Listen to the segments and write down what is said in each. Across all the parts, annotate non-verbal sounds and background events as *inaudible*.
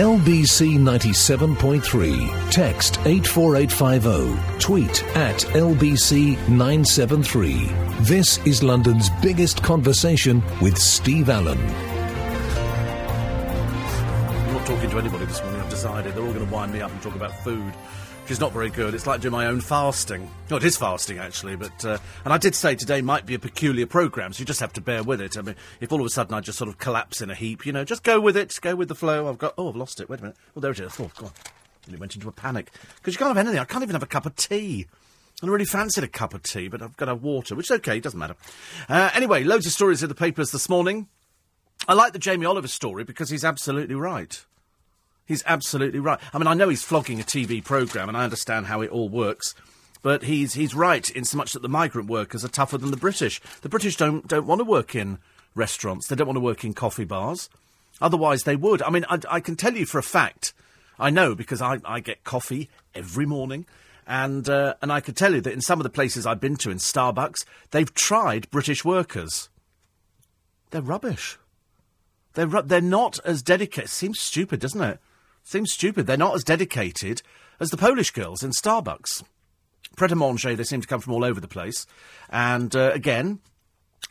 LBC 97.3. Text 84850. Tweet at LBC 973. This is London's biggest conversation with Steve Allen. I'm not talking to anybody this morning, I've decided. They're all going to wind me up and talk about food, is not very good. It's like doing my own fasting. No, it is fasting, actually, but. Uh, and I did say today might be a peculiar programme, so you just have to bear with it. I mean, if all of a sudden I just sort of collapse in a heap, you know, just go with it, go with the flow. I've got. Oh, I've lost it. Wait a minute. Oh, there it is. Oh, God. Nearly went into a panic. Because you can't have anything. I can't even have a cup of tea. I really fancied a cup of tea, but I've got have water, which is okay, doesn't matter. Uh, anyway, loads of stories in the papers this morning. I like the Jamie Oliver story because he's absolutely right. He's absolutely right. I mean, I know he's flogging a TV programme and I understand how it all works, but he's, he's right in so much that the migrant workers are tougher than the British. The British don't, don't want to work in restaurants, they don't want to work in coffee bars. Otherwise, they would. I mean, I, I can tell you for a fact, I know because I, I get coffee every morning. And, uh, and I can tell you that in some of the places I've been to, in Starbucks, they've tried British workers. They're rubbish. They're, ru- they're not as dedicated. It seems stupid, doesn't it? Seems stupid. They're not as dedicated as the Polish girls in Starbucks. Pret a manger, they seem to come from all over the place. And uh, again,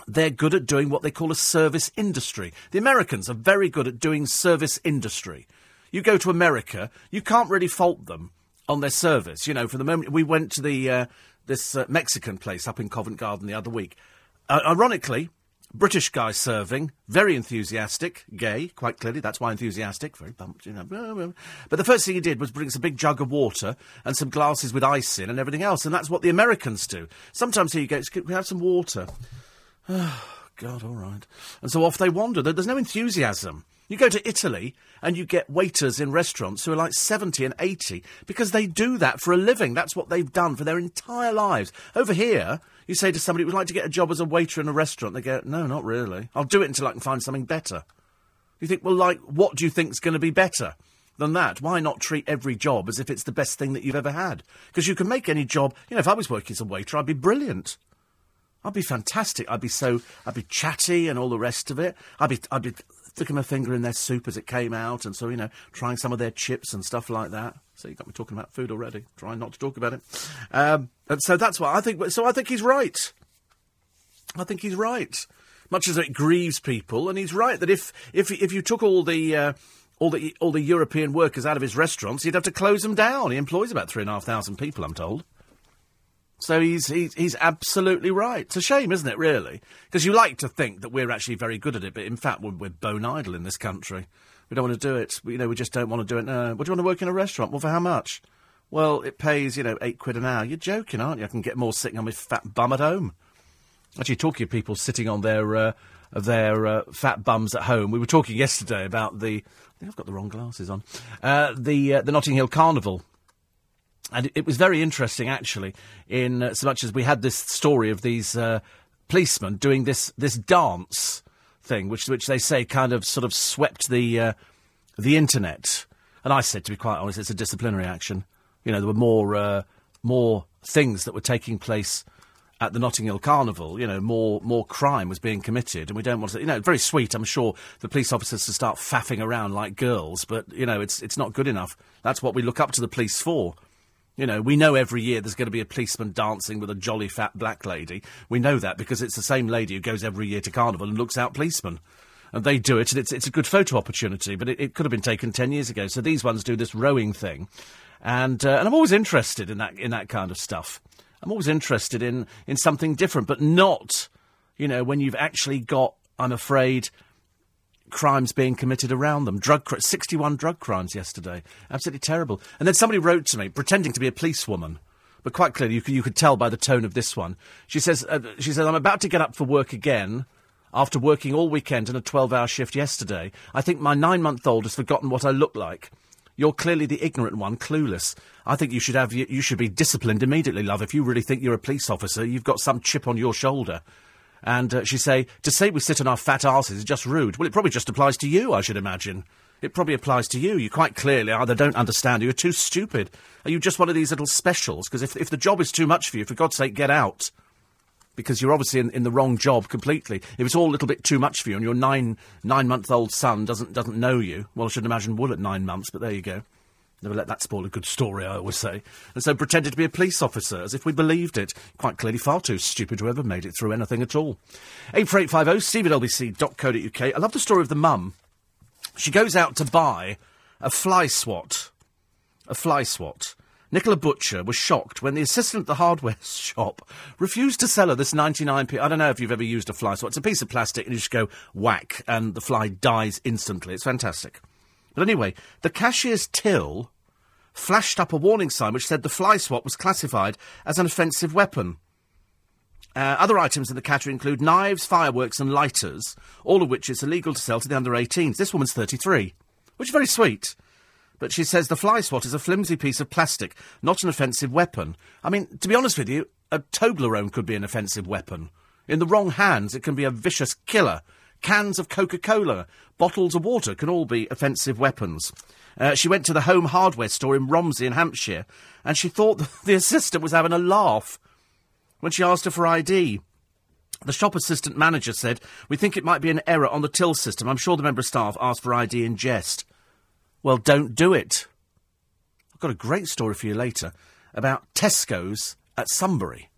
they're good at doing what they call a service industry. The Americans are very good at doing service industry. You go to America, you can't really fault them on their service. You know, from the moment we went to the uh, this uh, Mexican place up in Covent Garden the other week, uh, ironically, British guy serving, very enthusiastic, gay, quite clearly. That's why enthusiastic, very bumped, you know. But the first thing he did was bring us a big jug of water and some glasses with ice in and everything else, and that's what the Americans do. Sometimes here you go, "Can we have some water. Oh, *sighs* God, all right. And so off they wander. There's no enthusiasm. You go to Italy and you get waiters in restaurants who are like 70 and 80 because they do that for a living. That's what they've done for their entire lives. Over here, you say to somebody, would like to get a job as a waiter in a restaurant? They go, no, not really. I'll do it until I can find something better. You think, well, like, what do you think's going to be better than that? Why not treat every job as if it's the best thing that you've ever had? Because you can make any job. You know, if I was working as a waiter, I'd be brilliant. I'd be fantastic. I'd be so. I'd be chatty and all the rest of it. I'd be. I'd be sticking my finger in their soup as it came out, and so you know, trying some of their chips and stuff like that. So you got me talking about food already. Trying not to talk about it. Um, and so that's why I think. So I think he's right. I think he's right. Much as it grieves people, and he's right that if if if you took all the uh, all the all the European workers out of his restaurants, he'd have to close them down. He employs about three and a half thousand people, I'm told. So he's, he's he's absolutely right. It's a shame, isn't it? Really, because you like to think that we're actually very good at it, but in fact we're, we're bone idle in this country. We don't want to do it. We, you know, we just don't want to do it. No. What do you want to work in a restaurant? Well, for how much? Well, it pays you know eight quid an hour. You're joking, aren't you? I can get more sitting on my fat bum at home. Actually, talking of people sitting on their uh, their uh, fat bums at home, we were talking yesterday about the. I think I've got the wrong glasses on. Uh, the uh, the Notting Hill Carnival. And it, was very interesting, actually, in uh, so much as we had this story of these uh, policemen doing this this dance thing, which which they say kind of sort of swept the uh, the internet. And I said, to be quite honest, it's a disciplinary action. You know, there were more uh, more things that were taking place at the Notting Hill Carnival. You know, more more crime was being committed, and we don't want to. You know, very sweet, I'm sure, the police officers to start faffing around like girls, but you know, it's it's not good enough. That's what we look up to the police for. You know, we know every year there's going to be a policeman dancing with a jolly fat black lady. We know that because it's the same lady who goes every year to Carnival and looks out policemen. And they do it, and it's, it's a good photo opportunity, but it, it could have been taken 10 years ago. So these ones do this rowing thing. And, uh, and I'm always interested in that, in that kind of stuff. I'm always interested in, in something different, but not, you know, when you've actually got, I'm afraid, crimes being committed around them. Drug cri- 61 drug crimes yesterday. Absolutely terrible. And then somebody wrote to me, pretending to be a policewoman. But quite clearly, you could, you could tell by the tone of this one. She says, uh, she says, I'm about to get up for work again after working all weekend and a 12 hour shift yesterday. I think my nine month old has forgotten what I look like. You're clearly the ignorant one, clueless. I think you should have you, you should be disciplined immediately, love. If you really think you're a police officer, you've got some chip on your shoulder. And uh, she say to say we sit on our fat asses is just rude. Well, it probably just applies to you, I should imagine. It probably applies to you. You quite clearly either don't understand or you're too stupid. Are you just one of these little specials? Because if if the job is too much for you, for God's sake, get out. because you're obviously in, in the wrong job completely. If it's all a little bit too much for you and your nine nine month old son doesn't doesn't know you, well, I should imagine would at nine months, but there you go. Never let that spoil a good story, I always say. And so pretended to be a police officer as if we believed it. Quite clearly far too stupid to ever made it through anything at all. 84850 steve at lbc.co.uk. I love the story of the mum. She goes out to buy a fly swat. A fly swat. Nicola Butcher was shocked when the assistant at the hardware *laughs* shop refused to sell her this 99p. I don't know if you've ever used a fly swat. It's a piece of plastic and you just go whack and the fly dies instantly. It's fantastic. But anyway, the cashier's till flashed up a warning sign which said the fly swat was classified as an offensive weapon. Uh, other items in the category include knives, fireworks, and lighters, all of which it's illegal to sell to the under 18s. This woman's 33, which is very sweet. But she says the fly swat is a flimsy piece of plastic, not an offensive weapon. I mean, to be honest with you, a Toblerone could be an offensive weapon. In the wrong hands, it can be a vicious killer. Cans of Coca Cola, bottles of water can all be offensive weapons. Uh, she went to the home hardware store in Romsey in Hampshire, and she thought *laughs* the assistant was having a laugh when she asked her for ID. The shop assistant manager said, We think it might be an error on the till system. I'm sure the member of staff asked for ID in jest. Well, don't do it. I've got a great story for you later about Tesco's at Sunbury.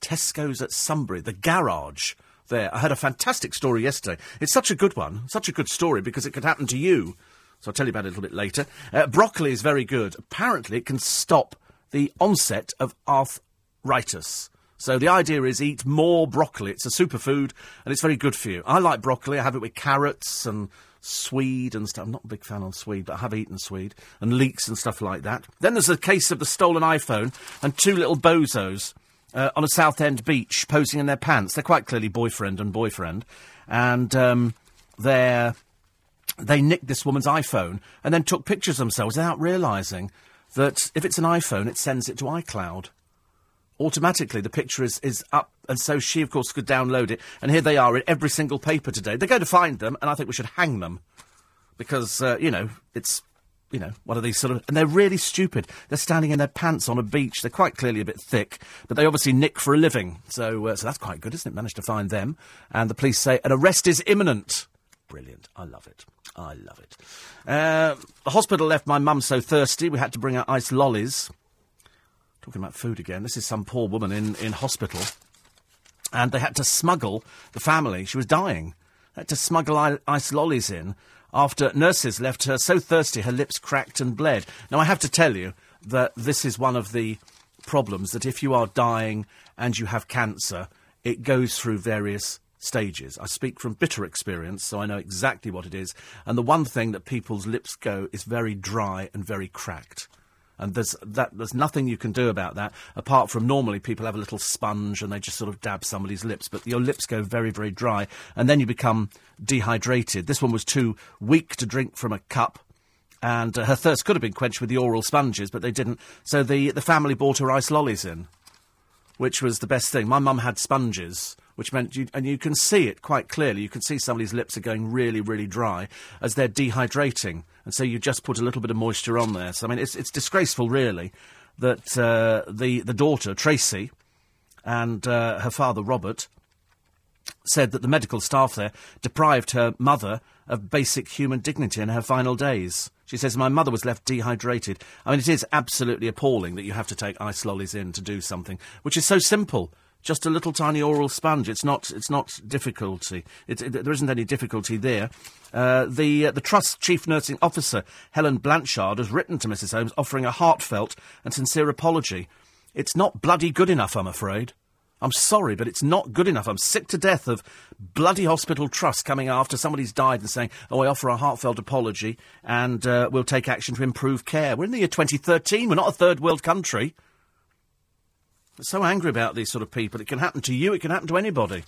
Tesco's at Sunbury, the garage there. I heard a fantastic story yesterday. It's such a good one, such a good story because it could happen to you. So I'll tell you about it a little bit later. Uh, broccoli is very good. Apparently, it can stop the onset of arthritis. So the idea is eat more broccoli. It's a superfood and it's very good for you. I like broccoli. I have it with carrots and swede and stuff. I'm not a big fan of swede, but I have eaten swede and leeks and stuff like that. Then there's the case of the stolen iPhone and two little bozos uh, on a Southend beach posing in their pants. They're quite clearly boyfriend and boyfriend, and um, they're they nicked this woman's iPhone and then took pictures of themselves without realising that if it's an iPhone, it sends it to iCloud automatically the picture is, is up, and so she, of course, could download it. And here they are in every single paper today. They're going to find them, and I think we should hang them because uh, you know it's you know one of these sort of, and they're really stupid. They're standing in their pants on a beach. They're quite clearly a bit thick, but they obviously nick for a living. So uh, so that's quite good, isn't it? Managed to find them, and the police say an arrest is imminent. Brilliant. I love it. I love it. Uh, the hospital left my mum so thirsty we had to bring her ice lollies. Talking about food again. This is some poor woman in, in hospital. And they had to smuggle the family. She was dying. They had to smuggle ice lollies in after nurses left her so thirsty her lips cracked and bled. Now, I have to tell you that this is one of the problems that if you are dying and you have cancer, it goes through various stages. I speak from bitter experience, so I know exactly what it is. And the one thing that people's lips go is very dry and very cracked and there's that there's nothing you can do about that apart from normally people have a little sponge and they just sort of dab somebody's lips, but your lips go very very dry, and then you become dehydrated. This one was too weak to drink from a cup. And uh, her thirst could have been quenched with the oral sponges, but they didn't. So the, the family bought her ice lollies in, which was the best thing. My mum had sponges, which meant you, and you can see it quite clearly. You can see somebody's lips are going really, really dry as they're dehydrating, and so you just put a little bit of moisture on there. So I mean, it's it's disgraceful, really, that uh, the the daughter Tracy and uh, her father Robert said that the medical staff there deprived her mother of basic human dignity in her final days. She says, My mother was left dehydrated. I mean, it is absolutely appalling that you have to take ice lollies in to do something, which is so simple just a little tiny oral sponge. It's not. It's not difficulty. It, there isn't any difficulty there. Uh, the uh, the trust chief nursing officer Helen Blanchard has written to Mrs. Holmes offering a heartfelt and sincere apology. It's not bloody good enough, I'm afraid. I'm sorry, but it's not good enough. I'm sick to death of bloody hospital trust coming after somebody's died and saying, "Oh, I offer a heartfelt apology and uh, we'll take action to improve care." We're in the year 2013. We're not a third world country so angry about these sort of people. It can happen to you, it can happen to anybody.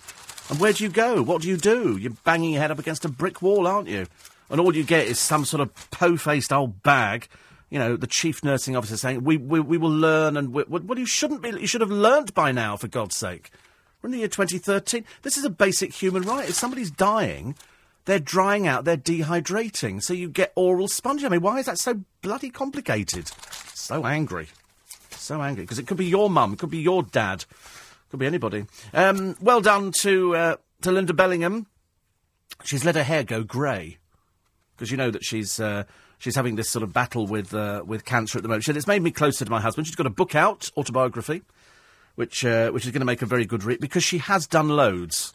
And where do you go? What do you do? You're banging your head up against a brick wall, aren't you? And all you get is some sort of po-faced old bag, you know, the chief nursing officer saying, we, we, we will learn and... We, well, you shouldn't be... You should have learnt by now, for God's sake. We're in the year 2013. This is a basic human right. If somebody's dying, they're drying out, they're dehydrating, so you get oral sponge. I mean, why is that so bloody complicated? So angry so angry because it could be your mum, it could be your dad, Could be anybody. Um, well done to uh, to Linda Bellingham. She's let her hair go grey because you know that she's uh, she's having this sort of battle with uh, with cancer at the moment. She said, it's made me closer to my husband. She's got a book out, autobiography, which uh, which is going to make a very good read because she has done loads.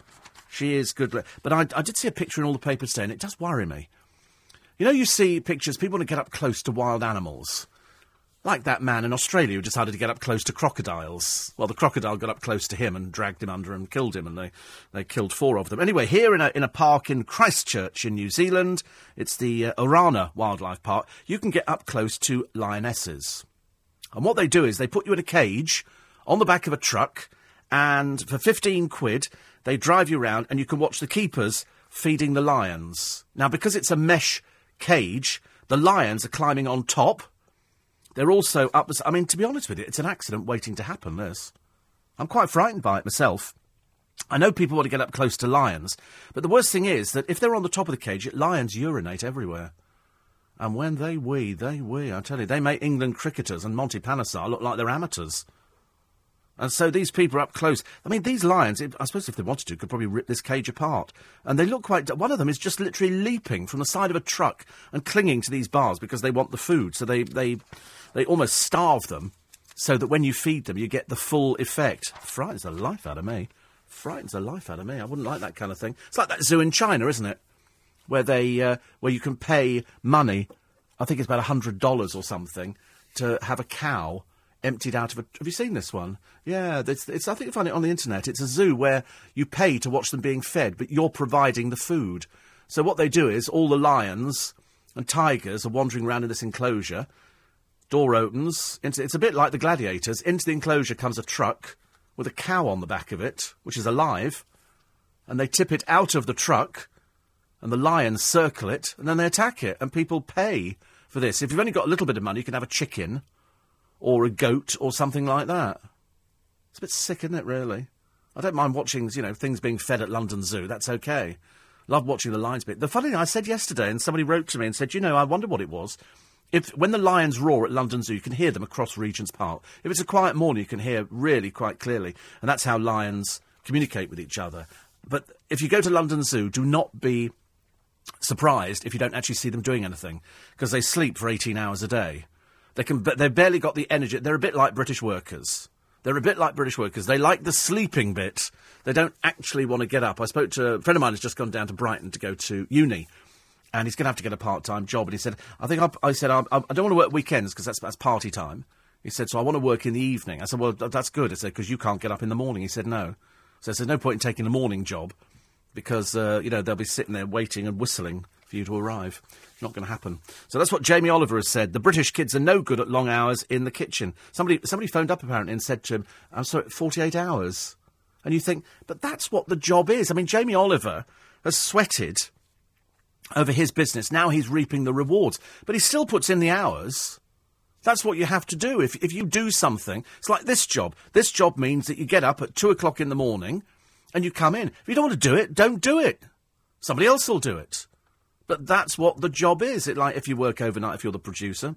She is good, but I, I did see a picture in all the papers today, and it does worry me. You know, you see pictures. People want to get up close to wild animals. Like that man in Australia who decided to get up close to crocodiles. Well, the crocodile got up close to him and dragged him under and killed him, and they, they killed four of them. Anyway, here in a, in a park in Christchurch in New Zealand, it's the uh, Orana Wildlife Park, you can get up close to lionesses. And what they do is they put you in a cage on the back of a truck, and for 15 quid, they drive you around and you can watch the keepers feeding the lions. Now, because it's a mesh cage, the lions are climbing on top they're also up. I mean, to be honest with you, it's an accident waiting to happen. This, I'm quite frightened by it myself. I know people want to get up close to lions, but the worst thing is that if they're on the top of the cage, lions urinate everywhere. And when they wee, they wee. I tell you, they make England cricketers and Monty Panesar look like they're amateurs. And so these people are up close. I mean, these lions, I suppose if they wanted to, could probably rip this cage apart. And they look quite. One of them is just literally leaping from the side of a truck and clinging to these bars because they want the food. So they, they they almost starve them so that when you feed them, you get the full effect. Frightens the life out of me. Frightens the life out of me. I wouldn't like that kind of thing. It's like that zoo in China, isn't it? Where they uh, where you can pay money. I think it's about hundred dollars or something to have a cow emptied out of a. Have you seen this one? Yeah, it's, it's. I think you find it on the internet. It's a zoo where you pay to watch them being fed, but you're providing the food. So what they do is all the lions and tigers are wandering around in this enclosure Door opens. Into, it's a bit like the gladiators. Into the enclosure comes a truck with a cow on the back of it, which is alive. And they tip it out of the truck, and the lions circle it, and then they attack it. And people pay for this. If you've only got a little bit of money, you can have a chicken or a goat or something like that. It's a bit sick, isn't it, really? I don't mind watching, you know, things being fed at London Zoo. That's okay. Love watching the lions bit. The funny thing I said yesterday, and somebody wrote to me and said, you know, I wonder what it was if when the lions roar at London Zoo, you can hear them across Regent's Park. If it's a quiet morning, you can hear really quite clearly, and that's how lions communicate with each other. But if you go to London Zoo, do not be surprised if you don't actually see them doing anything because they sleep for 18 hours a day. They can, they've barely got the energy. They're a bit like British workers. They're a bit like British workers. They like the sleeping bit. They don't actually want to get up. I spoke to a friend of mine who's just gone down to Brighton to go to uni and he's going to have to get a part-time job. And he said, I think I, I said I, I, don't want to work weekends because that's, that's party time. He said, so I want to work in the evening. I said, well, that's good. I said, because you can't get up in the morning. He said, no. So there's no point in taking a morning job because, uh, you know, they'll be sitting there waiting and whistling for you to arrive. Not going to happen. So that's what Jamie Oliver has said. The British kids are no good at long hours in the kitchen. Somebody, somebody phoned up apparently and said to him, I'm sorry, 48 hours. And you think, but that's what the job is. I mean, Jamie Oliver has sweated over his business. Now he's reaping the rewards. But he still puts in the hours. That's what you have to do. If, if you do something, it's like this job. This job means that you get up at two o'clock in the morning and you come in. If you don't want to do it, don't do it. Somebody else will do it. But that's what the job is. It like if you work overnight, if you're the producer,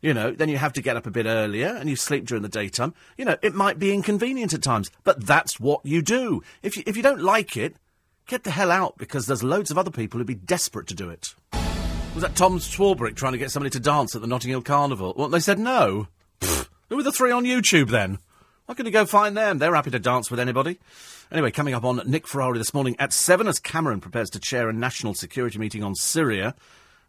you know, then you have to get up a bit earlier and you sleep during the daytime. You know, it might be inconvenient at times, but that's what you do. If you, if you don't like it, Get the hell out because there's loads of other people who'd be desperate to do it. Was that Tom Swarbrick trying to get somebody to dance at the Notting Hill Carnival? Well, they said no. Who were the three on YouTube then? Why couldn't you go find them? They're happy to dance with anybody. Anyway, coming up on Nick Ferrari this morning at 7 as Cameron prepares to chair a national security meeting on Syria.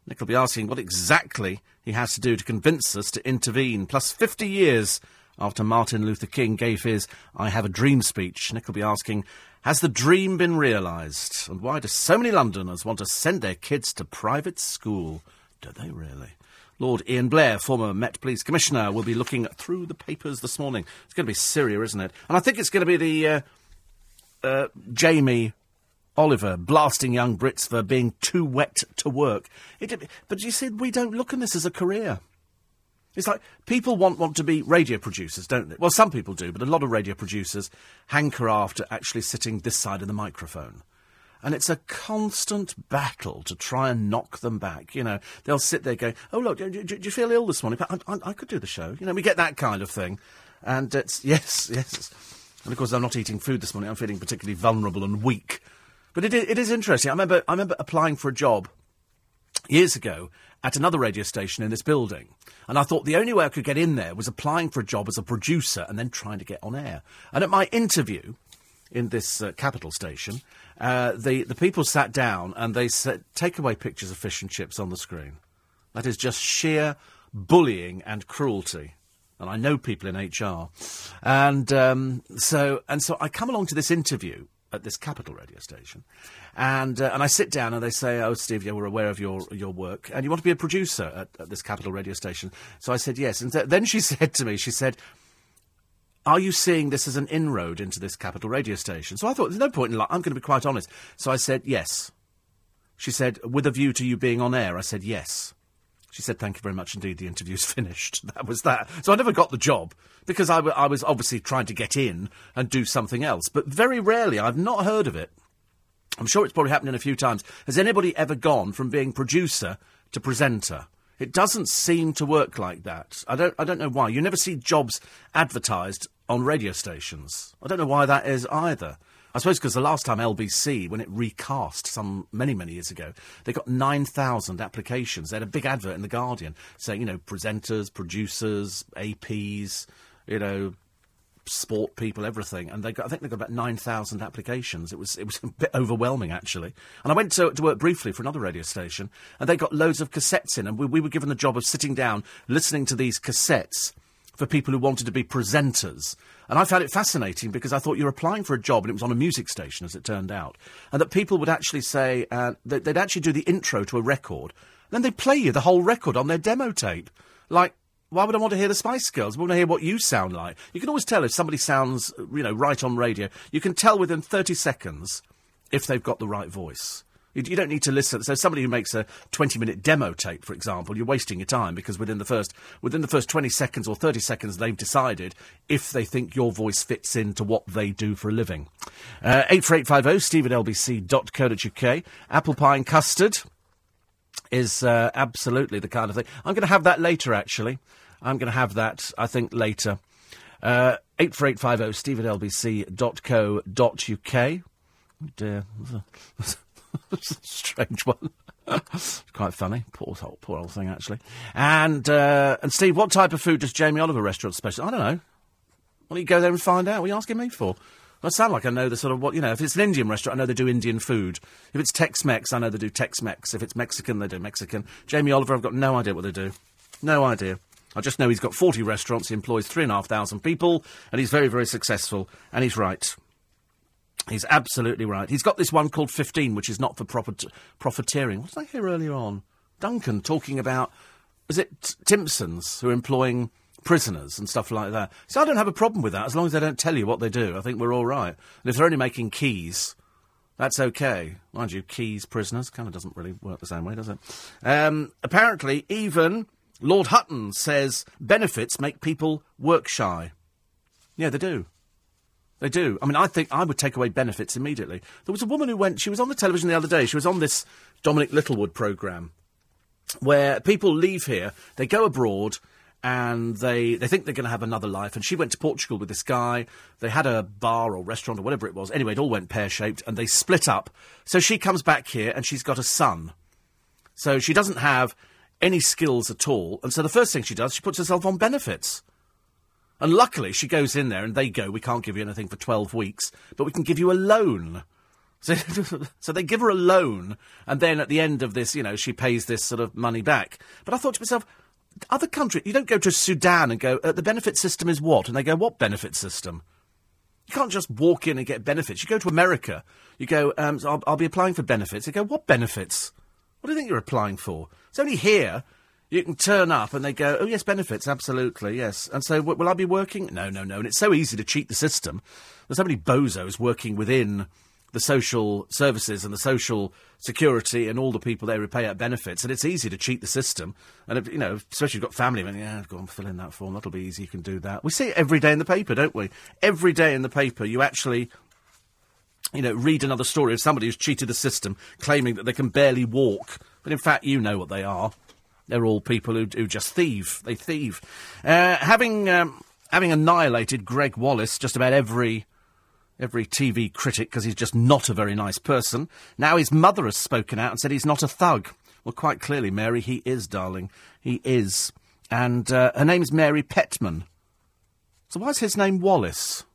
Nick will be asking what exactly he has to do to convince us to intervene. Plus 50 years after Martin Luther King gave his I Have a Dream speech. Nick will be asking has the dream been realised? And why do so many Londoners want to send their kids to private school? Do they really? Lord Ian Blair, former Met Police Commissioner, will be looking through the papers this morning. It's going to be Syria, isn't it? And I think it's going to be the uh, uh, Jamie Oliver blasting young Brits for being too wet to work. It, but you see, we don't look at this as a career. It's like people want, want to be radio producers, don't they? Well, some people do, but a lot of radio producers hanker after actually sitting this side of the microphone. And it's a constant battle to try and knock them back. You know, they'll sit there going, "Oh look, do, do, do you feel ill this morning? I, I, I, could do the show." You know, we get that kind of thing, and it's *laughs* yes, yes. And of course, I'm not eating food this morning. I'm feeling particularly vulnerable and weak. But it, it is interesting. I remember, I remember applying for a job years ago at another radio station in this building. And I thought the only way I could get in there was applying for a job as a producer and then trying to get on air. And at my interview in this uh, capital station, uh, the, the people sat down and they said, take away pictures of fish and chips on the screen. That is just sheer bullying and cruelty. And I know people in HR. And, um, so, and so I come along to this interview at this capital radio station. And, uh, and I sit down and they say, Oh, Steve, yeah, we're aware of your, your work. And you want to be a producer at, at this capital radio station? So I said, Yes. And th- then she *laughs* said to me, She said, are you seeing this as an inroad into this capital radio station? So I thought, there's no point in lying. I'm going to be quite honest. So I said, yes. She said, with a view to you being on air. I said, yes. She said, thank you very much indeed. The interview's *laughs* finished. That was that. So I never got the job because I, w- I was obviously trying to get in and do something else. But very rarely, I've not heard of it. I'm sure it's probably happened in a few times. Has anybody ever gone from being producer to presenter? It doesn't seem to work like that. I don't, I don't know why. You never see jobs advertised on radio stations. I don't know why that is either. I suppose because the last time LBC, when it recast some many, many years ago, they got 9,000 applications. They had a big advert in The Guardian saying, you know, presenters, producers, APs, you know, sport people, everything, and they got, I think they got about nine thousand applications. It was it was *laughs* a bit overwhelming actually. And I went to, to work briefly for another radio station, and they got loads of cassettes in, and we, we were given the job of sitting down, listening to these cassettes for people who wanted to be presenters. And I found it fascinating because I thought you were applying for a job and it was on a music station, as it turned out. And that people would actually say, uh, they'd actually do the intro to a record, then they'd play you the whole record on their demo tape. Like, why would I want to hear the Spice Girls? I want to hear what you sound like. You can always tell if somebody sounds, you know, right on radio. You can tell within 30 seconds if they've got the right voice. You, don't need to listen. So somebody who makes a 20-minute demo tape, for example, you're wasting your time because within the first within the first 20 seconds or 30 seconds, they've decided if they think your voice fits into what they do for a living. Uh, 84850 steve at lbc.co.uk. Apple pie and custard is uh, absolutely the kind of thing. I'm going to have that later, actually. I'm going to have that, I think, later. Uh, 84850 steve at lbc.co.uk. Oh dear. *laughs* *laughs* Strange one. quite funny. Poor old, poor old thing, actually. And uh, and Steve, what type of food does Jamie Oliver restaurant special? I don't know. Why don't you go there and find out? What are you asking me for? I sound like I know the sort of what you know. If it's an Indian restaurant, I know they do Indian food. If it's Tex-Mex, I know they do Tex-Mex. If it's Mexican, they do Mexican. Jamie Oliver, I've got no idea what they do. No idea. I just know he's got 40 restaurants, he employs 3,500 people, and he's very, very successful, and he's right. He's absolutely right. He's got this one called 15, which is not for profit- profiteering. What did I hear earlier on? Duncan talking about, was it Timpsons who are employing prisoners and stuff like that? So I don't have a problem with that as long as they don't tell you what they do. I think we're all right. And if they're only making keys, that's okay. Mind you, keys, prisoners, kind of doesn't really work the same way, does it? Um, apparently, even Lord Hutton says benefits make people work shy. Yeah, they do. They do. I mean, I think I would take away benefits immediately. There was a woman who went, she was on the television the other day, she was on this Dominic Littlewood programme where people leave here, they go abroad, and they, they think they're going to have another life. And she went to Portugal with this guy. They had a bar or restaurant or whatever it was. Anyway, it all went pear shaped, and they split up. So she comes back here, and she's got a son. So she doesn't have any skills at all. And so the first thing she does, she puts herself on benefits. And luckily, she goes in there and they go, We can't give you anything for 12 weeks, but we can give you a loan. *laughs* So, so they give her a loan, and then at the end of this, you know, she pays this sort of money back. But I thought to myself, other countries, you don't go to Sudan and go, uh, the benefit system is what? And they go, what benefit system? You can't just walk in and get benefits. You go to America, you go, um, so I'll, I'll be applying for benefits. They go, what benefits? What do you think you're applying for? It's only here you can turn up and they go, oh, yes, benefits, absolutely, yes. And so, w- will I be working? No, no, no. And it's so easy to cheat the system. There's so many bozos working within the social services and the social security and all the people there who pay out benefits, and it's easy to cheat the system. And, if, you know, especially if you've got family, and, yeah, go on, fill in that form, that'll be easy, you can do that. We see it every day in the paper, don't we? Every day in the paper, you actually you know, read another story of somebody who's cheated the system, claiming that they can barely walk. But in fact, you know what they are. They're all people who, who just thieve. They thieve. Uh, having um, having annihilated Greg Wallace just about every every TV critic because he's just not a very nice person. Now his mother has spoken out and said he's not a thug. Well, quite clearly, Mary, he is, darling. He is. And uh, her name's Mary Petman. So why is his name Wallace?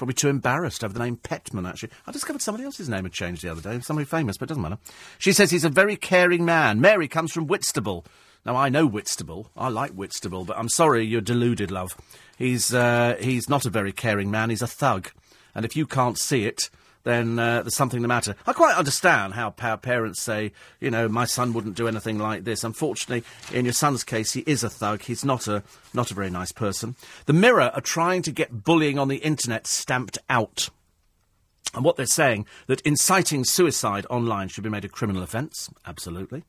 Probably too embarrassed over the name Petman, actually. I discovered somebody else's name had changed the other day, somebody famous, but it doesn't matter. She says he's a very caring man. Mary comes from Whitstable. Now, I know Whitstable. I like Whitstable, but I'm sorry you're deluded, love. He's, uh, he's not a very caring man. He's a thug. And if you can't see it, then uh, there's something the matter. I quite understand how pa- parents say, you know, my son wouldn't do anything like this. Unfortunately, in your son's case, he is a thug. He's not a not a very nice person. The Mirror are trying to get bullying on the internet stamped out. And what they're saying that inciting suicide online should be made a criminal offence. Absolutely.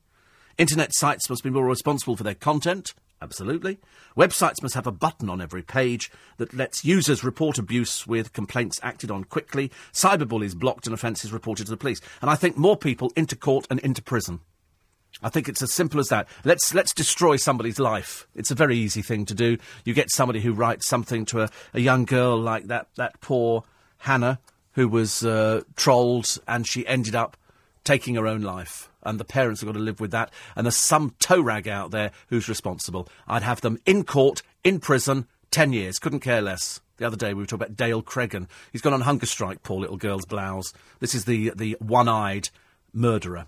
Internet sites must be more responsible for their content. Absolutely. Websites must have a button on every page that lets users report abuse with complaints acted on quickly, cyberbullies blocked, and offences reported to the police. And I think more people into court and into prison. I think it's as simple as that. Let's let's destroy somebody's life. It's a very easy thing to do. You get somebody who writes something to a, a young girl like that that poor Hannah who was uh, trolled and she ended up taking her own life and the parents have got to live with that. And there's some toe rag out there who's responsible. I'd have them in court, in prison, 10 years. Couldn't care less. The other day we were talking about Dale Cregan. He's gone on hunger strike, poor little girl's blouse. This is the, the one eyed murderer.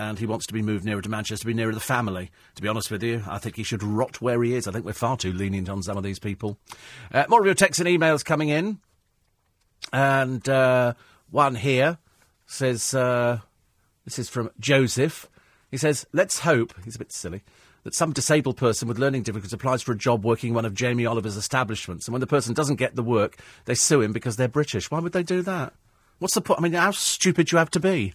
And he wants to be moved nearer to Manchester, to be nearer the family. To be honest with you, I think he should rot where he is. I think we're far too lenient on some of these people. Uh, more of your texts and emails coming in. And uh, one here says. Uh, this is from Joseph. He says, Let's hope, he's a bit silly, that some disabled person with learning difficulties applies for a job working in one of Jamie Oliver's establishments, and when the person doesn't get the work, they sue him because they're British. Why would they do that? What's the point? I mean, how stupid do you have to be?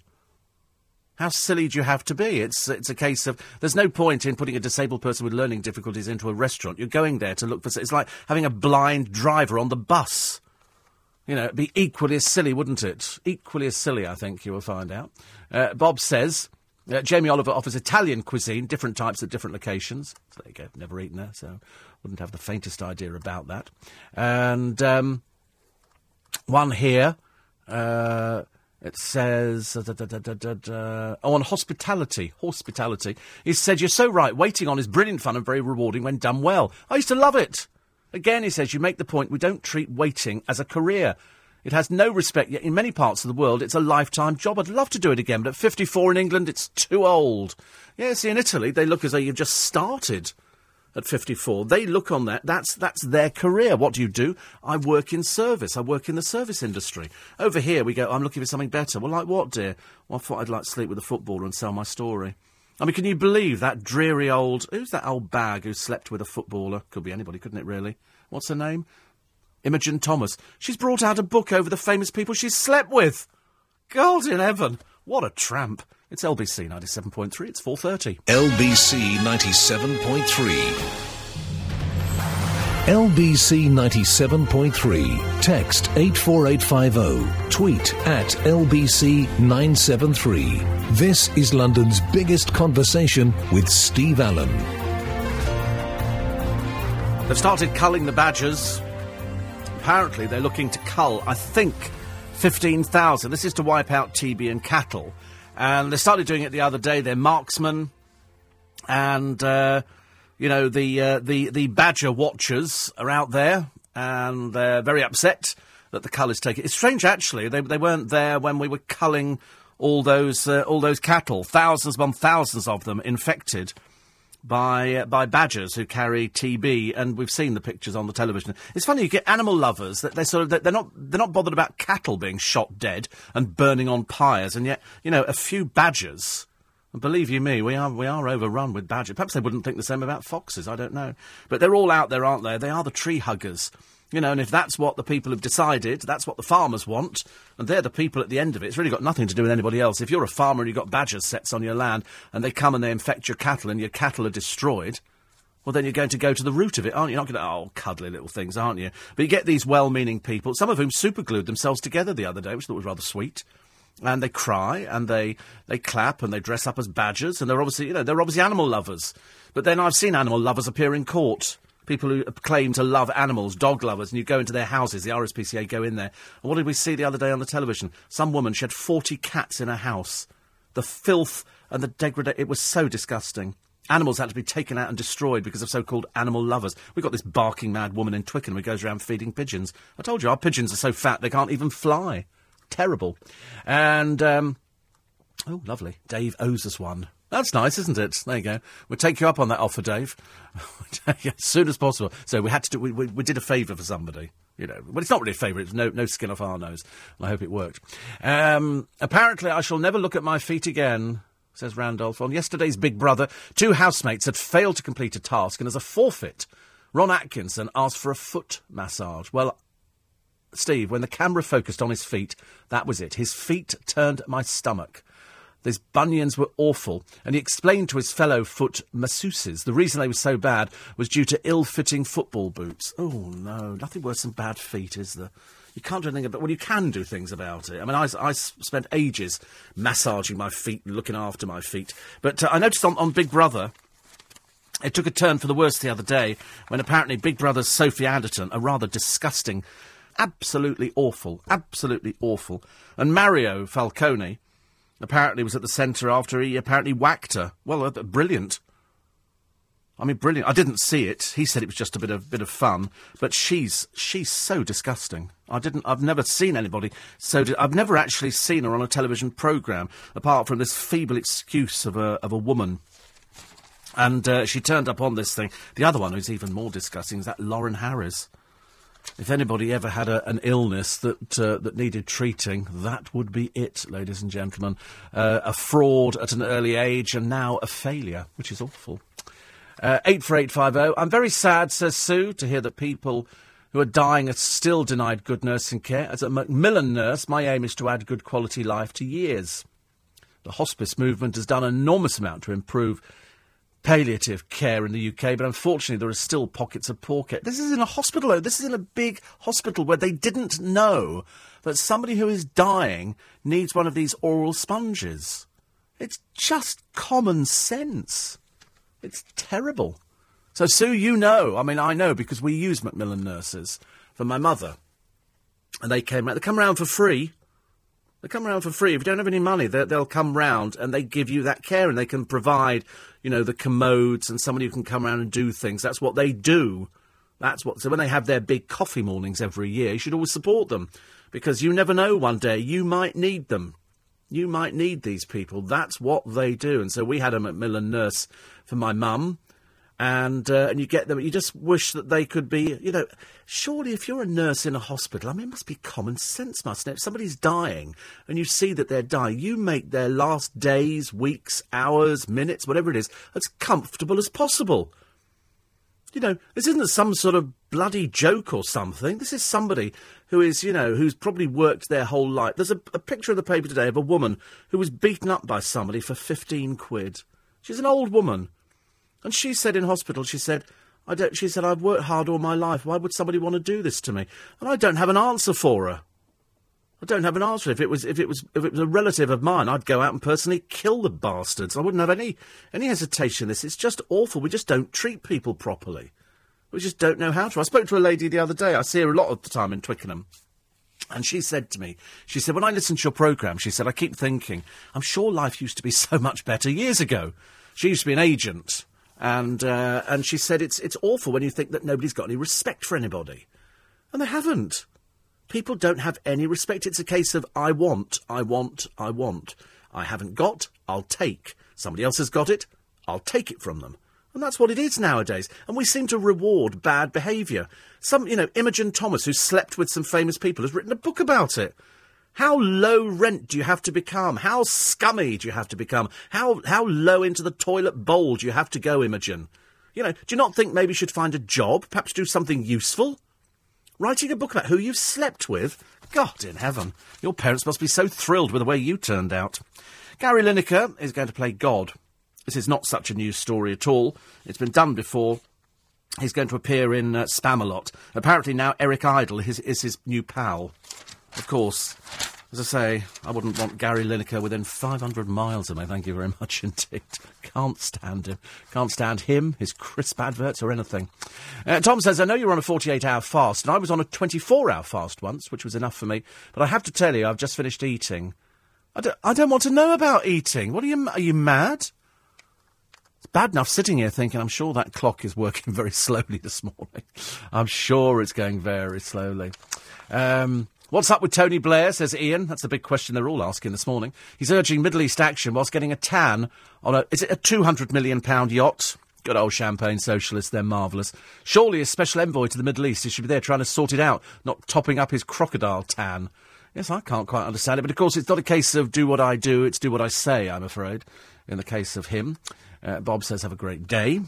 How silly do you have to be? It's, it's a case of there's no point in putting a disabled person with learning difficulties into a restaurant. You're going there to look for. It's like having a blind driver on the bus. You know, it'd be equally as silly, wouldn't it? Equally as silly, I think you will find out. Uh, Bob says uh, Jamie Oliver offers Italian cuisine, different types at different locations. So there you go. Never eaten there, so wouldn't have the faintest idea about that. And um, one here. Uh, it says, da, da, da, oh, on hospitality, hospitality. He said, you're so right, waiting on is brilliant fun and very rewarding when done well. I used to love it. Again, he says, you make the point we don't treat waiting as a career. It has no respect, yet in many parts of the world it's a lifetime job. I'd love to do it again, but at 54 in England it's too old. Yeah, see, in Italy they look as though you've just started at 54. They look on that. That's, that's their career. What do you do? I work in service. I work in the service industry. Over here we go, I'm looking for something better. Well, like what, dear? Well, I thought I'd like to sleep with a footballer and sell my story. I mean, can you believe that dreary old. Who's that old bag who slept with a footballer? Could be anybody, couldn't it, really? What's her name? Imogen Thomas. She's brought out a book over the famous people she's slept with. God in heaven. What a tramp. It's LBC 97.3. It's 4.30. LBC 97.3. LBC 97.3. Text 84850. Tweet at LBC 973. This is London's biggest conversation with Steve Allen. They've started culling the badgers. Apparently, they're looking to cull, I think, 15,000. This is to wipe out TB and cattle. And they started doing it the other day. They're marksmen. And. Uh, you know, the, uh, the, the badger watchers are out there and they're very upset that the cull is taken. It's strange, actually. They, they weren't there when we were culling all those, uh, all those cattle, thousands upon thousands of them infected by uh, by badgers who carry TB, and we've seen the pictures on the television. It's funny you get animal lovers that they're sort of they're not they're not bothered about cattle being shot dead and burning on pyres, and yet you know a few badgers believe you me, we are we are overrun with badgers. Perhaps they wouldn't think the same about foxes. I don't know, but they're all out there, aren't they? They are the tree huggers. You know, and if that's what the people have decided, that's what the farmers want, and they're the people at the end of it. It's really got nothing to do with anybody else. If you're a farmer and you've got badgers setts on your land, and they come and they infect your cattle, and your cattle are destroyed, well, then you're going to go to the root of it, aren't you? You're not going to, oh, cuddly little things, aren't you? But you get these well meaning people, some of whom superglued themselves together the other day, which I thought was rather sweet and they cry and they they clap and they dress up as badgers and they're obviously you know they're obviously animal lovers. But then I've seen animal lovers appear in court People who claim to love animals, dog lovers, and you go into their houses, the RSPCA go in there. And what did we see the other day on the television? Some woman, she had 40 cats in her house. The filth and the degradation, it was so disgusting. Animals had to be taken out and destroyed because of so-called animal lovers. We've got this barking mad woman in Twickenham who goes around feeding pigeons. I told you, our pigeons are so fat they can't even fly. Terrible. And, um, oh, lovely. Dave owes us one. That's nice, isn't it? There you go. We'll take you up on that offer, Dave, *laughs* as soon as possible. So we had to do. We, we, we did a favour for somebody. You know, well, it's not really a favour. It's no no skin off our nose. I hope it worked. Um, apparently, I shall never look at my feet again. Says Randolph. On yesterday's Big Brother, two housemates had failed to complete a task, and as a forfeit, Ron Atkinson asked for a foot massage. Well, Steve, when the camera focused on his feet, that was it. His feet turned my stomach. His bunions were awful, and he explained to his fellow foot masseuses the reason they were so bad was due to ill-fitting football boots. Oh no, nothing worse than bad feet, is there? You can't do anything about. Well, you can do things about it. I mean, I, I spent ages massaging my feet, looking after my feet. But uh, I noticed on, on Big Brother, it took a turn for the worse the other day when apparently Big Brother's Sophie Anderton, a rather disgusting, absolutely awful, absolutely awful, and Mario Falcone apparently was at the centre after he apparently whacked her. Well, uh, brilliant. I mean, brilliant. I didn't see it. He said it was just a bit of bit of fun, but she's she's so disgusting. I didn't. I've never seen anybody so. Di- I've never actually seen her on a television program apart from this feeble excuse of a of a woman. And uh, she turned up on this thing. The other one who's even more disgusting is that Lauren Harries. If anybody ever had a, an illness that uh, that needed treating, that would be it, ladies and gentlemen. Uh, a fraud at an early age, and now a failure, which is awful. Uh, eight four eight five zero. I'm very sad, says Sue, to hear that people who are dying are still denied good nursing care. As a Macmillan nurse, my aim is to add good quality life to years. The hospice movement has done an enormous amount to improve palliative care in the UK, but unfortunately there are still pockets of poor care. This is in a hospital, though. This is in a big hospital where they didn't know that somebody who is dying needs one of these oral sponges. It's just common sense. It's terrible. So, Sue, you know. I mean, I know because we use Macmillan nurses for my mother. And they came around. They come around for free. They come around for free. If you don't have any money, they'll come round and they give you that care and they can provide, you know, the commodes and somebody who can come around and do things. That's what they do. That's what. So when they have their big coffee mornings every year, you should always support them because you never know. One day you might need them. You might need these people. That's what they do. And so we had a Macmillan nurse for my mum and uh, and you get them. You just wish that they could be. You know, surely if you're a nurse in a hospital, I mean, it must be common sense, mustn't it? If somebody's dying and you see that they're dying, you make their last days, weeks, hours, minutes, whatever it is, as comfortable as possible. You know, this isn't some sort of bloody joke or something. This is somebody who is, you know, who's probably worked their whole life. There's a, a picture in the paper today of a woman who was beaten up by somebody for 15 quid. She's an old woman. And she said in hospital, she said, I don't, she said, I've worked hard all my life. Why would somebody want to do this to me? And I don't have an answer for her. I don't have an answer. If it was, if it was, if it was a relative of mine, I'd go out and personally kill the bastards. I wouldn't have any, any hesitation. This, it's just awful. We just don't treat people properly. We just don't know how to. I spoke to a lady the other day. I see her a lot of the time in Twickenham. And she said to me, she said, when I listen to your programme, she said, I keep thinking, I'm sure life used to be *laughs* so much better years ago. She used to be an agent and uh, and she said it's it's awful when you think that nobody's got any respect for anybody, and they haven't. People don't have any respect. It's a case of I want, I want, I want. I haven't got, I'll take. Somebody else has got it, I'll take it from them. And that's what it is nowadays. And we seem to reward bad behaviour. Some, you know, Imogen Thomas, who slept with some famous people, has written a book about it. How low rent do you have to become? How scummy do you have to become? How, how low into the toilet bowl do you have to go, Imogen? You know, do you not think maybe you should find a job? Perhaps do something useful? Writing a book about who you've slept with? God in heaven. Your parents must be so thrilled with the way you turned out. Gary Lineker is going to play God. This is not such a new story at all. It's been done before. He's going to appear in uh, Spamalot. Apparently now Eric Idle is, is his new pal. Of course. As I say, I wouldn't want Gary Lineker within 500 miles of me. Thank you very much *laughs* indeed. Can't stand him. Can't stand him, his crisp adverts, or anything. Uh, Tom says, I know you're on a 48 hour fast, and I was on a 24 hour fast once, which was enough for me. But I have to tell you, I've just finished eating. I don't, I don't want to know about eating. What are you, are you mad? It's bad enough sitting here thinking, I'm sure that clock is working *laughs* very slowly this morning. I'm sure it's going very slowly. Um, What's up with Tony Blair, says Ian. That's the big question they're all asking this morning. He's urging Middle East action whilst getting a tan on a, is it a £200 million yacht? Good old champagne socialists, they're marvellous. Surely as special envoy to the Middle East, he should be there trying to sort it out, not topping up his crocodile tan. Yes, I can't quite understand it, but of course it's not a case of do what I do, it's do what I say, I'm afraid, in the case of him. Uh, Bob says have a great day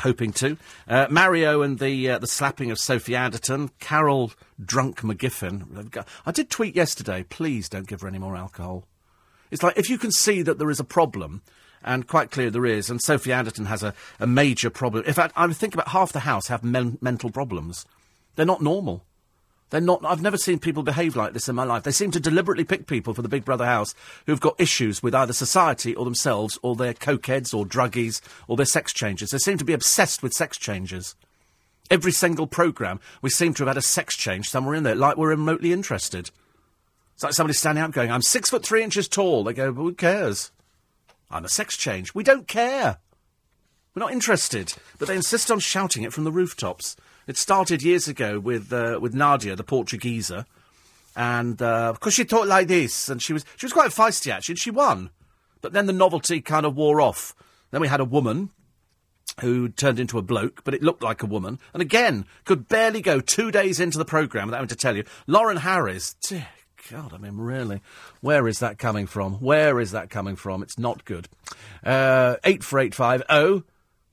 hoping to. Uh, Mario and the uh, the slapping of Sophie Anderton. Carol drunk McGiffin. I did tweet yesterday. Please don't give her any more alcohol. It's like if you can see that there is a problem, and quite clear there is, and Sophie Anderton has a, a major problem. In fact, I think about half the house have men- mental problems. They're not normal. They're not. I've never seen people behave like this in my life. They seem to deliberately pick people for the Big Brother house who've got issues with either society or themselves, or they're cokeheads or druggies or they're sex changers. They seem to be obsessed with sex changers. Every single programme, we seem to have had a sex change somewhere in there, like we're remotely interested. It's like somebody standing up going, I'm six foot three inches tall. They go, "But who cares? I'm a sex change. We don't care. We're not interested. But they insist on shouting it from the rooftops. It started years ago with uh, with Nadia, the Portuguesa, and uh, because she talked like this, and she was she was quite feisty actually, and she won. But then the novelty kind of wore off. Then we had a woman who turned into a bloke, but it looked like a woman, and again could barely go two days into the programme without having to tell you. Lauren Harries, dear God, I mean, really, where is that coming from? Where is that coming from? It's not good. Uh, eight for eight five oh.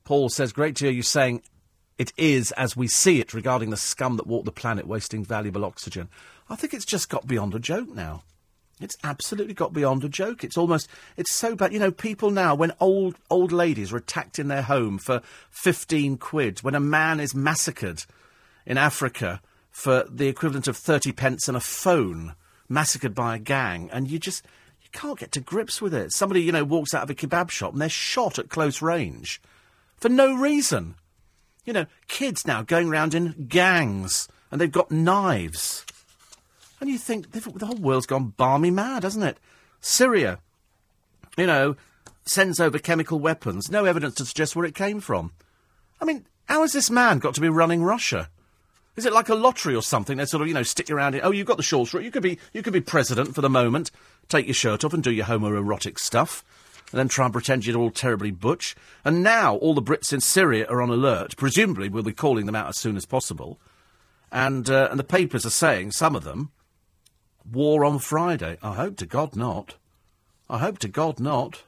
Paul says, great to hear you saying it is as we see it regarding the scum that walk the planet wasting valuable oxygen. I think it's just got beyond a joke now. It's absolutely got beyond a joke. It's almost, it's so bad. You know, people now, when old, old ladies are attacked in their home for 15 quid, when a man is massacred in Africa for the equivalent of 30 pence and a phone, massacred by a gang, and you just, you can't get to grips with it. Somebody, you know, walks out of a kebab shop and they're shot at close range for no reason. You know, kids now going around in gangs and they've got knives. And you think the whole world's gone balmy mad, hasn't it? Syria, you know, sends over chemical weapons. No evidence to suggest where it came from. I mean, how has this man got to be running Russia? Is it like a lottery or something? They sort of, you know, stick around it. Oh, you've got the it. You could be, you could be president for the moment. Take your shirt off and do your homoerotic stuff and then try and pretend you're all terribly butch. And now all the Brits in Syria are on alert. Presumably, we'll be calling them out as soon as possible. And, uh, and the papers are saying, some of them, war on Friday. I hope to God not. I hope to God not.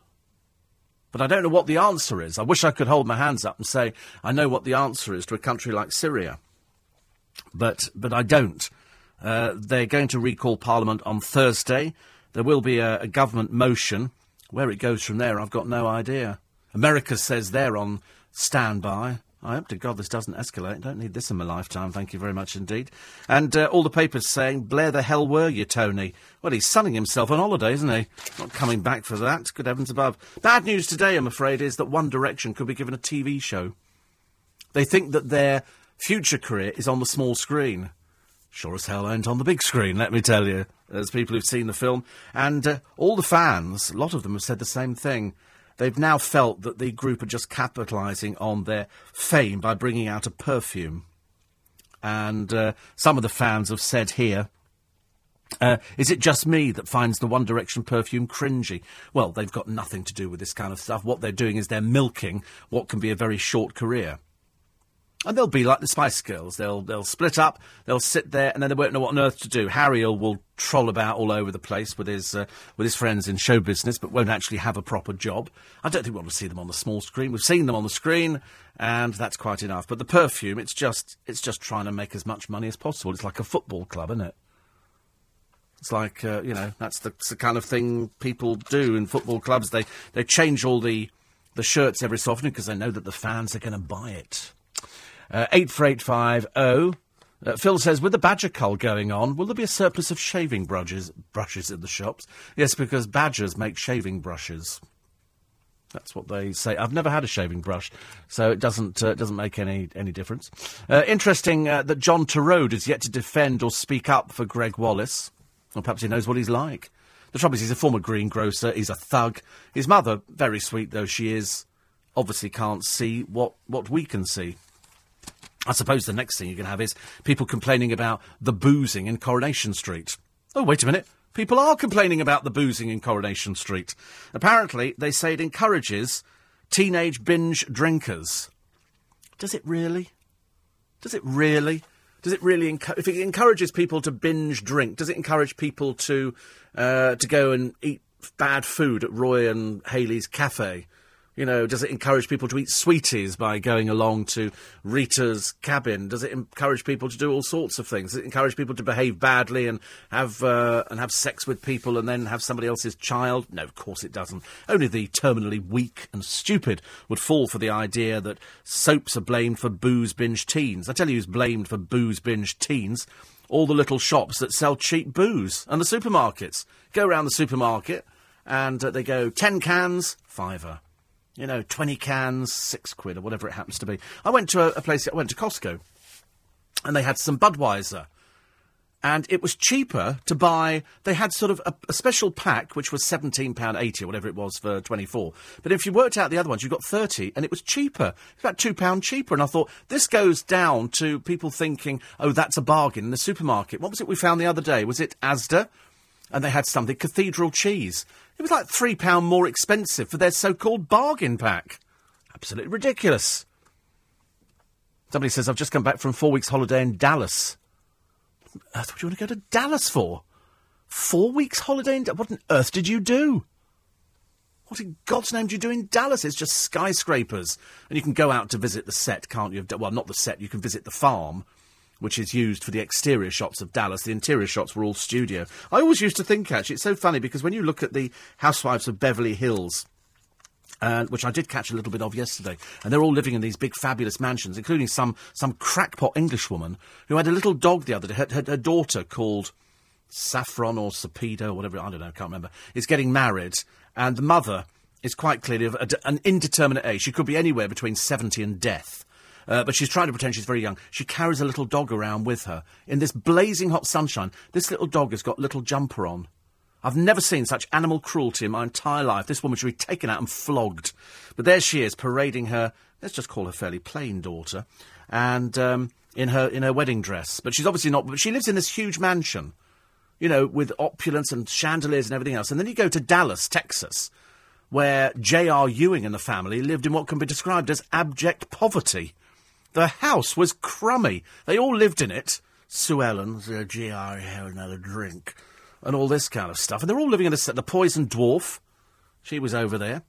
But I don't know what the answer is. I wish I could hold my hands up and say, I know what the answer is to a country like Syria. But, but I don't. Uh, they're going to recall Parliament on Thursday. There will be a, a government motion where it goes from there, I've got no idea. America says they're on standby. I hope to God this doesn't escalate. Don't need this in my lifetime, thank you very much indeed. And uh, all the papers saying, Blair the hell were you, Tony? Well, he's sunning himself on holiday, isn't he? Not coming back for that. Good heavens above. Bad news today, I'm afraid, is that One Direction could be given a TV show. They think that their future career is on the small screen. Sure as hell ain't on the big screen, let me tell you. There's people who've seen the film. And uh, all the fans, a lot of them have said the same thing. They've now felt that the group are just capitalising on their fame by bringing out a perfume. And uh, some of the fans have said here, uh, is it just me that finds the One Direction perfume cringy? Well, they've got nothing to do with this kind of stuff. What they're doing is they're milking what can be a very short career. And they'll be like the Spice Girls. They'll they'll split up. They'll sit there, and then they won't know what on earth to do. Harry will troll about all over the place with his uh, with his friends in show business, but won't actually have a proper job. I don't think we want to see them on the small screen. We've seen them on the screen, and that's quite enough. But the perfume, it's just it's just trying to make as much money as possible. It's like a football club, isn't it? It's like uh, you know that's the, the kind of thing people do in football clubs. They they change all the the shirts every so often because they know that the fans are going to buy it. Uh, 84850. Uh, Phil says, with the badger cull going on, will there be a surplus of shaving brushes, brushes in the shops? Yes, because badgers make shaving brushes. That's what they say. I've never had a shaving brush, so it doesn't uh, doesn't make any any difference. Uh, interesting uh, that John Torode is yet to defend or speak up for Gregg Wallace. Or perhaps he knows what he's like. The trouble is, he's a former greengrocer. He's a thug. His mother, very sweet though she is, obviously can't see what what we can see. I suppose the next thing you can have is people complaining about the boozing in Coronation Street. Oh, wait a minute. People are complaining about the boozing in Coronation Street. Apparently, they say it encourages teenage binge drinkers. Does it really? Does it really? Does it really? Encu- if it encourages people to binge drink, does it encourage people to uh, to go and eat bad food at Roy and Haley's cafe? You know, does it encourage people to eat sweeties by going along to Rita's cabin? Does it encourage people to do all sorts of things? Does it encourage people to behave badly and have uh, and have sex with people and then have somebody else's child? No, of course it doesn't. Only the terminally weak and stupid would fall for the idea that soaps are blamed for booze binge teens. I tell you, who's blamed for booze binge teens? All the little shops that sell cheap booze and the supermarkets. Go around the supermarket and uh, they go ten cans, fiver you know, 20 cans, six quid, or whatever it happens to be. I went to a, a place, I went to Costco, and they had some Budweiser. And it was cheaper to buy. They had sort of a, a special pack, which was £17.80 or whatever it was for 24. But if you worked out the other ones, you got 30 and it was cheaper. It's about £2 cheaper. And I thought, this goes down to people thinking, oh, that's a bargain in the supermarket. What was it we found the other day? Was it Asda? And they had something, cathedral cheese. It was like £3 more expensive for their so called bargain pack. Absolutely ridiculous. Somebody says, I've just come back from four weeks' holiday in Dallas. What on earth would you want to go to Dallas for? Four weeks' holiday in Dallas? What on earth did you do? What in God's name do you do in Dallas? It's just skyscrapers. And you can go out to visit the set, can't you? Well, not the set, you can visit the farm which is used for the exterior shots of Dallas. The interior shots were all studio. I always used to think, actually, it's so funny because when you look at the Housewives of Beverly Hills, uh, which I did catch a little bit of yesterday, and they're all living in these big, fabulous mansions, including some some crackpot Englishwoman who had a little dog the other day. Her, her, her daughter called Saffron or Sapido, or whatever I don't know, can't remember. Is getting married, and the mother is quite clearly of a, an indeterminate age. She could be anywhere between seventy and death. Uh, but she's trying to pretend she's very young. She carries a little dog around with her. In this blazing hot sunshine, this little dog has got a little jumper on. I've never seen such animal cruelty in my entire life. This woman should be taken out and flogged. But there she is, parading her, let's just call her fairly plain daughter, and um, in her in her wedding dress. But she's obviously not. But she lives in this huge mansion, you know, with opulence and chandeliers and everything else. And then you go to Dallas, Texas, where J.R. Ewing and the family lived in what can be described as abject poverty. The house was crummy. They all lived in it. Sue Ellen, uh, J.R., have another drink, and all this kind of stuff. And they're all living in this, the poison dwarf. She was over there.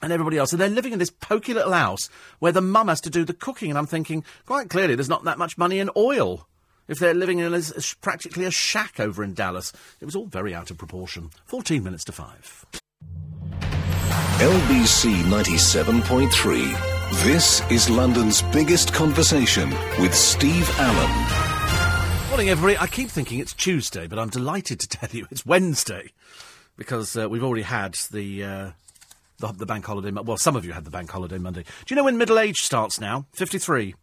And everybody else. And they're living in this poky little house where the mum has to do the cooking. And I'm thinking, quite clearly, there's not that much money in oil if they're living in a, practically a shack over in Dallas. It was all very out of proportion. 14 minutes to 5. LBC 97.3. This is London's biggest conversation with Steve Allen. Morning, everybody. I keep thinking it's Tuesday, but I'm delighted to tell you it's Wednesday because uh, we've already had the, uh, the, the bank holiday. Well, some of you had the bank holiday Monday. Do you know when middle age starts now? Fifty-three.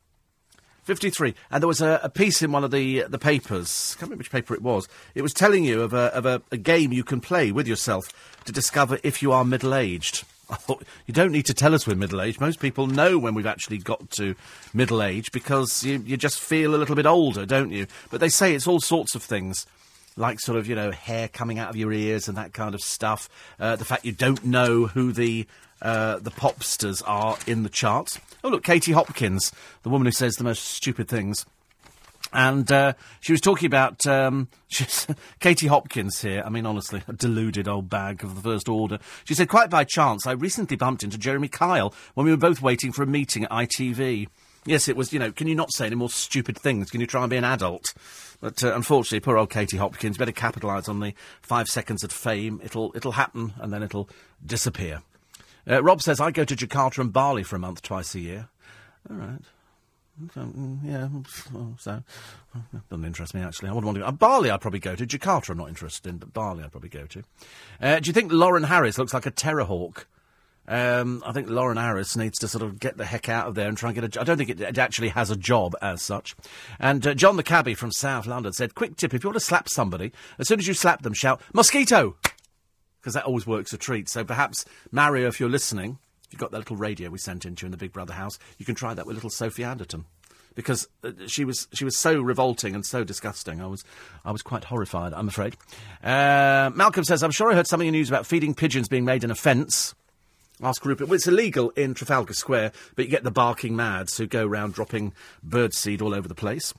53. And there was a, a, piece in one of the the papers, I can't remember which paper it was. It was telling you of, a, of a, a game you can play with yourself to discover if you are middle aged. I thought, you don't need to tell us we're middle aged. Most people know when we've actually got to middle age because you, you just feel a little bit older, don't you? But they say it's all sorts of things like sort of, you know, hair coming out of your ears and that kind of stuff. Uh, the fact you don't know who the uh, the popsters are in the charts. Oh, look, Katie Hopkins, the woman who says the most stupid things. And uh, she was talking about um, *laughs* Katie Hopkins here. I mean, honestly, a deluded old bag of the first order. She said, quite by chance, I recently bumped into Jeremy Kyle when we were both waiting for a meeting at ITV. Yes, it was, you know, can you not say any more stupid things? Can you try and be an adult? But uh, unfortunately, poor old Katie Hopkins better capitalise on the five seconds of fame. It'll, it'll happen and then it'll disappear. Uh, Rob says, I go to Jakarta and Bali for a month twice a year. All right. Mm, yeah, so doesn't interest me actually. I wouldn't want to. Go. Uh, Bali, I'd probably go to. Jakarta, I'm not interested in, but Bali, I'd probably go to. Uh, do you think Lauren Harries looks like a Terrahawk? Um, I think Lauren Harries needs to sort of get the heck out of there and try and get a. I don't think it, it actually has a job as such. And uh, John the cabbie from South London said, "Quick tip: if you want to slap somebody, as soon as you slap them, shout mosquito, because that always works a treat. So perhaps Mario, if you're listening, you've got that little radio we sent into in the Big Brother house, you can try that with little Sophie Anderton." Because uh, she was she was so revolting and so disgusting, I was I was quite horrified. I'm afraid. Uh, Malcolm says, "I'm sure I heard something in the news about feeding pigeons being made an offence." Ask Rupert. Well, it's illegal in Trafalgar Square, but you get the barking mads who go round dropping birdseed all over the place.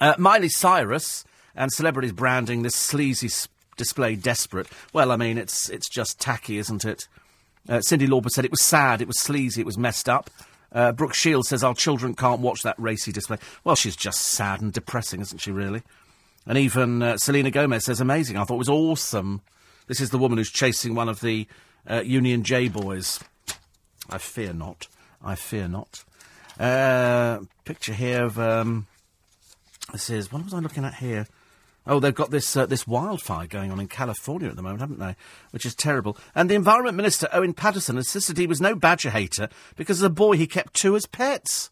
Uh, Miley Cyrus and celebrities branding this sleazy display desperate. Well, I mean, it's it's just tacky, isn't it? Uh, Cyndi Lauper said it was sad, it was sleazy, it was messed up. Uh, Brooke Shields says our children can't watch that racy display. Well, she's just sad and depressing, isn't she, really? And even uh, Selena Gomez says amazing. I thought it was awesome. This is the woman who's chasing one of the uh, Union J boys. I fear not. I fear not. Uh, picture here of um, this is what was I looking at here? Oh, they've got this uh, this wildfire going on in California at the moment, haven't they? Which is terrible. And the Environment Minister Owen Paterson insisted he was no badger hater because as a boy he kept two as pets.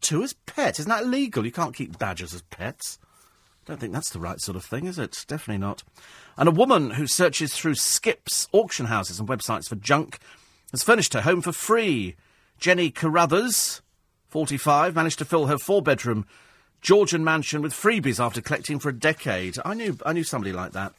Two as pets? Isn't that illegal? You can't keep badgers as pets. Don't think that's the right sort of thing, is it? Definitely not. And a woman who searches through skips, auction houses, and websites for junk has furnished her home for free. Jenny Carruthers, 45, managed to fill her four bedroom Georgian mansion with freebies after collecting for a decade. I knew, I knew somebody like that.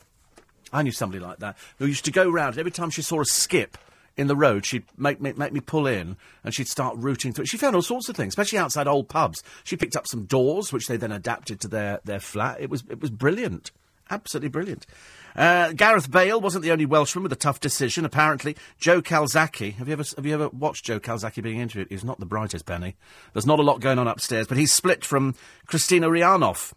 I knew somebody like that who used to go round every time she saw a skip in the road, she'd make me, make me pull in and she'd start rooting through. She found all sorts of things, especially outside old pubs. She picked up some doors, which they then adapted to their, their flat. It was, it was brilliant. Absolutely brilliant. Uh, Gareth Bale wasn't the only Welshman with a tough decision. Apparently, Joe Calzaghe. Have you ever have you ever watched Joe Calzaghe being interviewed? He's not the brightest penny. There's not a lot going on upstairs, but he's split from Kristina Rihanoff.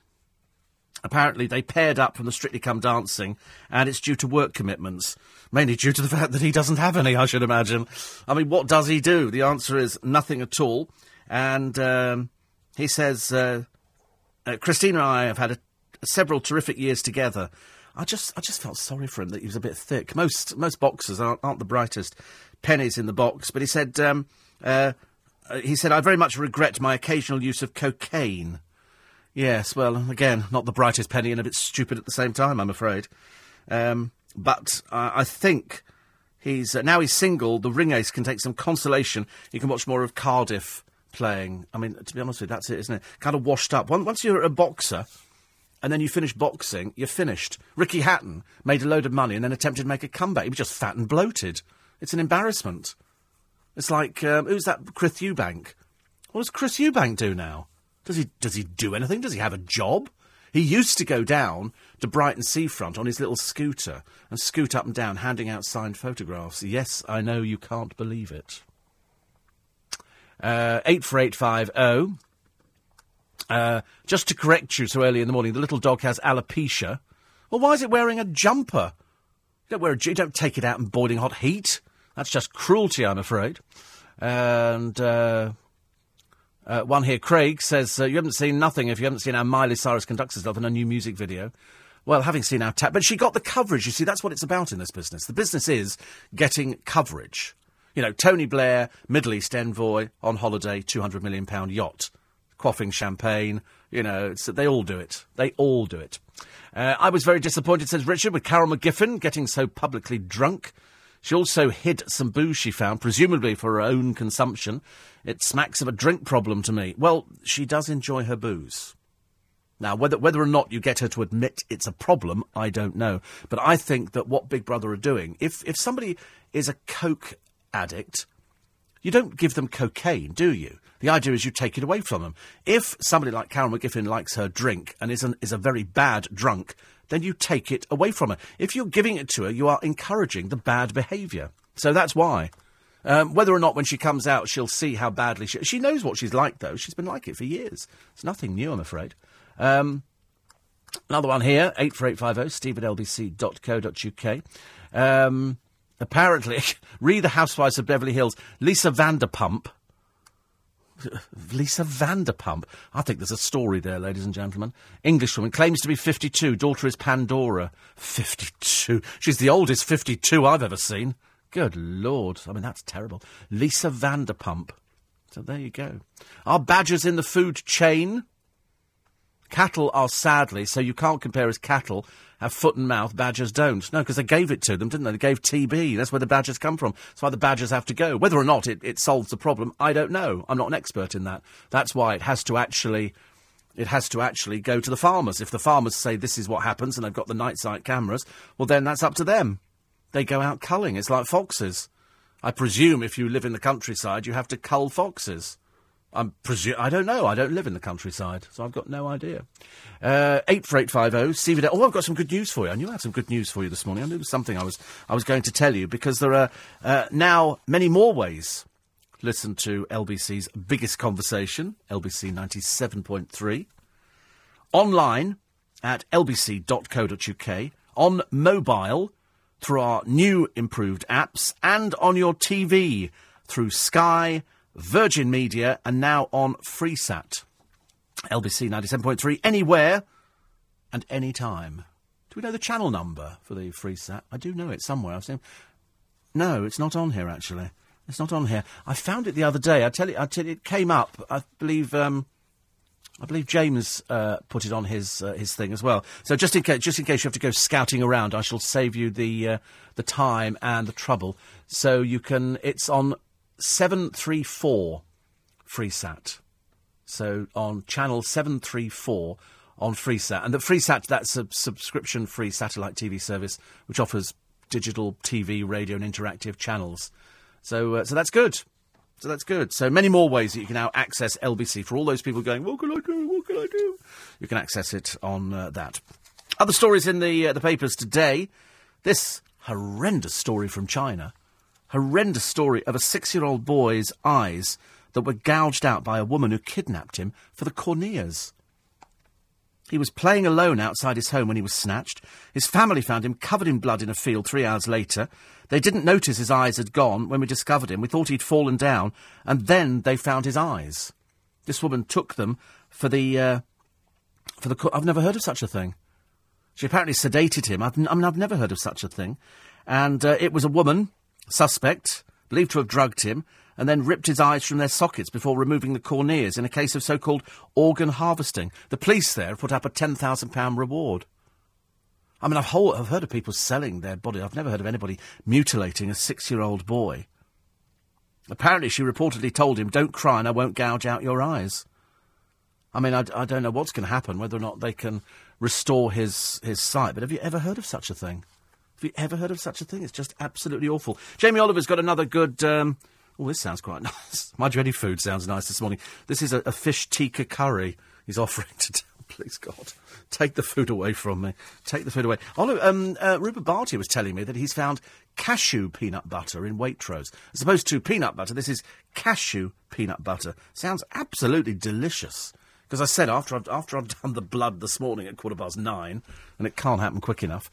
Apparently, they paired up from the Strictly Come Dancing, and it's due to work commitments. Mainly due to the *laughs* fact that he doesn't have any, I should imagine. I mean, what does he do? The answer is nothing at all. And um, he says, uh, uh, Kristina and I have had a, several terrific years together. I just, I just felt sorry for him that he was a bit thick. Most, most boxers aren't, aren't the brightest pennies in the box. But he said, um, uh, he said, I very much regret my occasional use of cocaine. Yes, well, again, not the brightest penny and a bit stupid at the same time, I'm afraid. Um, but uh, I think he's uh, now he's single. The ring ace can take some consolation. You can watch more of Cardiff playing. I mean, to be honest with you, that's it, isn't it? Kind of washed up. Once you're a boxer, and then you finish boxing, you're finished. Ricky Hatton made a load of money and then attempted to make a comeback. He was just fat and bloated. It's an embarrassment. It's like um, who's that? Chris Eubank. What does Chris Eubank do now? Does he does he do anything? Does he have a job? He used to go down to Brighton seafront on his little scooter and scoot up and down, handing out signed photographs. Yes, I know you can't believe it. Uh, eight four eight five zero. Uh, just to correct you so early in the morning, the little dog has alopecia. Well, why is it wearing a jumper? You don't wear a, you don't take it out in boiling hot heat. That's just cruelty, I'm afraid. And uh, uh, one here, Craig, says, uh, You haven't seen nothing if you haven't seen how Miley Cyrus conducts herself in a new music video. Well, having seen our tap, but she got the coverage. You see, that's what it's about in this business. The business is getting coverage. You know, Tony Blair, Middle East envoy, on holiday, £200 million yacht, quaffing champagne. You know, they all do it. They all do it. Uh, I was very disappointed, says Richard, with Carol McGiffin getting so publicly drunk. She also hid some booze she found, presumably for her own consumption. It smacks of a drink problem to me. Well, she does enjoy her booze. Now, whether, whether or not you get her to admit it's a problem, I don't know. But I think that what Big Brother are doing, if, if somebody is a Coke addict, you don't give them cocaine, do you? The idea is you take it away from them. If somebody like Karen McGiffin likes her drink and is, an, is a very bad drunk, then you take it away from her. If you're giving it to her, you are encouraging the bad behaviour. So that's why. Um, whether or not when she comes out she'll see how badly she... She knows what she's like, though. She's been like it for years. It's nothing new, I'm afraid. Um, another one here, 84850, steve at lbc.co.uk. Um, apparently, *laughs* read The Housewives of Beverly Hills. Lisa Vanderpump *laughs* Lisa Vanderpump. I think there's a story there, ladies and gentlemen. Englishwoman claims to be 52. Daughter is Pandora. 52. She's the oldest 52 I've ever seen. Good lord. I mean, that's terrible. Lisa Vanderpump. So there you go. Are badgers in the food chain? Cattle are sadly, so you can't compare as cattle have foot and mouth, badgers don't. No, because they gave it to them, didn't they? They gave TB. That's where the badgers come from. That's why the badgers have to go. Whether or not it, it solves the problem, I don't know. I'm not an expert in that. That's why it has to actually it has to actually go to the farmers. If the farmers say this is what happens and they've got the night sight cameras, well, then that's up to them. They go out culling. It's like foxes. I presume if you live in the countryside, you have to cull foxes. I'm presu- I don't know. I don't live in the countryside, so I've got no idea. Uh, eight four eight five zero. CVD. Oh, I've got some good news for you. I knew I had some good news for you this morning. I knew was something I was I was going to tell you because there are uh, now many more ways. to Listen to LBC's biggest conversation, LBC ninety seven point three, online at lbc.co.uk, on mobile through our new improved apps, and on your TV through Sky. Virgin Media, and now on FreeSat. LBC 97.3, anywhere and any time. Do we know the channel number for the FreeSat? I do know it somewhere. I've seen. No, it's not on here, actually. It's not on here. I found it the other day. I tell you, I tell you, it came up. I believe. Um, I believe James uh, put it on his uh, his thing as well. So just in case, just in case you have to go scouting around, I shall save you the uh, the time and the trouble. So you can. It's on 734 FreeSat. So on channel 734 on FreeSat. And the FreeSat, that's a subscription free satellite TV service which offers digital TV, radio, and interactive channels. So, uh, so that's good. So that's good. So many more ways that you can now access LBC for all those people going, what can I do? What can I do? You can access it on uh, that. Other stories in the uh, the papers today. This horrendous story from China horrendous story of a six year old boy's eyes that were gouged out by a woman who kidnapped him for the corneas. He was playing alone outside his home when he was snatched. His family found him covered in blood in a field three hours later. They didn't notice his eyes had gone when we discovered him. We thought he'd fallen down, and then they found his eyes. This woman took them for the. Uh, for the. I've never heard of such a thing. She apparently sedated him. I've, I mean, I've never heard of such a thing. And uh, it was a woman Suspect, believed to have drugged him, and then ripped his eyes from their sockets before removing the corneas in a case of so called organ harvesting. The police there have put up a £10,000 reward. I mean, I've, whole, I've heard of people selling their body. I've never heard of anybody mutilating a six year old boy. Apparently, she reportedly told him, Don't cry and I won't gouge out your eyes. I mean, I, I don't know what's going to happen, whether or not they can restore his, his sight, but have you ever heard of such a thing? Have you ever heard of such a thing? It's just absolutely awful. Jamie Oliver's got another good. Um, oh, this sounds quite *laughs* nice. My dready food sounds nice this morning. This is a, a fish tikka curry he's *laughs* offering to. Please God, take the food away from me. Take the food away. Oliver, um, uh, Rupert Barty was telling me that he's found cashew peanut butter in Waitrose. As opposed to peanut butter, this is cashew peanut butter. Sounds absolutely delicious. Because I said after I've, after I've *laughs* done the blood this morning at quarter past nine, and it can't happen quick enough,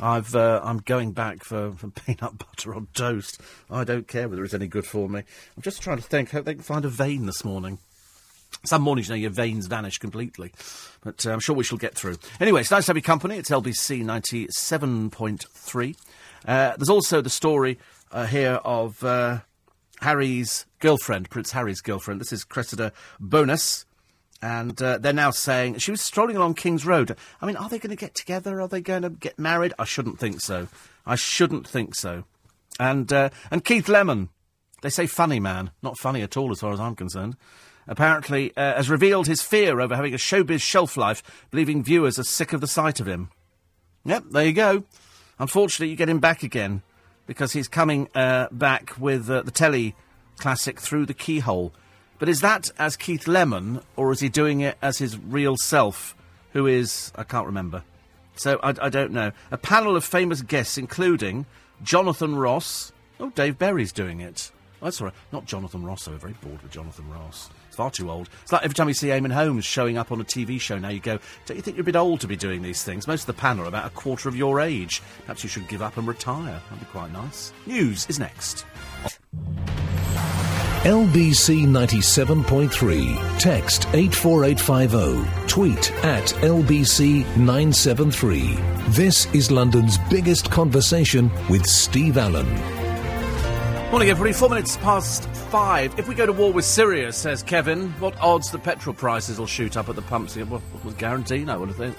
I've uh, I'm going back for, for *laughs* peanut butter on toast. I don't care whether it's any good for me. I'm just trying to think. Hope they can find a vein this morning. Some mornings, you know, your veins vanish completely. But uh, I'm sure we shall get through. Anyway, it's nice to have your company. It's LBC 97.3. Uh, there's also the story uh, here of uh, Harry's girlfriend, Prince Harry's girlfriend. This is Cressida Bonas. And uh, they're now saying she was strolling along King's Road. I mean, are they going to get together? Are they going to get married? I shouldn't think so. I shouldn't think so. And uh, and Keith Lemon, they say funny man, not funny at all as far as I'm concerned. Apparently, uh, has revealed his fear over having a showbiz shelf life, believing viewers are sick of the sight of him. Yep, there you go. Unfortunately, you get him back again because he's coming uh, back with uh, the telly classic Through the Keyhole. But is that as Keith Lemon, or is he doing it as his real self, who is. I can't remember. So I, I don't know. A panel of famous guests, including Jonathan Ross. Oh, Dave Berry's doing it. Oh, sorry, not Jonathan Ross. I'm very bored with Jonathan Ross. It's far too old. It's like every time you see Eamonn Holmes showing up on a TV show now, you go, don't you think you're a bit old to be doing these things? Most of the panel are about a quarter of your age. Perhaps you should give up and retire. That'd be quite nice. News is next. LBC 97.3. Text 84850. Tweet at LBC 973. This is London's biggest conversation with Steve Allen. Morning, everybody. Four minutes past five. If we go to war with Syria, says Kevin, what odds the petrol prices will shoot up at the pumps? What was guaranteed? I would have thought.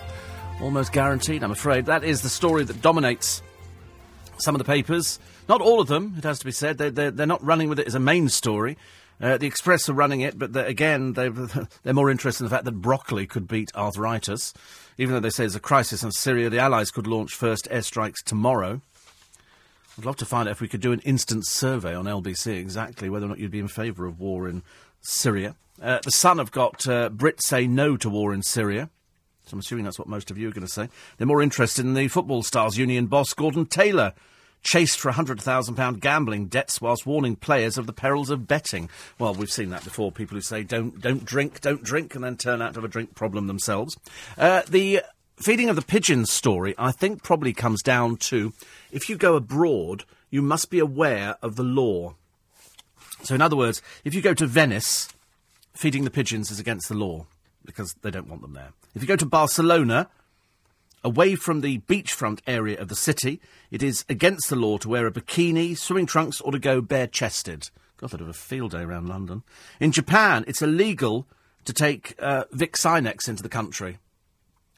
Almost guaranteed, I'm afraid. That is the story that dominates some of the papers. Not all of them, it has to be said. They're, they're, they're not running with it as a main story. Uh, the Express are running it, but again, they're, *laughs* they're more interested in the fact that broccoli could beat arthritis. Even though they say there's a crisis in Syria, the Allies could launch first airstrikes tomorrow. I'd love to find out if we could do an instant survey on LBC exactly whether or not you'd be in favour of war in Syria. Uh, the Sun have got uh, Brits say no to war in Syria. So I'm assuming that's what most of you are going to say. They're more interested in the Football Stars Union boss Gordon Taylor, chased for £100,000 gambling debts whilst warning players of the perils of betting. Well, we've seen that before. People who say don't, don't drink, don't drink, and then turn out to have a drink problem themselves. Uh, the feeding of the pigeons story, I think, probably comes down to if you go abroad, you must be aware of the law. So, in other words, if you go to Venice, feeding the pigeons is against the law because they don't want them there. If you go to Barcelona, away from the beachfront area of the city, it is against the law to wear a bikini, swimming trunks, or to go bare chested. God, I'd have a field day around London. In Japan, it's illegal to take uh, Vicks Sinex into the country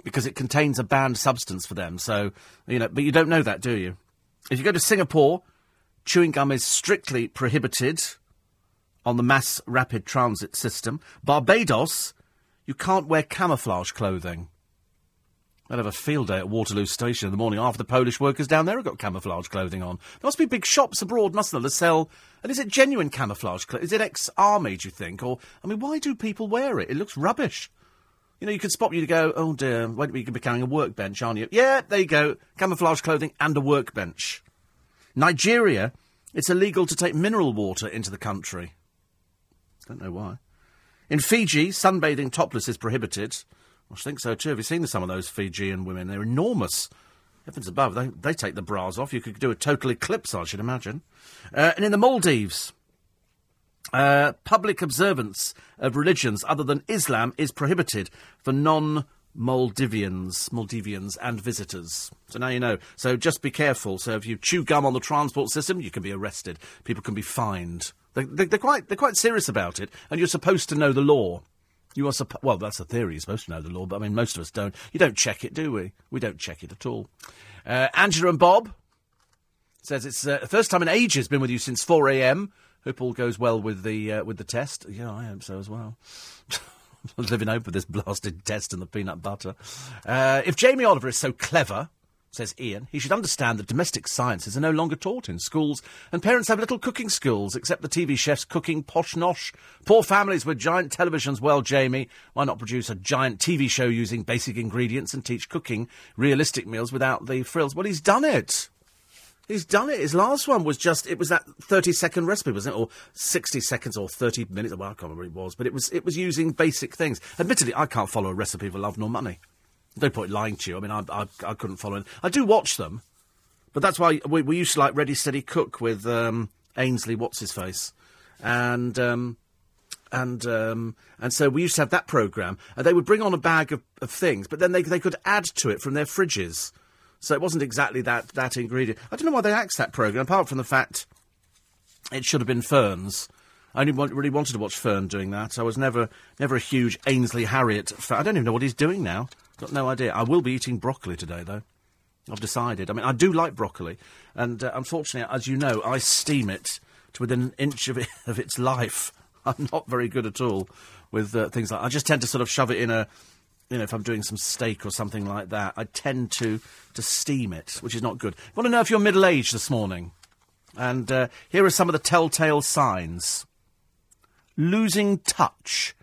because it contains a banned substance for them. So, you know, but you don't know that, do you? If you go to Singapore, chewing gum is strictly prohibited on the mass rapid transit system. Barbados, you can't wear camouflage clothing. They'll have a field day at Waterloo Station in the morning. Half the Polish workers down there have got camouflage clothing on. There must be big shops abroad, mustn't there, that sell. And is it genuine camouflage clothing? Is it ex army, do you think? Or, I mean, why do people wear it? It looks rubbish. You know, you could spot you to go, oh dear, you could be carrying a workbench, aren't you? Yeah, there you go. Camouflage clothing and a workbench. Nigeria, it's illegal to take mineral water into the country. Don't know why. In Fiji, sunbathing topless is prohibited. I think so too. Have you seen some of those Fijian women? They're enormous. Heavens above, they, they take the bras off. You could do a total eclipse, I should imagine. Uh, and in the Maldives, uh, public observance of religions other than Islam is prohibited for non Maldivians, Maldivians and visitors. So now you know. So just be careful. So if you chew gum on the transport system, you can be arrested. People can be fined. They, they, they're quite they're quite serious about it, and you're supposed to know the law. You are supposed well, that's the theory. You're supposed to know the law, but I mean, most of us don't. You don't check it, do we? We don't check it at all. Uh, Angela and Bob says it's uh, the first time in ages. Been with you since 4 a.m. Hope all goes well with the uh, with the test. Yeah, I hope so as well. I'm *laughs* Living with this blasted test and the peanut butter. Uh, if Jamie Oliver is so clever, says Ian, he should understand that domestic sciences are no longer taught in schools, and parents have little cooking skills except the TV chefs cooking posh nosh. Poor families with giant televisions. Well, Jamie, why not produce a giant TV show using basic ingredients and teach cooking realistic meals without the frills? Well, he's done it. He's done it. His last one was just it was that thirty second recipe, wasn't it, or sixty seconds, or thirty minutes? Well, I can't remember what it was, but it was it was using basic things. Admittedly, I can't follow a recipe for love nor money. No point lying to you. I mean, I, I, I couldn't follow it. I do watch them, but that's why we, we used to like Ready Steady Cook with um, Ainsley, what's his face, and um, and um, and so we used to have that program, and they would bring on a bag of, of things, but then they they could add to it from their fridges, so it wasn't exactly that that ingredient. I don't know why they axed that program, apart from the fact it should have been Ferns. I only want, really wanted to watch Fern doing that. I was never never a huge Ainsley Harriott fan. I don't even know what he's doing now. Got no idea. I will be eating broccoli today, though. I've decided. I mean, I do like broccoli, and uh, unfortunately, as you know, I steam it to within an inch of, it, *laughs* of its life. *laughs* I'm not very good at all with uh, things like. I just tend to sort of shove it in a, you know, if I'm doing some steak or something like that, I tend to to steam it, which is not good. I want to know if you're middle aged this morning, and uh, here are some of the telltale signs: losing touch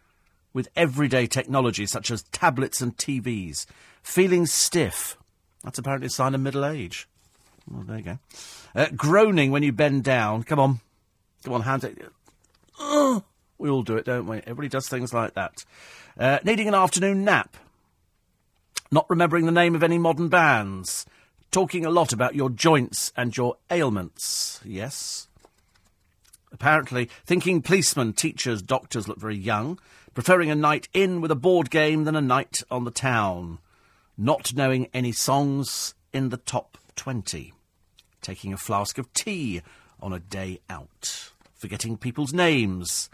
with everyday technology such as tablets and TVs. Feeling stiff. That's apparently a sign of middle age. Well, there you go. Uh, groaning when you bend down. Come on. Come on, hands. Uh, we all do it, don't we? Everybody does things like that. Uh, needing an afternoon nap. Not remembering the name of any modern bands. Talking a lot about your joints and your ailments. Yes. apparently thinking policemen, teachers, doctors look very young, preferring a night in with a board game than a night on the town, not knowing any songs in the top 20, taking a flask of tea on a day out, forgetting people's names,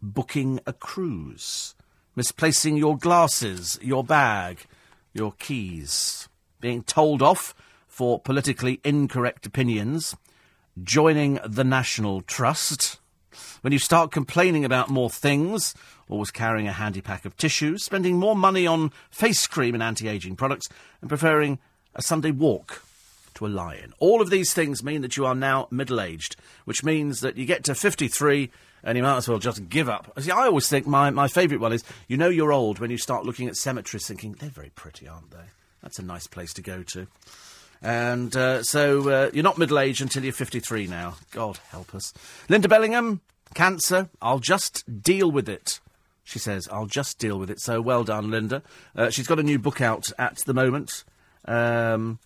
booking a cruise, misplacing your glasses, your bag, your keys, being told off for politically incorrect opinions, joining the National Trust, when you start complaining about more things, always carrying a handy pack of tissues, spending more money on face cream and anti aging products, and preferring a Sunday walk to a lion. All of these things mean that you are now middle aged, which means that you get to 53 and you might as well just give up. See, I always think my, my favourite one is you know you're old when you start looking at cemeteries thinking, they're very pretty, aren't they? That's a nice place to go to. And uh, so uh, you're not middle aged until you're 53 now. God help us. Linda Bellingham, cancer. I'll just deal with it. She says, I'll just deal with it. So well done, Linda. Uh, she's got a new book out at the moment. Um,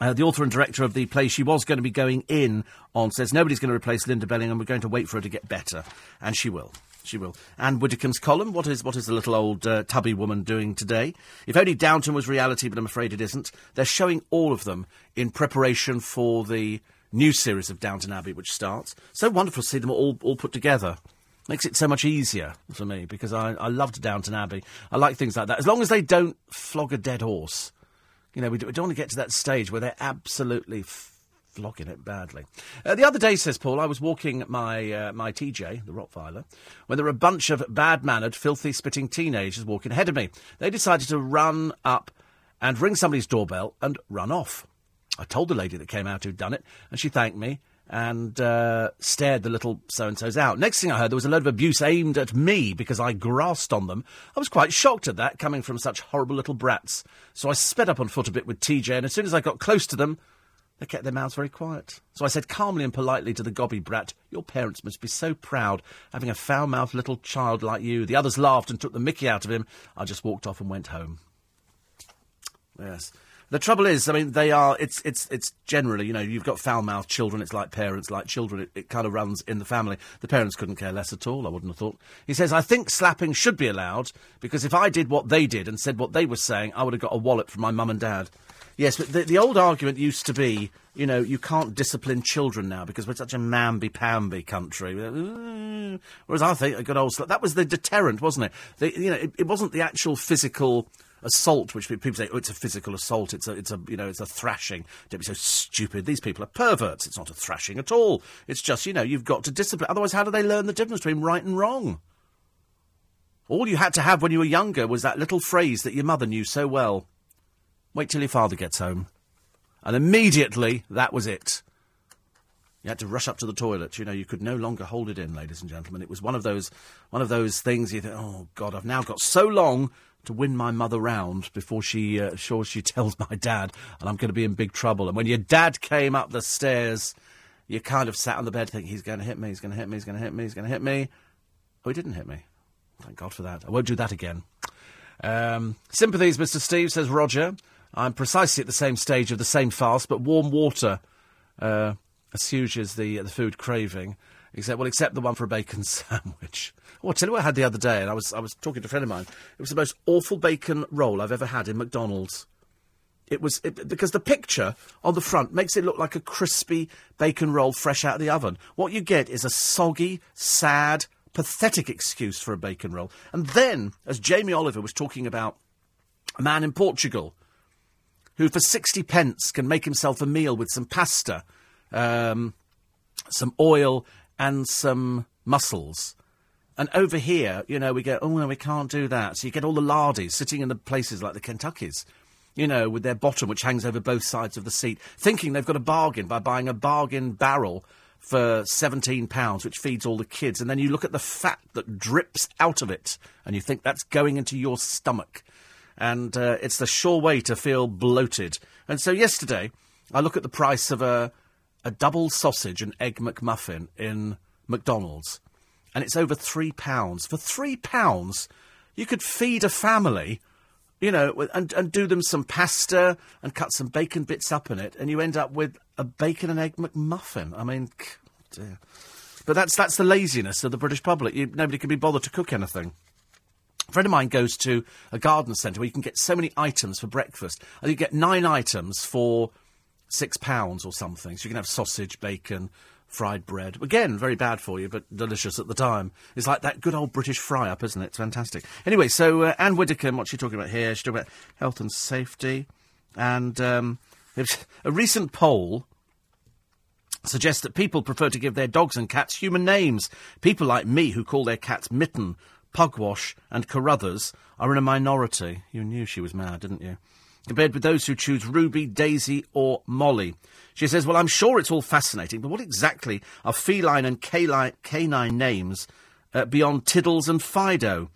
uh, the author and director of the play she was going to be going in on says nobody's going to replace Linda Bellingham. We're going to wait for her to get better, and she will. She will. Anne Widdecombe's column. What is what is the little old uh, tubby woman doing today? If only Downton was reality, but I'm afraid it isn't. They're showing all of them in preparation for the new series of Downton Abbey, which starts. So wonderful to see them all all put together. Makes it so much easier for me because I, I loved Downton Abbey. I like things like that. As long as they don't flog a dead horse. You know, we, do, we don't want to get to that stage where they're absolutely flogging it badly. Uh, the other day, says Paul, I was walking my uh, my TJ, the Rottweiler, when there were a bunch of bad-mannered, filthy, spitting teenagers walking ahead of me. They decided to run up and ring somebody's doorbell and run off. I told the lady that came out who'd done it, and she thanked me and uh, stared the little so and so's out. Next thing I heard, there was a load of abuse aimed at me because I grassed on them. I was quite shocked at that, coming from such horrible little brats. So I sped up on foot a bit with TJ, and as soon as I got close to them, they kept their mouths very quiet. So I said calmly and politely to the gobby brat, Your parents must be so proud having a foul mouthed little child like you. The others laughed and took the mickey out of him. I just walked off and went home. Yes. The trouble is, I mean, they are. It's it's it's generally, you know, you've got foul-mouthed children. It's like parents, like children. It, it kind of runs in the family. The parents couldn't care less at all. I wouldn't have thought. He says, I think slapping should be allowed because if I did what they did and said what they were saying, I would have got a wallet from my mum and dad. Yes, but the, the old argument used to be, you know, you can't discipline children now because we're such a mamby-pamby country. Whereas I think a good old slap, that was the deterrent, wasn't it? The, you know, it, it wasn't the actual physical assault, which people say, oh, it's a physical assault, it's a, it's a, you know, it's a thrashing. Don't be so stupid. These people are perverts. It's not a thrashing at all. It's just, you know, you've got to discipline. Otherwise, how do they learn the difference between right and wrong? All you had to have when you were younger was that little phrase that your mother knew so well. Wait till your father gets home. And immediately, that was it. You had to rush up to the toilet. You know, you could no longer hold it in, ladies and gentlemen. It was one of those, one of those things. You think, oh God, I've now got so long to win my mother round before she, uh, sure she *laughs* tells my dad, and I'm going to be in big trouble. And when your dad came up the stairs, you kind of sat on the bed thinking, he's going to hit me, he's going to hit me, he's going to hit me, he's going to hit me. Oh, he didn't hit me. Thank God for that. I won't do that again. Um, sympathies, Mr. Steve, says Roger. I'm precisely at the same stage of the same fast, but warm water uh, assuages the, the food craving. Except, well, except the one for a bacon *laughs* sandwich. Oh, I'll tell you what I had the other day, and I was, I was talking to a friend of mine. It was the most awful bacon roll I've ever had in McDonald's. It was it, because the picture on the front makes it look like a crispy bacon roll fresh out of the oven. What you get is a soggy, sad, pathetic excuse for a bacon roll. And then, as Jamie Oliver was talking about a man in Portugal who, for 60 pence, can make himself a meal with some pasta, um, some oil, and some mussels. And over here, you know, we go, oh, no, we can't do that. So you get all the lardies sitting in the places like the Kentuckys, you know, with their bottom, which hangs over both sides of the seat, thinking they've got a bargain by buying a bargain barrel for £17, which feeds all the kids. And then you look at the fat that drips out of it, and you think that's going into your stomach. And uh, it's the sure way to feel bloated. And so yesterday, I look at the price of a, a double sausage and egg McMuffin in McDonald's and it's over three pounds. For three pounds, you could feed a family, you know, and, and do them some pasta and cut some bacon bits up in it, and you end up with a bacon and egg McMuffin. I mean, dear. But that's that's the laziness of the British public. You, nobody can be bothered to cook anything. A friend of mine goes to a garden centre where you can get so many items for breakfast. And you get nine items for six pounds or something. So you can have sausage, bacon, fried bread. Again, very bad for you, but delicious at the time. It's like that good old British fry up, isn't it? It's fantastic. Anyway, so uh, Anne Widdecombe, what's she talking about here? She's talking about health and safety. And um, *laughs* a recent poll suggests that people prefer to give their dogs and cats human names. People like me who call their cats Mitten, Pugwash, and Carruthers are in a minority. You knew she was mad, didn't you? Compared with those who choose Ruby, Daisy, or Molly. She says, Well, I'm sure it's all fascinating, but what exactly are feline and canine names uh, beyond Tiddles and Fido?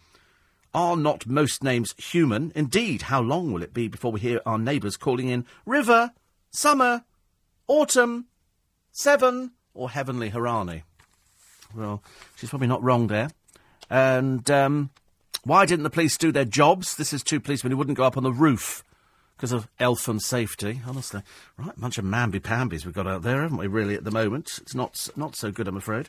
Are not most names human? Indeed, how long will it be before we hear our neighbours calling in River, Summer, Autumn, Seven, or Heavenly Hiraani? Well, she's probably not wrong there. And um, why didn't the police do their jobs? This is two policemen who wouldn't go up on the roof because of elf and safety. Honestly, right, bunch of mamby-pambies we've got out there, haven't we? Really, at the moment, it's not not so good, I'm afraid.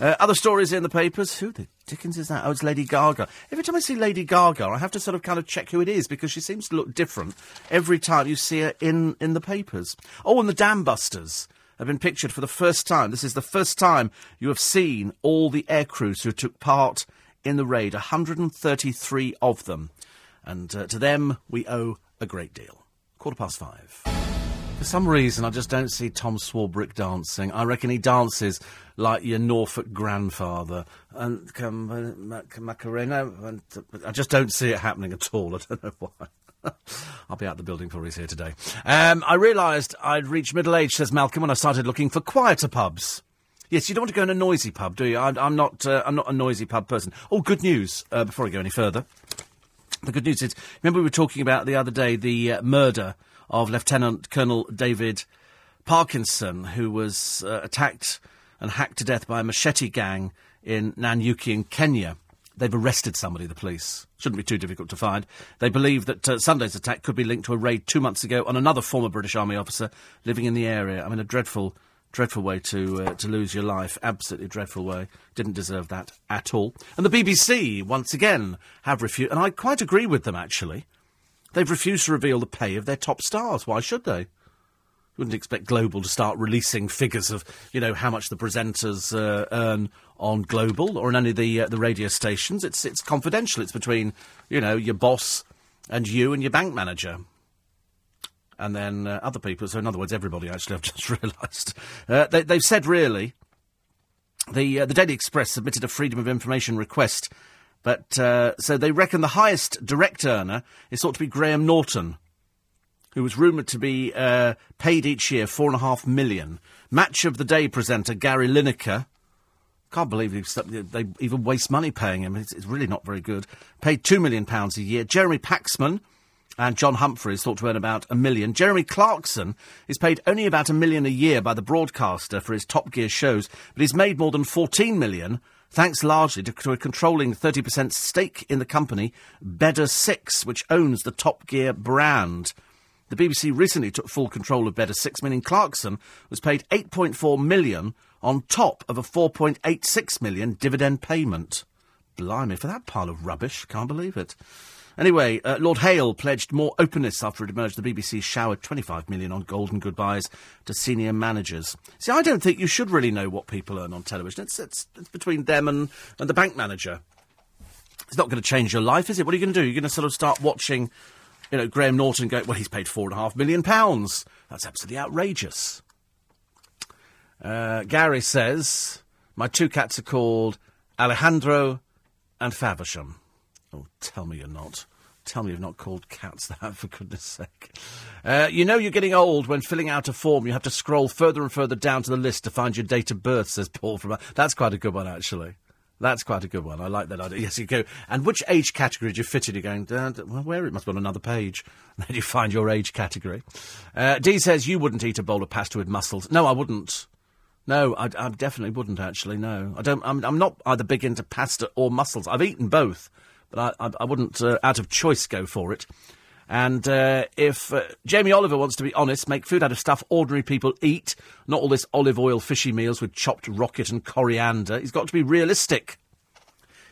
Uh, other stories in the papers. Who the Dickens is that? Oh, it's Lady Gaga. Every time I see Lady Gaga, I have to sort of kind of check who it is because she seems to look different every time you see her in in the papers. Oh, and the Dam Busters have been pictured for the first time. This is the first time you have seen all the air crews who took part in the raid. 133 of them. And uh, to them, we owe a great deal. Quarter past five. For some reason, I just don't see Tom Swarbrick dancing. I reckon he dances like your Norfolk grandfather. And um, Macarena. Uh, I just don't see it happening at all. *laughs* I don't know why. *laughs* I'll be out the building before he's here today. Um, I realised I'd reached middle age, says Malcolm, when I started looking for quieter pubs. Yes, you don't want to go in a noisy pub, do you? I, am not. Uh, I'm not a noisy pub person. Oh, good news! Uh, before I go any further, the good news is, remember we were talking about the other day the uh, murder of Lieutenant Colonel David Parkinson, who was uh, attacked and hacked to death by a machete gang in Nanyuki in Kenya. They've arrested somebody, the police. Shouldn't be too difficult to find. They believe that uh, Sunday's attack could be linked to a raid two months ago on another former British Army officer living in the area. I mean, a dreadful Dreadful way to uh, to lose your life. Absolutely dreadful way. Didn't deserve that at all. And the BBC once again have refused, and I quite agree with them actually. They've refused to reveal the pay of their top stars. Why should they? You wouldn't expect Global to start releasing figures of, you know, how much the presenters uh, earn on Global or on any of the uh, the radio stations. It's it's confidential. It's between, you know, your boss and you and your bank manager and then uh, other people. So, in other words, everybody actually, *laughs* I've just realised. Uh, they, have said really. The, uh, the Daily Express submitted a Freedom of Information request, but uh, so they reckon the highest direct earner is thought to be Graham Norton, who was rumoured to be uh, paid each year four and a half million. Match of the Day presenter Gary Lineker. Can't believe they even waste money paying him. It's, it's really not very good. Paid two million pounds a year. Jeremy Paxman, and John Humphrey is thought to earn about a million. Jeremy Clarkson is paid only about a million a year by the broadcaster for his Top Gear shows, but he's made more than 14 million thanks largely to, to a controlling 30% stake in the company Bedder 6, which owns the Top Gear brand. The BBC recently took full control of Bedder 6, meaning Clarkson was paid 8.4 million on top of a 4.86 million dividend payment. Blimey, for that pile of rubbish, can't believe it. Anyway, uh, Lord Hall pledged more openness after it emerged the BBC showered 25 million on golden goodbyes to senior managers. See, I don't think you should really know what people earn on television. It's, it's, it's between them and, and the bank manager. It's not going to change your life, is it? What are you going to do? You're going to sort of start watching, you know, Graham Norton go, well, he's paid four and a half million pounds. That's absolutely outrageous. Uh, Gary says, my two cats are called Alejandro and Faversham. Oh, tell me you're not. Tell me you've not called cats that, *laughs* for goodness sake. Uh, you know you're getting old when filling out a form. You have to scroll further and further down to the list to find your date of birth, says Paul from... That's quite a good one, actually. That's quite a good one. I like that idea. Yes, you go. And which age category do you fit in? You're going, well, where? It must be on another page. And *laughs* then you find your age category. Uh, Dee says you wouldn't eat a bowl of pasta with mussels. No, I wouldn't. No, I, I definitely wouldn't, actually, no. I don't, I'm, I'm not either big into pasta or mussels. I've eaten both but I, I, I wouldn't, uh, out of choice, go for it. And uh, if uh, Jamie Oliver wants to be honest, make food out of stuff ordinary people eat, not all this olive oil fishy meals with chopped rocket and coriander. He's got to be realistic.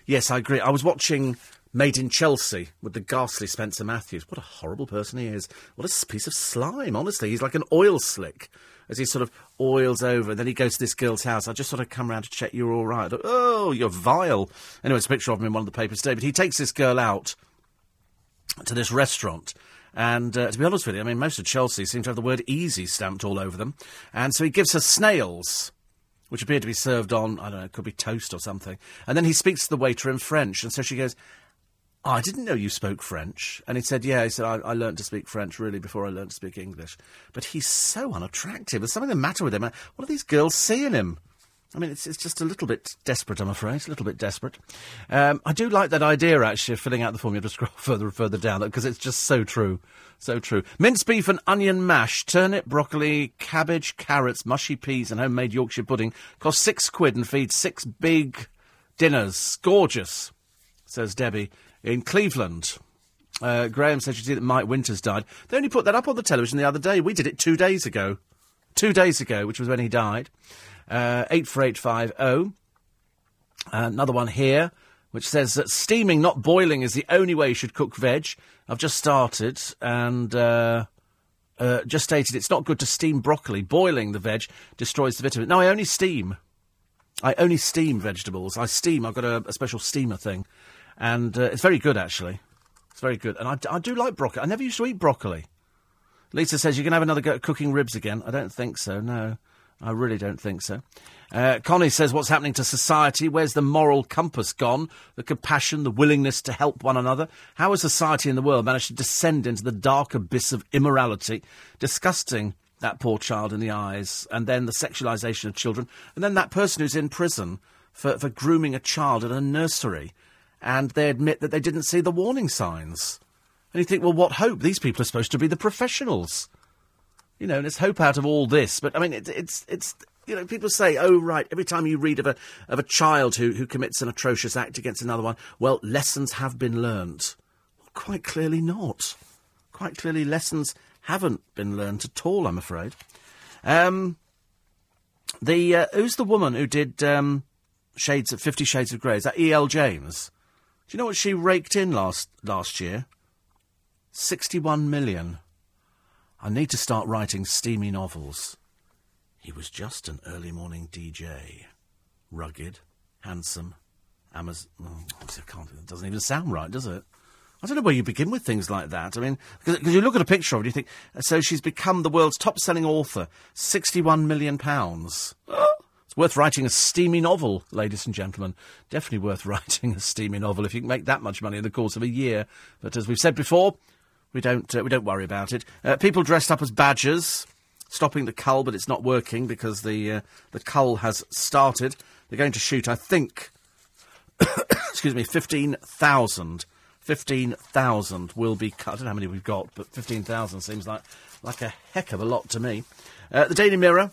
Yes, I agree. I was watching Made in Chelsea with the ghastly Spencer Matthews. What a horrible person he is. What a piece of slime, honestly. He's like an oil slick as he sort of oils over. And then he goes to this girl's house. I just sort of come round to check you're all right. Oh, you're vile. Anyway, it's a picture of him in one of the papers today. But he takes this girl out to this restaurant. And uh, to be honest with you, I mean, most of Chelsea seem to have the word easy stamped all over them. And so he gives her snails which appear to be served on, I don't know, it could be toast or something. And then he speaks to the waiter in French, and so she goes, oh, I didn't know you spoke French. And he said, Yeah, he said, I, I learned to speak French really before I learned to speak English. But he's so unattractive. There's something the matter with him. What are these girls seeing him? I mean, it's, it's just a little bit desperate, I'm afraid. A little bit desperate. Um, I do like that idea, actually, of filling out the form. You have to scroll *laughs* further and further down, because it's just so true. So true. Minced beef and onion mash, turnip, broccoli, cabbage, carrots, mushy peas, and homemade Yorkshire pudding cost six quid and feeds six big dinners. Gorgeous, says Debbie in Cleveland. Uh, Graham said you see that Mike Winters died. They only put that up on the television the other day. We did it two days ago. Two days ago, which was when he died. Uh, 84850. Uh, another one here, which says that steaming, not boiling, is the only way you should cook veg. I've just started and uh, uh, just stated it's not good to steam broccoli. Boiling the veg destroys the vitamin. No, I only steam. I only steam vegetables. I steam. I've got a, a special steamer thing and uh, it's very good actually. It's very good, and I, I do like broccoli. I never used to eat broccoli. Lisa says you can have another go at cooking ribs again. I don't think so. No, I really don't think so. Uh, Connie says, What's happening to society? Where's the moral compass gone? The compassion, the willingness to help one another? How has society in the world managed to descend into the dark abyss of immorality, disgusting that poor child in the eyes, and then the sexualisation of children, and then that person who's in prison for, for grooming a child in a nursery? And they admit that they didn't see the warning signs. And you think, well, what hope? These people are supposed to be the professionals. You know, and there's hope out of all this. But, I mean, it, it's, it's, you know, people say, oh, right, every time you read of a, of a child who, who commits an atrocious act against another one, well, lessons have been learnt. Well, quite clearly not. Quite clearly, lessons haven't been learnt at all, I'm afraid. Um, the, uh, who's the woman who did, um, Shades of Fifty Shades of Grey? Is that E.L. James? Do you know what she raked in last last year? Sixty-one million. I need to start writing steamy novels. He was just an early morning DJ. Rugged, handsome, Amazon. Mm, oh, I can't, it doesn't even sound right, does it? I don't know where you begin with things like that. I mean, because you look at a picture of it, you think, so she's become the world's top selling author, £61 million. *gasps* Worth writing a steamy novel, ladies and gentlemen. Definitely worth *laughs* writing a steamy novel if you can make that much money in the course of a year. But as we've said before, we don't uh, we don't worry about it. Uh, people dressed up as badgers, stopping the cull, but it's not working because the uh, the cull has started. They're going to shoot, I think. *coughs* excuse me, fifteen thousand. 15,000 will be cut. I don't know how many we've got, but 15,000 seems like, like a heck of a lot to me. Uh, the Daily Mirror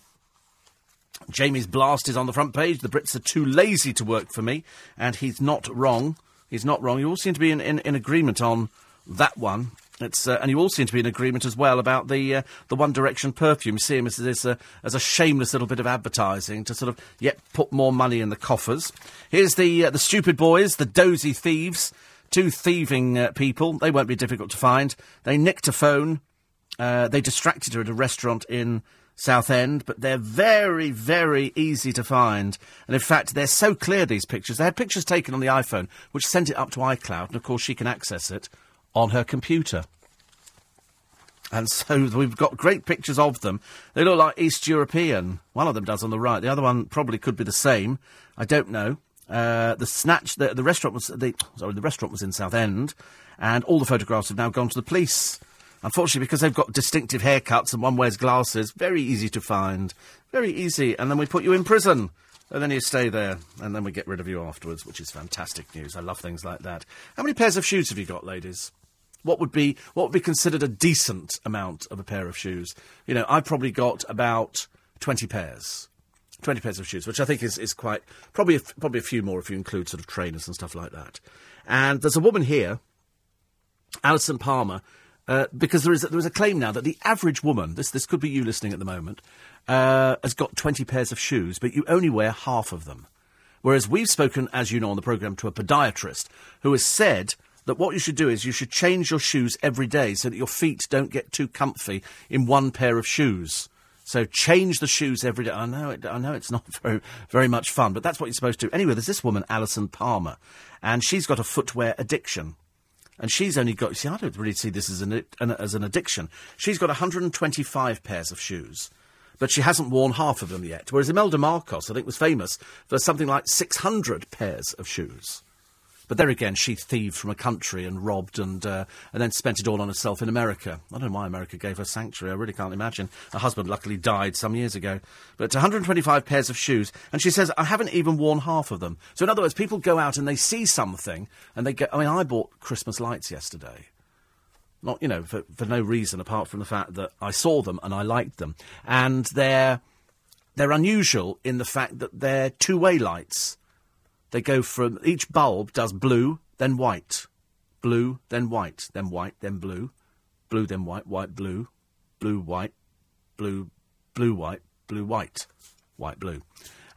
Jamie's blast is on the front page. The Brits are too lazy to work for me, and he's not wrong. He's not wrong. You all seem to be in, in, in agreement on that one. It's, uh, and you all seem to be in agreement as well about the uh, the One Direction perfume. You see him as, as, a, as a shameless little bit of advertising to sort of yet put more money in the coffers. Here's the uh, the stupid boys, the dozy thieves, two thieving uh, people. They won't be difficult to find. They nicked a phone. Uh, they distracted her at a restaurant in Southend, but they're very, very easy to find. And in fact, they're so clear, these pictures. They had pictures taken on the iPhone, which sent it up to iCloud, and of course, she can access it on her computer. And so *laughs* we've got great pictures of them. They look like East European. One of them does on the right. The other one probably could be the same. I don't know. Uh, the snatch, the, the restaurant was the sorry, the restaurant was in Southend, and all the photographs have now gone to the police. Unfortunately, because they've got distinctive haircuts and one wears glasses, very easy to find. Very easy. And then we put you in prison. And then you stay there, and then we get rid of you afterwards, which is fantastic news. I love things like that. How many pairs of shoes have you got, ladies? What would be what would be considered a decent amount of a pair of shoes? You know, I've probably got about twenty pairs. 20 pairs of shoes, which I think is, is quite, probably a, probably a few more if you include sort of trainers and stuff like that. And there's a woman here, Alison Palmer, Uh, because there is, there is a claim now that the average woman, this, this could be you listening at the moment, uh, has got 20 pairs of shoes, but you only wear half of them. Whereas we've spoken, as you know, on the programme to a podiatrist who has said that what you should do is you should change your shoes every day so that your feet don't get too comfy in one pair of shoes. So change the shoes every day. I know, it, I know it's *laughs* not very, very much fun, but that's what you're supposed to do. Anyway, there's this woman, Alison Palmer, and she's got a footwear addiction. And she's only got, see, I don't really see this as an, as an addiction. She's got 125 pairs of shoes but she hasn't worn half of them yet. Whereas Imelda Marcos, I think, was famous for something like 600 pairs of shoes. But there again, she thieved from a country and robbed and uh, and then spent it all on herself in America. I don't know why America gave her sanctuary. I really can't imagine. Her husband luckily died some years ago. But 125 pairs of shoes, and she says I haven't even worn half of them. So in other words, people go out and they see something and they go. I mean, I bought Christmas lights yesterday. Not you know for for no reason apart from the fact that I saw them and I liked them, and they're they're unusual in the fact that they're two way lights. They go from each bulb does blue, then white, blue, then white, then white, then blue, blue, then white, white, blue, blue, white, blue, blue, white, blue, white, white, blue.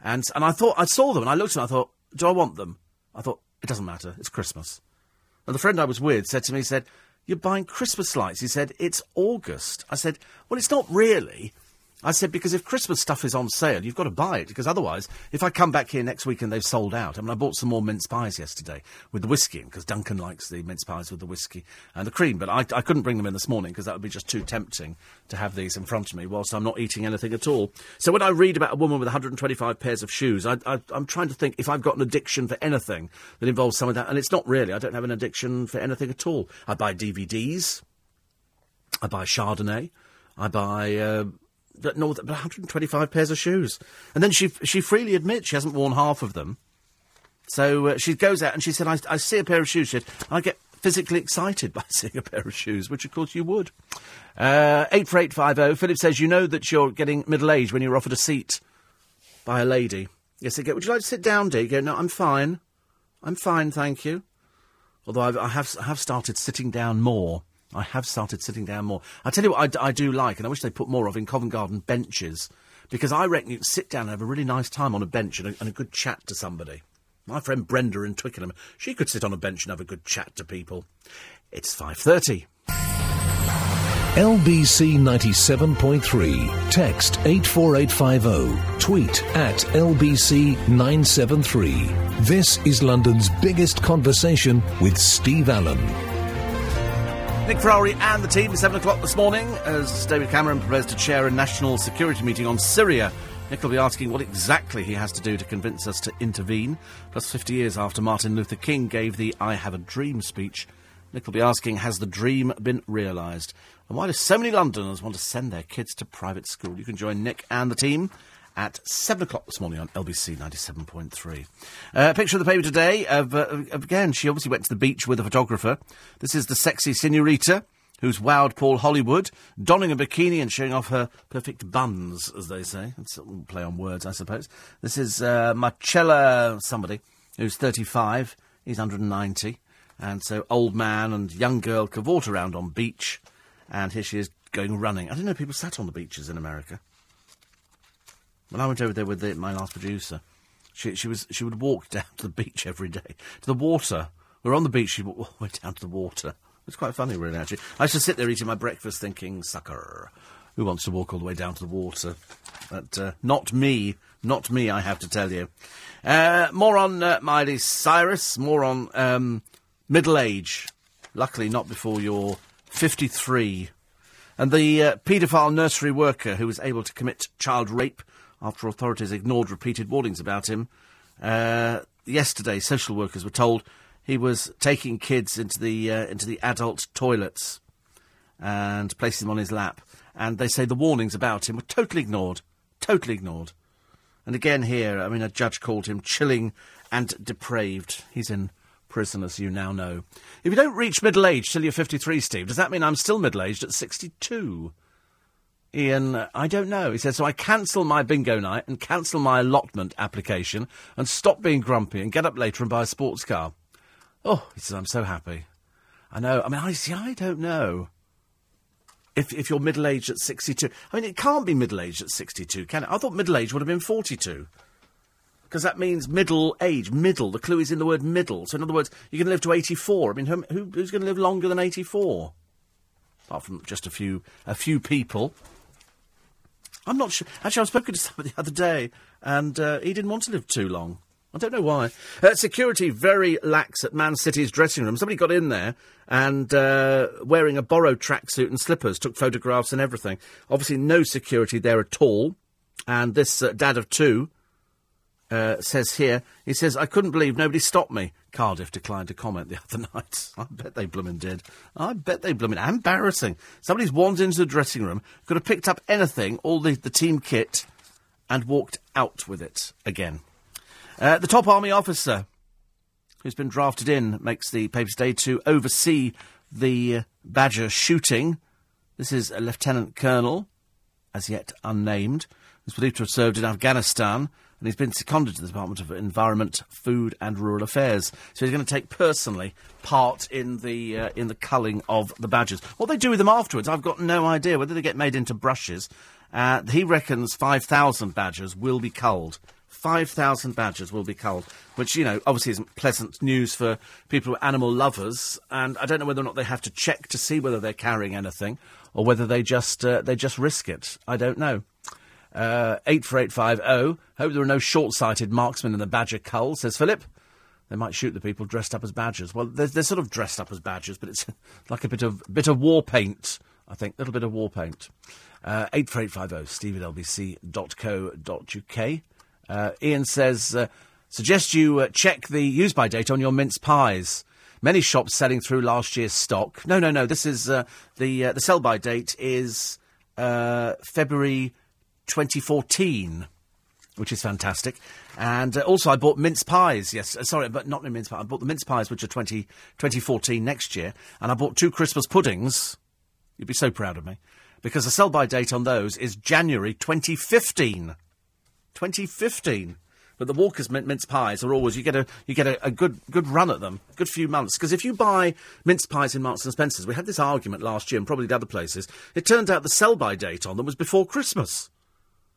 And and I thought I saw them and I looked and I thought, do I want them? I thought it doesn't matter. It's Christmas. And the friend I was with said to me, he said, "You're buying Christmas lights." He said, "It's August." I said, "Well, it's not really." I said, because if Christmas stuff is on sale, you've got to buy it, because otherwise, if I come back here next week and they've sold out, I mean, I bought some more mince pies yesterday with the whiskey, because Duncan likes the mince pies with the whiskey and the cream, but I, I couldn't bring them in this morning, because that would be just too tempting to have these in front of me whilst I'm not eating anything at all. So when I read about a woman with 125 pairs of shoes, I, I, I'm trying to think if I've got an addiction for anything that involves some of that, and it's not really. I don't have an addiction for anything at all. I buy DVDs, I buy Chardonnay, I buy... Uh, no, 125 pairs of shoes. And then she she freely admits she hasn't worn half of them. So uh, she goes out and she said, I, I see a pair of shoes, she said, I get physically excited *laughs* by seeing a pair of shoes, which of course you would. Uh, 84850, Philip says, you know that you're getting middle aged when you're offered a seat by a lady. Yes, they go, would you like to sit down, dear? You go, no, I'm fine. I'm fine, thank you. Although I've, I have, I have started sitting down more. I have started sitting down more. I tell you what I, I do like, and I wish they put more of in Covent Garden benches, because I reckon you can sit down and have a really nice time on a bench and a, and a good chat to somebody. My friend Brenda in Twickenham, she could sit on a bench and have a good chat to people. It's 5.30. LBC 97.3. Text 84850. Tweet at LBC 973. This is London's biggest conversation with Steve Allen. Nick Ferrari and the team, at 7 o'clock this morning, as David Cameron prepares to chair a national security meeting on Syria. Nick will be asking what exactly he has to do to convince us to intervene. Plus, 50 years after Martin Luther King gave the I Have a Dream speech, Nick will be asking, has the dream been realised? And why do so many Londoners want to send their kids to private school? You can join Nick and the team at 7 o'clock this morning on LBC 97.3. Uh, picture of the paper today of, uh, again, she obviously went to the beach with a photographer. This is the sexy senorita who's wowed Paul Hollywood, donning a bikini and showing off her perfect buns, as they say. It's a play on words, I suppose. This is uh, Marcella somebody, who's 35. He's 190. And so old man and young girl cavort around on beach. And here she is going running. I didn't know people sat on the beaches in America. When I went over there with the, my last producer, she, she was she would walk *laughs* down to the beach every day to the water. We were on the beach. She *laughs* went down to the water. It's quite funny, really. Actually, I used to sit there eating my breakfast, thinking, "Sucker, who wants to walk all the way down to the water?" But uh, not me, not me. I have to tell you. Uh, more on uh, Miley Cyrus. More on um, middle age. Luckily, not before you're fifty-three. And the uh, paedophile nursery worker who was able to commit child rape after authorities ignored repeated warnings about him. Uh, yesterday, social workers were told he was taking kids into the uh, into the adult toilets and placing them on his lap. And they say the warnings about him were totally ignored, totally ignored. And again here, I mean, a judge called him chilling and depraved. He's in prison, as you now know. If you don't reach middle age till you're 53, Steve, does that mean I'm still middle aged at 62? Ian, I don't know. He said, so I cancel my bingo night and cancel my allotment application and stop being grumpy and get up later and buy a sports car. Oh, he says, I'm so happy. I know. I mean, I see, I don't know. if, if you're middle aged at 62. I mean, it can't be middle aged at 62, can it? I thought middle age would have been 42. Because that means middle age. Middle. The clue is in the word middle. So, in other words, you're going to live to 84. I mean, who, who's going to live longer than 84? Apart from just a few, a few people. I'm not sure. Actually, I was spoken to somebody *laughs* the other day, and uh, he didn't want to live too long. I don't know why. Uh, security very lax at Man City's dressing room. Somebody got in there and uh, wearing a borrowed tracksuit and slippers, took photographs and everything. Obviously, no security there at all. And this uh, dad of two uh, says here, he says, I couldn't believe nobody stopped me. Cardiff declined to comment the *laughs* other night. I bet they blooming did. I bet they blooming. Embarrassing. Somebody's wandered into the dressing room, could have picked up anything, all the, the team kit, and walked out with it again. Uh, the top army officer who's been drafted in makes the papers day to oversee the uh, Badger shooting. This is a lieutenant colonel, as yet unnamed, who's believed to have served in Afghanistan, and he's been seconded to the Department of Environment, Food and Rural Affairs. So he's going to take personally part in the uh, in the culling of the badgers. What they do with them afterwards, I've got no idea. Whether they get made into brushes, uh, he reckons five thousand badgers will be culled 5,000 badgers will be culled, which, you know, obviously isn't pleasant news for people who are animal lovers. And I don't know whether or not they have to check to see whether they're carrying anything or whether they just, uh, they just risk it. I don't know. Uh, 84850. Hope there are no short sighted marksmen in the badger cull, says Philip. They might shoot the people dressed up as badgers. Well, they're, they're sort of dressed up as badgers, but it's *laughs* like a bit of bit of war paint, I think. A little bit of war paint. Uh, 84850, steve lbc.co.uk. Uh, Ian says, uh, suggest you uh, check the use by date on your mince pies. Many shops selling through last year's stock. No, no, no. This is uh, the uh, the sell by date is February 2014, which is fantastic. And uh, also, I bought mince pies. Yes, uh, sorry, but not mince pies. I bought the mince pies, which are 20, 2014 next year. And I bought two Christmas puddings. You'd be so proud of me because the sell by date on those is January 2015. 2015. But the Walker's mint, mince pies are always you get a you get a, a good good run at them, good few months. Because if you buy mince pies in Marks and Spencers, we had this argument last year and probably the other places. It turned out the sell by date on them was before Christmas,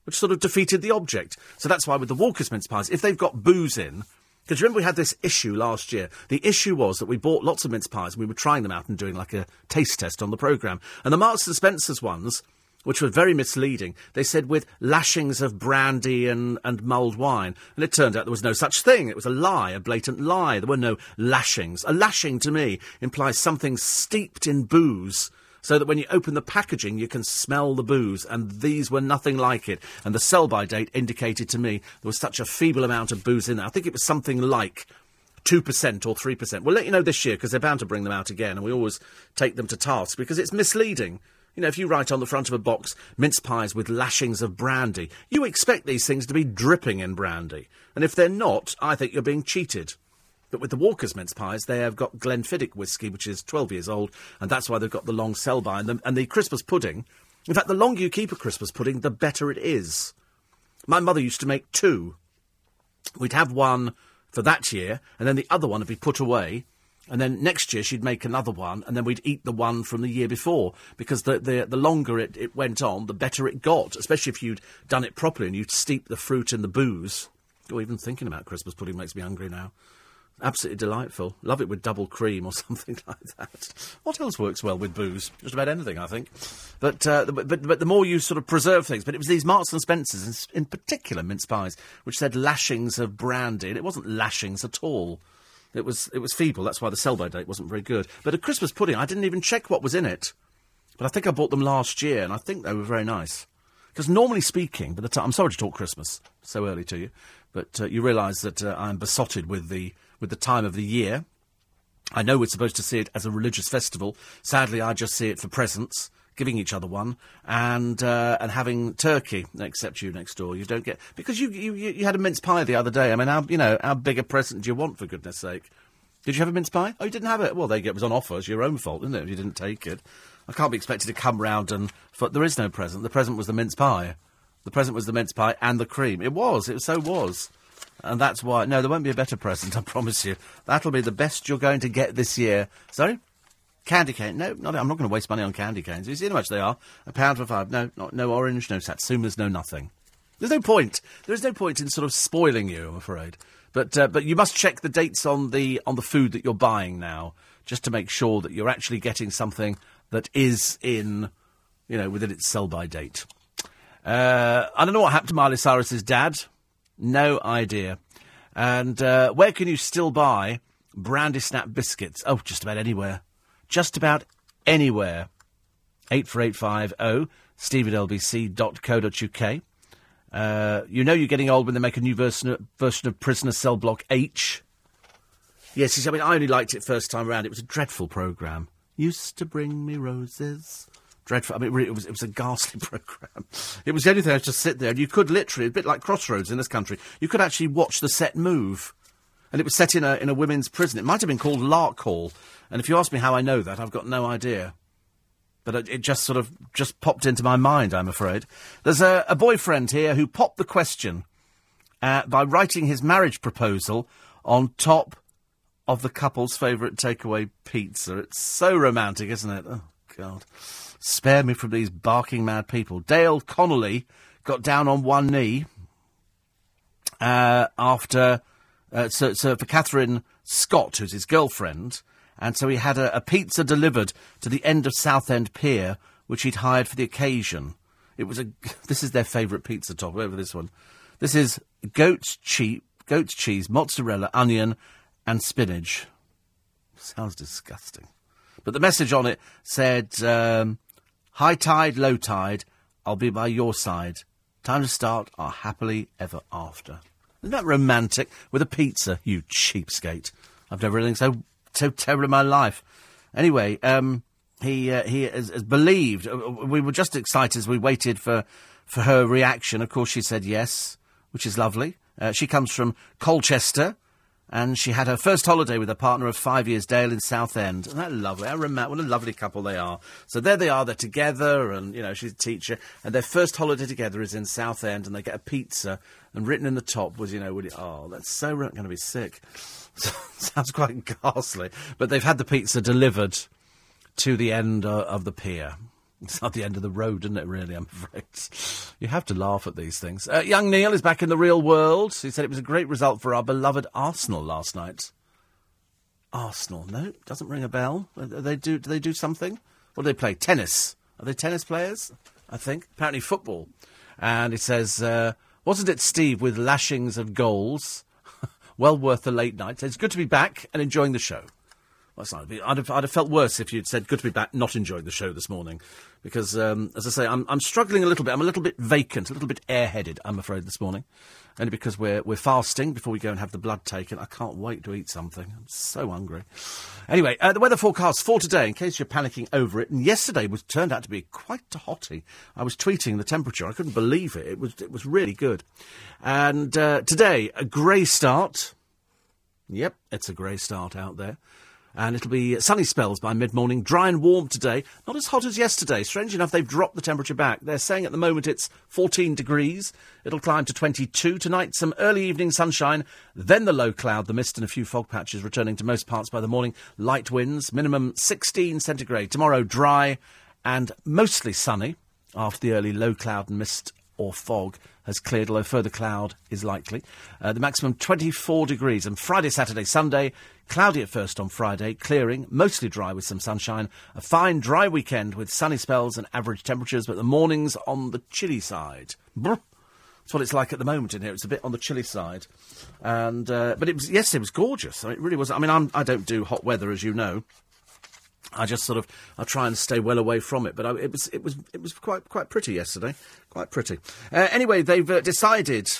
which sort of defeated the object. So that's why with the Walker's mince pies, if they've got booze in, because remember we had this issue last year. The issue was that we bought lots of mince pies and we were trying them out and doing like a taste test on the programme. And the Marks and Spencers ones which were very misleading. They said with lashings of brandy and, and mulled wine. And it turned out there was no such thing. It was a lie, a blatant lie. There were no lashings. A lashing to me implies something steeped in booze. So that when you open the packaging, you can smell the booze, and these were nothing like it. And the sell by date indicated to me there was such a feeble amount of booze in there. I think it was something like 2% or 3%. We'll let you know this year because they're bound to bring them out again, and we always take them to task because it's misleading. You know, if you write on the front of a box, mince pies with lashings of brandy, you expect these things to be dripping in brandy. And if they're not, I think you're being cheated. But with the Walker's mince pies, they have got Glenfiddich whiskey, which is 12 years old, and that's why they've got the long sell by. And the, and the Christmas pudding, in fact, the longer you keep a Christmas pudding, the better it is. My mother used to make two. We'd have one for that year, and then the other one would be put away, and then next year she'd make another one, and then we'd eat the one from the year before because the the, the longer it, it went on, the better it got. Especially if you'd done it properly and you'd steep the fruit in the booze. Oh, even thinking about Christmas pudding makes me hungry now. Absolutely delightful. Love it with double cream or *laughs* something like that. What else works well with booze? Just about anything, I think. But, uh, but, but the more you sort of preserve things, but it was these Marks and Spencers, in particular mince pies, which said lashings of brandy, and it wasn't lashings at all. It was it was feeble. That's why the sell by date wasn't very good. But a Christmas pudding, I didn't even check what was in it. But I think I bought them last year, and I think they were very nice. Because normally speaking, by the time I'm sorry to talk Christmas so early to you, but uh, you realise that uh, I'm besotted with the with the time of the year. I know we're supposed to see it as a religious festival. Sadly, I just see it for presents giving each other one, and uh, and having turkey. Except you next door, you don't get because you, you you had a mince pie the other day. I mean, how you know how big a present do you want for goodness sake? Did you have a mince pie? Oh, you didn't have it. Well, they it was on offer. It's your own fault, isn't it? If you didn't take it, I can't be expected to come round and. But there is no present. The present was the mince pie. The present was the mince pie and the cream. It was. It so was. And that's why. No, there won't be a better present. *laughs* I promise you. That'll be the best you're going to get this year. Sorry. Candy cane? No, not, I'm not going to waste money on candy canes. You see how much they are? A pound for five. No, not, no orange, no satsumas, no nothing. There's no point. There is no point in sort of spoiling you, I'm afraid. But uh, but you must check the dates on the on the food that you're buying now, just to make sure that you're actually getting something that is in, you know, within its sell by date. Uh, I don't know what happened to Miley Cyrus's dad. No idea. And uh, where can you still buy brandy snap biscuits? Oh, just about anywhere. Just about anywhere. 84850 steve at lbc.co.uk. Uh, you know you're getting old when they make a new version version of Prisoner Cell Block H. Yes, I mean, I only liked it first time around. It was a dreadful programme. Used to bring me roses. Dreadful. I mean, it was, it was a ghastly *laughs* programme. It was the only thing I just sit there, and you could literally, a bit like Crossroads in this country, you could actually watch the set move. And it was set in a, in a women's prison. It might have been called Lark Hall. And if you ask me how I know that, I've got no idea but it, just sort of just popped into my mind. I'm afraid there's a, a boyfriend here who popped the question uh, by writing his marriage proposal on top of the couple's favourite takeaway pizza. It's so romantic, isn't it? Oh God, spare me from these barking mad people. Dale Connolly got down on one knee uh, after uh, so, so for Catherine Scott, who's his girlfriend and so he had a, a pizza delivered to the end of Southend Pier, which he'd hired for the occasion. It was a. *laughs* This is their favourite pizza top. Over this one. This is goat's cheese, goat's cheese, mozzarella, onion, and spinach. *laughs* Sounds disgusting. But the message on it said, um, "High tide, low tide, I'll be by your side. Time to start our happily ever after." Isn't that romantic? With a pizza, you cheapskate. I've never anything so so terrible in my life. Anyway, um, he uh, he has, has, believed. Uh, we were just excited as we waited for for her reaction. Of course, she said yes, which is lovely. Uh, she comes from Colchester, and she had her first holiday with a partner of five years, Dale, in Southend. Isn't that lovely? I remember what a lovely couple they are. So there they are. They're together, and you know she's a teacher, and their first holiday together is in Southend, and they get a pizza, and written in the top was, you know, oh, that's so going to be sick. *laughs* Sounds quite ghastly. But they've had the pizza delivered to the end uh, of the pier. It's not the end of the road, isn't it, really? I'm afraid. You have to laugh at these things. Uh, young Neil is back in the real world. He said it was a great result for our beloved Arsenal last night. Arsenal, no, doesn't ring a bell. Uh, they do, do they do something? What do they play? Tennis. Are they tennis players? I think. Apparently football. And he says, uh, wasn't it Steve with lashings of goals? *laughs* well worth the late night. It's good to be back and enjoying the show. Well, I'd, have, I'd have felt worse if you'd said, good to be back, not enjoying the show this morning. Because, um, as I say, I'm, I'm struggling a little bit. I'm a little bit vacant, a little bit airheaded, I'm afraid, this morning. Only because we're, we're fasting before we go and have the blood taken. I can't wait to eat something. I'm so hungry. Anyway, uh, the weather forecast for today, in case you're panicking over it. And yesterday was turned out to be quite a hottie. I was tweeting the temperature. I couldn't believe it. It was, it was really good. And uh, today, a grey start. Yep, it's a grey start out there and it'll be sunny spells by mid morning, dry and warm today. Not as hot as yesterday. Strange enough, they've dropped the temperature back. They're saying at the moment it's 14 degrees. It'll climb to 22 tonight. Some early evening sunshine, then the low cloud, the mist, and a few fog patches returning to most parts by the morning. Light winds, minimum 16 centigrade. Tomorrow, dry and mostly sunny after the early low cloud and mist or fog has cleared, although further cloud is likely. Uh, the maximum 24 degrees. And Friday, Saturday, Sunday, cloudy at first on Friday, clearing, mostly dry with some sunshine. A fine, dry weekend with sunny spells and average temperatures, but the mornings on the chilly side. Brr. That's what it's like at the moment in here. It's a bit on the chilly side, and uh, but it was yes, it was gorgeous. I mean, it really was. I mean, I'm, I do not do hot weather, as you know. I just sort of I try and stay well away from it, but I, it was it was it was quite quite pretty yesterday, quite pretty. Uh, anyway, they've uh, decided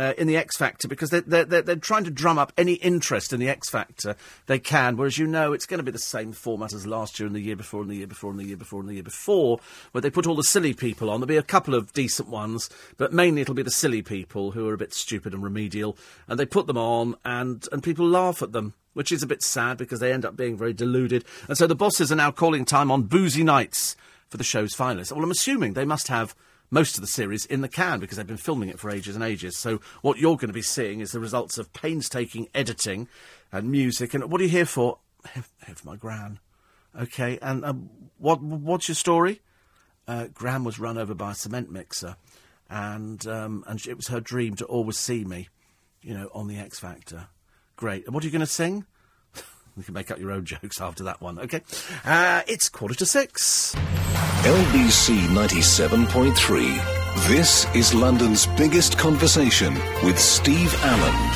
uh, in the X Factor because they're, they're, they're, trying to drum up any interest in the X Factor they can. Whereas you know it's going to be the same format as last year and the year before and the year before and the year before and the year before, where they put all the silly people on. There'll be a couple of decent ones, but mainly it'll be the silly people who are a bit stupid and remedial, and they put them on and, and people laugh at them. Which is a bit sad because they end up being very deluded. And so the bosses are now calling time on boozy nights for the show's finalists. Well, I'm assuming they must have most of the series in the can because they've been filming it for ages and ages. So what you're going to be seeing is the results of painstaking editing and music. And what are you here for? For my gran. Okay, and um, what what's your story? Uh, Gran was run over by a cement mixer, and um, and it was her dream to always see me, you know, on the X Factor. Great. And what are you going to sing? *laughs* you can make up your own jokes after that one. Okay, uh, it's quarter to six. LBC 97.3. This is London's biggest conversation with Steve Allen.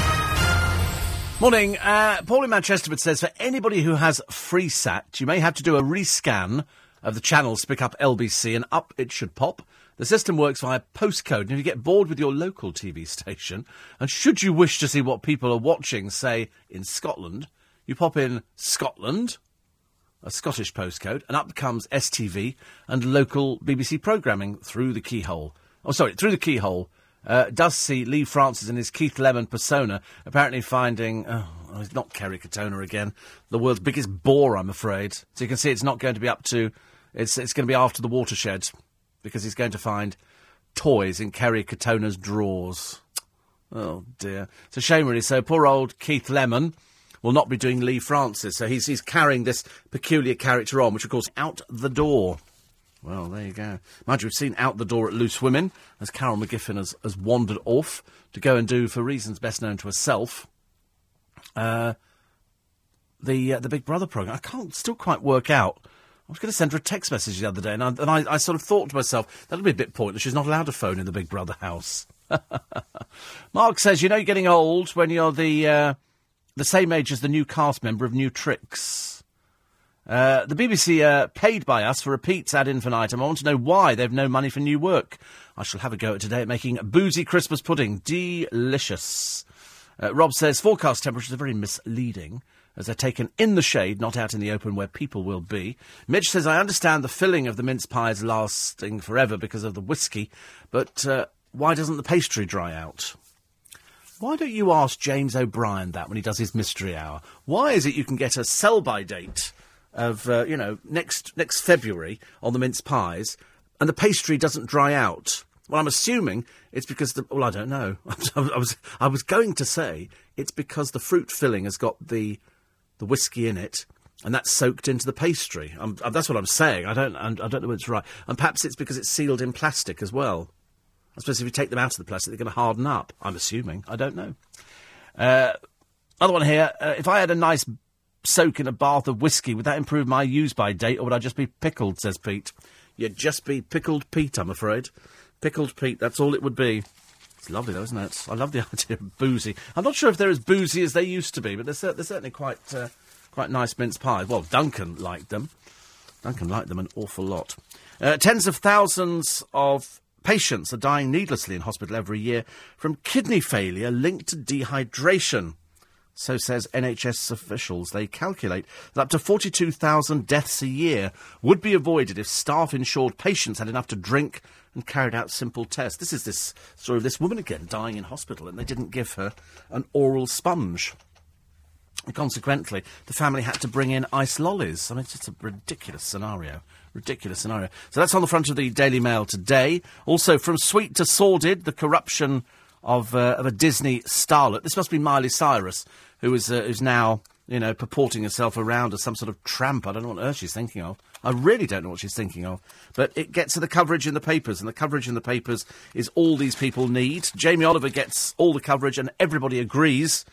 Morning. Uh, Paul in Manchester but says for anybody who has FreeSat, you may have to do a rescan of the channels to pick up LBC, and up it should pop. The system works via postcode, and if you get bored with your local TV station, and should you wish to see what people are watching, say in Scotland, you pop in Scotland, a Scottish postcode, and up comes STV and local BBC programming through the keyhole. Oh, sorry, through the keyhole. Uh, does see Leigh Francis in his Keith Lemon persona apparently finding, oh, it's not Kerry Katona again, the world's biggest bore, I'm afraid. So you can see it's not going to be up to, it's, it's going to be after the watershed, because he's going to find toys in Kerry Katona's drawers. Oh dear. It's a shame, really. So poor old Keith Lemon will not be doing Leigh Francis. So he's, he's carrying this peculiar character on, which of course, out the door. Well, there you go. Mind you, we've seen out the door at Loose Women as Carol McGiffin has, has wandered off to go and do, for reasons best known to herself, uh, the uh, the Big Brother program. I can't still quite work out. I was going to send her a text message the other day, and I, and I, I sort of thought to myself that'll be a bit pointless. She's not allowed a phone in the Big Brother house. *laughs* Mark says, "You know, you're getting old when you're the uh, the same age as the new cast member of New Tricks." Uh, the BBC uh, paid by us for repeats ad infinitum. I want to know why they've no money for new work. I shall have a go at today at making boozy Christmas pudding. Delicious. Uh, Rob says forecast temperatures are very misleading as they're taken in the shade, not out in the open where people will be. Mitch says, I understand the filling of the mince pies lasting forever because of the whiskey, but uh, why doesn't the pastry dry out? Why don't you ask James O'Brien that when he does his mystery hour? Why is it you can get a sell by date of uh, you know next next February on the mince pies, and the pastry doesn't dry out. Well, I'm assuming it's because the well, I don't know. *laughs* I was I was going to say it's because the fruit filling has got the the whiskey in it, and that's soaked into the pastry. I'm, that's what I'm saying. I don't I don't know if it's right, and perhaps it's because it's sealed in plastic as well. I suppose if you take them out of the plastic, they're going to harden up. I'm assuming. I don't know. Uh, other one here. Uh, if I had a nice soak in a bath of whiskey, would that improve my use by date, or would I just be pickled, says Pete? You'd just be pickled Pete, I'm afraid. Pickled Pete, that's all it would be. It's lovely, though, isn't it? I love the *laughs* idea of boozy. I'm not sure if they're as boozy as they used to be, but they're, they're certainly quite, uh, quite nice mince pies. Well, Duncan liked them. Duncan liked them an awful lot. Uh, tens of thousands of patients are dying needlessly in hospital every year from kidney failure linked to dehydration. So says NHS officials. They calculate that up to 42,000 deaths a year would be avoided if staff ensured patients had enough to drink and carried out simple tests. This is this story of this woman again dying in hospital, and they didn't give her an oral sponge. Consequently, the family had to bring in ice lollies. I mean, it's just a ridiculous scenario. Ridiculous scenario. So that's on the front of the Daily Mail today. Also, from sweet to sordid, the corruption of, uh, of a Disney starlet. This must be Miley Cyrus, who is, uh, who's now, you know, purporting herself around as some sort of tramp. I don't know what earth she's thinking of. I really don't know what she's thinking of. But it gets to the coverage in the papers, and the coverage in the papers is all these people need. Jamie Oliver gets all the coverage, and everybody agrees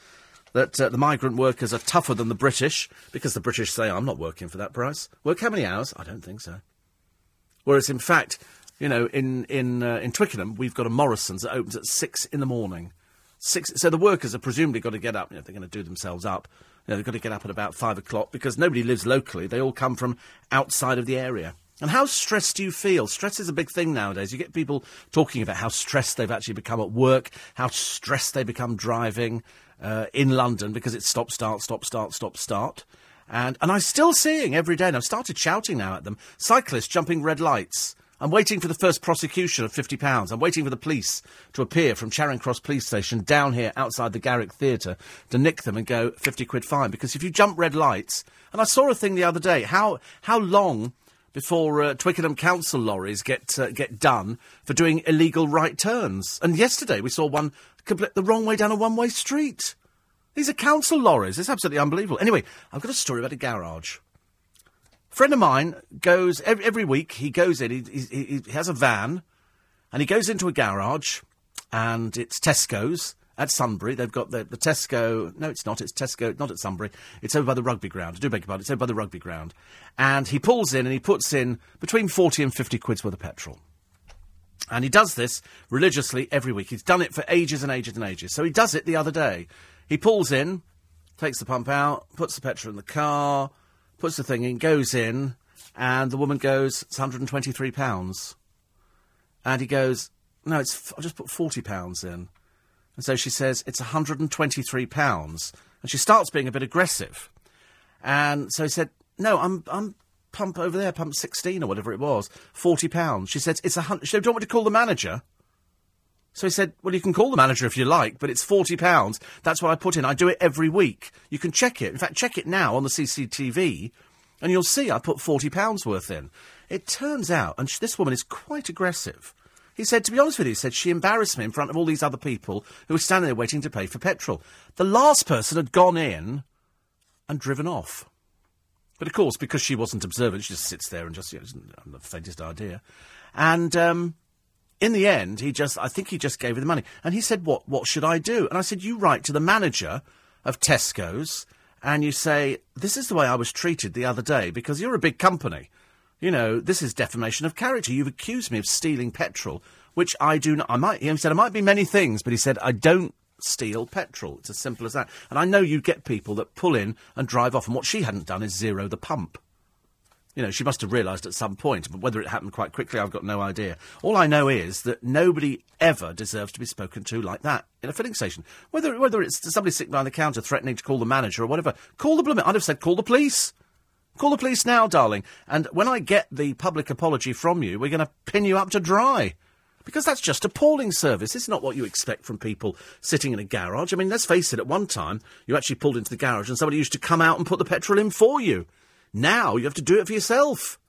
that uh, the migrant workers are tougher than the British, because the British say, I'm not working for that price. Work how many hours? I don't think so. Whereas, in fact, you know, in in uh, in Twickenham, we've got a Morrison's that opens at six in the morning. Six. So the workers have presumably got to get up. You know, they're going to do themselves up. You know, they've got to get up at about five o'clock because nobody lives locally. They all come from outside of the area. And how stressed do you feel? Stress is a big thing nowadays. You get people talking about how stressed they've actually become at work, how stressed they become driving uh, in London because it's stop, start, stop, start, stop, start. And, and I'm still seeing every day, and I've started shouting now at them, cyclists jumping red lights. I'm waiting for the first prosecution of £50. I'm waiting for the police to appear from Charing Cross Police Station down here outside the Garrick Theatre to nick them and go 50 quid fine. Because if you jump red lights, and I saw a thing the other day, how, how long before uh, Twickenham council lorries get, uh, get done for doing illegal right turns? And yesterday we saw one complete the wrong way down a one way street. These are council lorries. It's absolutely unbelievable. Anyway, I've got a story about a garage. Friend of mine goes every, every week. He goes in. He, he, he has a van, and he goes into a garage, and it's Tesco's at Sunbury. They've got the, the Tesco. No, it's not. It's Tesco. Not at Sunbury. It's over by the rugby ground. I do beg your pardon. It's over by the rugby ground. And he pulls in and he puts in between 40 and 50 quid's worth of petrol. And he does this religiously every week. He's done it for ages and ages and ages. So he does it the other day. He pulls in, takes the pump out, puts the petrol in the car, puts the thing in, goes in, and the woman goes, it's £123. And he goes, no, it's, I'll just put £40 in. And so she says, it's £123. And she starts being a bit aggressive. And so he said, no, I'm, I'm pump over there, pump 16 or whatever it was, £40. She said, it's a hundred. She said, do you want me to call the manager? So he said, well, you can call the manager if you like, but it's £40. That's what I put in. I do it every week. You can check it. In fact, check it now on the CCTV, and you'll see I put £40 worth in. It turns out, and this woman is quite aggressive. He said, to be honest with you, he said, she embarrassed me in front of all these other people who were standing there waiting to pay for petrol. The last person had gone in and driven off. But of course, because she wasn't observant, she just sits there and just, you know, doesn't have the faintest idea. And, um, in the end, he just, I think he just gave her the money. And he said, what, what should I do? And I said, you write to the manager of Tesco's and you say, this is the way I was treated the other day because you're a big company. You know, this is defamation of character. You've accused me of stealing petrol, which I do not. I might, he said, I might be many things, but he said, I don't steal petrol. It's as simple as that. And I know you get people that pull in and drive off, and what she hadn't done is zero the pump. You know, she must have realised at some point, but whether it happened quite quickly, I've got no idea. All I know is that nobody ever deserves to be spoken to like that in a filling station. Whether whether it's somebody sitting behind the counter threatening to call the manager or whatever, call the blooming. I'd have said, call the police. Call the police now, darling. And when I get the public apology from you, we're going to pin you up to dry. Because that's just appalling service. It's not what you expect from people sitting in a garage. I mean, let's face it, at one time, you actually pulled into the garage and somebody used to come out and put the petrol in for you. Now you have to do it for yourself.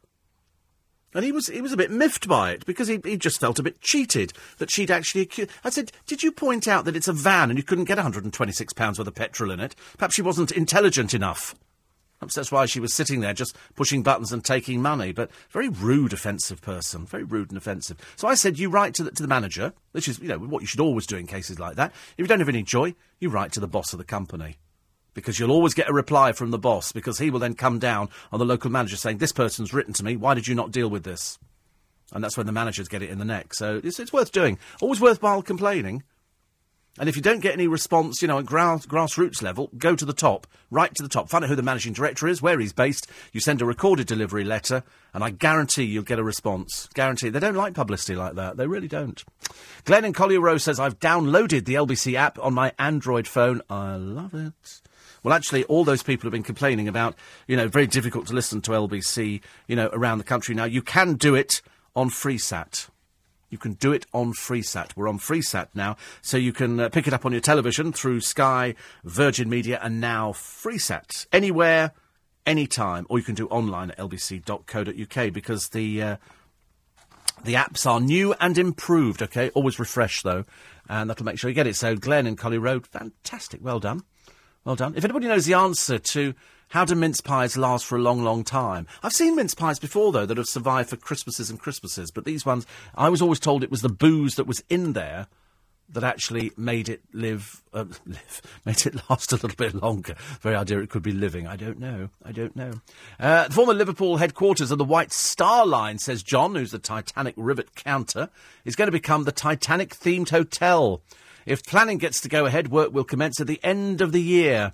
And he was he was a bit miffed by it because he, he just felt a bit cheated that she'd actually. I said, Did you point out that it's a van and you couldn't get £126 worth of petrol in it? Perhaps she wasn't intelligent enough. Perhaps that's why she was sitting there just pushing buttons and taking money. But very rude, offensive person. Very rude and offensive. So I said, You write to the, to the manager, which is you know what you should always do in cases like that. If you don't have any joy, you write to the boss of the company because you'll always get a reply from the boss because he will then come down on the local manager saying, This person's written to me, why did you not deal with this? And that's when the managers get it in the neck. So it's, it's worth doing. Always worthwhile complaining. And if you don't get any response, you know, at grass, grassroots level, go to the top, right to the top, find out who the managing director is, where he's based. You send a recorded delivery letter, and I guarantee you'll get a response. Guarantee. They don't like publicity like that. They really don't. Glenn and Collier Row says, I've downloaded the LBC app on my Android phone. I love it. Well, actually, all those people have been complaining about, you know, very difficult to listen to LBC, you know, around the country now. You can do it on FreeSat. You can do it on FreeSat. We're on FreeSat now, so you can uh, pick it up on your television through Sky, Virgin Media, and now FreeSat. Anywhere, anytime, or you can do online at lbc.co.uk because the. Uh, the apps are new and improved, okay? Always refresh, though, and that'll make sure you get it. So, Glenn in Collier Row, fantastic. Well done. Well done. If anybody knows the answer to how do mince pies last for a long, long time? I've seen mince pies before, though, that have survived for Christmases and Christmases, but these ones, I was always told it was the booze that was in there that actually made it live, uh, *laughs* live, made it last a little bit longer. Very idea it could be living. I don't know. I don't know. Uh, the former Liverpool headquarters of the White Star Line, says John, who's the Titanic rivet counter, is going to become the Titanic themed hotel. If planning gets to go ahead, work will commence at the end of the year.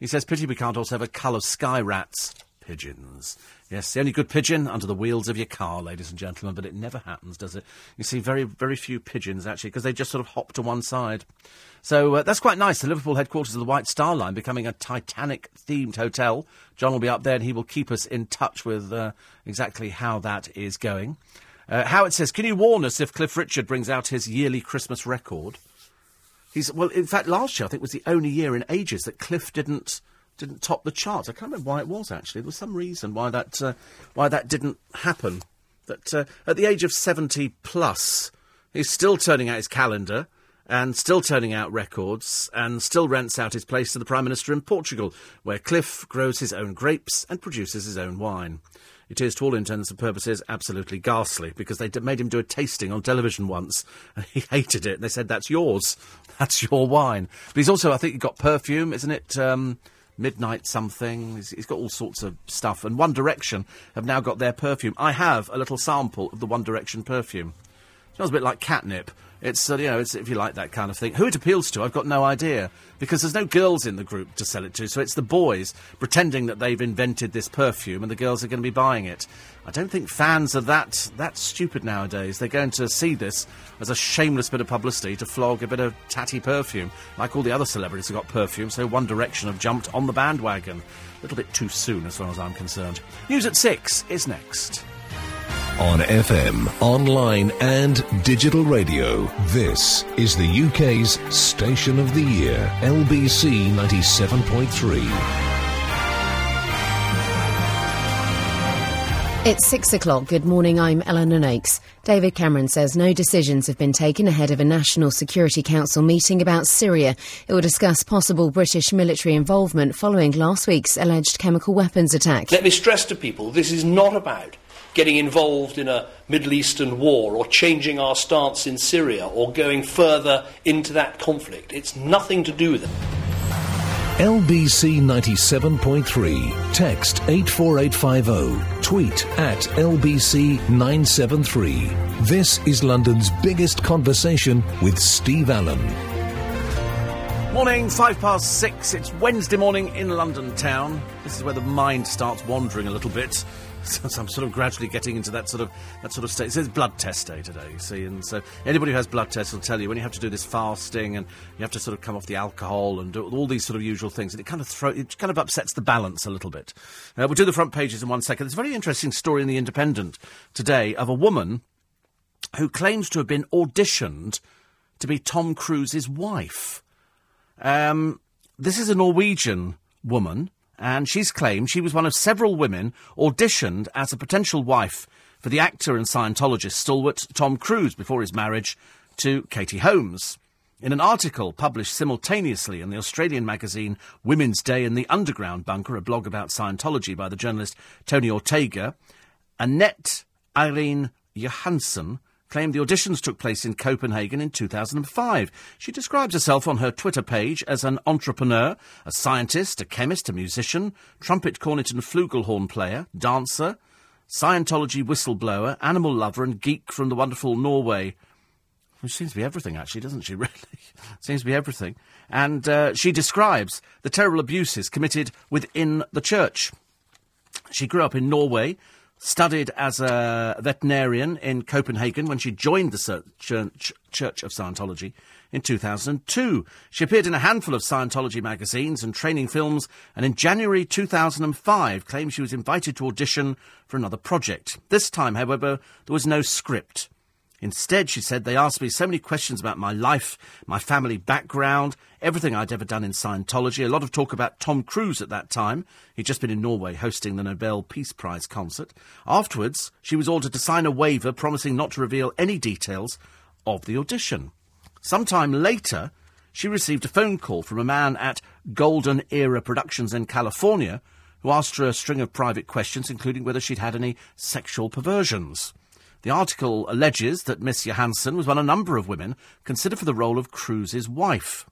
He says, pity we can't also have a cull of sky rats. Pigeons. Yes, the only good pigeon under the wheels of your car, ladies and gentlemen, but it never happens, does it? You see very, very few pigeons, actually, because they just sort of hop to one side. So uh, that's quite nice. The Liverpool headquarters of the White Star Line becoming a Titanic themed hotel. John will be up there and he will keep us in touch with uh, exactly how that is going. Uh, Howard says, Can you warn us if Cliff Richard brings out his yearly Christmas record? He's well. In fact, last year I think was the only year in ages that Cliff didn't didn't top the charts. I can't remember why it was actually. There was some reason why that uh, why that didn't happen. That uh, at the age of seventy plus, he's still turning out his calendar and still turning out records, and still rents out his place to the Prime Minister in Portugal, where Cliff grows his own grapes and produces his own wine. It is, to all intents and purposes, absolutely ghastly because they d- made him do a tasting on television once *laughs* and he hated it. And they said, That's yours. *laughs* That's your wine. But he's also, I think, got perfume, isn't it? Um, Midnight something. He's, he's got all sorts of stuff. And One Direction have now got their perfume. I have a little sample of the One Direction perfume. Smells a bit like catnip. It's, uh, you know, it's, if you like that kind of thing. Who it appeals to, I've got no idea. Because there's no girls in the group to sell it to, so it's the boys pretending that they've invented this perfume and the girls are going to be buying it. I don't think fans are that, that stupid nowadays. They're going to see this as a shameless bit of publicity to flog a bit of tatty perfume. Like all the other celebrities who got perfume, so One Direction have jumped on the bandwagon. A little bit too soon, as far as I'm concerned. News at six is next. On FM, online, and digital radio, this is the UK's Station of the Year, LBC 97.3. It's six o'clock. Good morning. I'm Eleanor Noakes. David Cameron says no decisions have been taken ahead of a National Security Council meeting about Syria. It will discuss possible British military involvement following last week's alleged chemical weapons attack. Let me stress to people this is not about getting involved in a Middle Eastern war or changing our stance in Syria or going further into that conflict. It's nothing to do with it. LBC 97.3. Text 84850. Tweet at LBC 973. This is London's biggest conversation with Steve Allen. Morning, five past six. It's Wednesday morning in London town. This is where the mind starts wandering a little bit. *laughs* So, I'm sort of gradually getting into that sort of that sort of state. It's blood test day today, you see, and so anybody who has blood tests will tell you when you have to do this fasting and you have to sort of come off the alcohol and do all these sort of usual things, and it kind of throw, it kind of upsets the balance a little bit. Uh, we'll do the front pages in one second. There's a very interesting story in the Independent today of a woman who claims to have been auditioned to be Tom Cruise's wife. Um, this is a Norwegian woman and she's claimed she was one of several women auditioned as a potential wife for the actor and Scientologist stalwart Tom Cruise before his marriage to Katie Holmes. In an article published simultaneously in the Australian magazine Women's Day in the Underground Bunker, a blog about Scientology by the journalist Tony Ortega, Annette Irene Johansson claimed the auditions took place in Copenhagen in 2005. She describes herself on her Twitter page as an entrepreneur, a scientist, a chemist, a musician, trumpet, cornet, and flugelhorn player, dancer, Scientology whistleblower, animal lover, and geek from the wonderful Norway. Which seems to be everything, actually, doesn't she? *laughs* Really, seems to be everything. And uh, she describes the terrible abuses committed within the church. She grew up in Norway studied as a veterinarian in Copenhagen when she joined the Church of Scientology in 2002. She appeared in a handful of Scientology magazines and training films, and in January 2005 claimed she was invited to audition for another project. This time, however, there was no script. Instead, she said, they asked me so many questions about my life, my family background, everything I'd ever done in Scientology. A lot of talk about Tom Cruise at that time. He'd just been in Norway hosting the Nobel Peace Prize concert. Afterwards, she was ordered to sign a waiver promising not to reveal any details of the audition. Sometime later, she received a phone call from a man at Golden Era Productions in California who asked her a string of private questions, including whether she'd had any sexual perversions. The article alleges that Miss Johansson was one of a number of women considered for the role of Cruise's wife.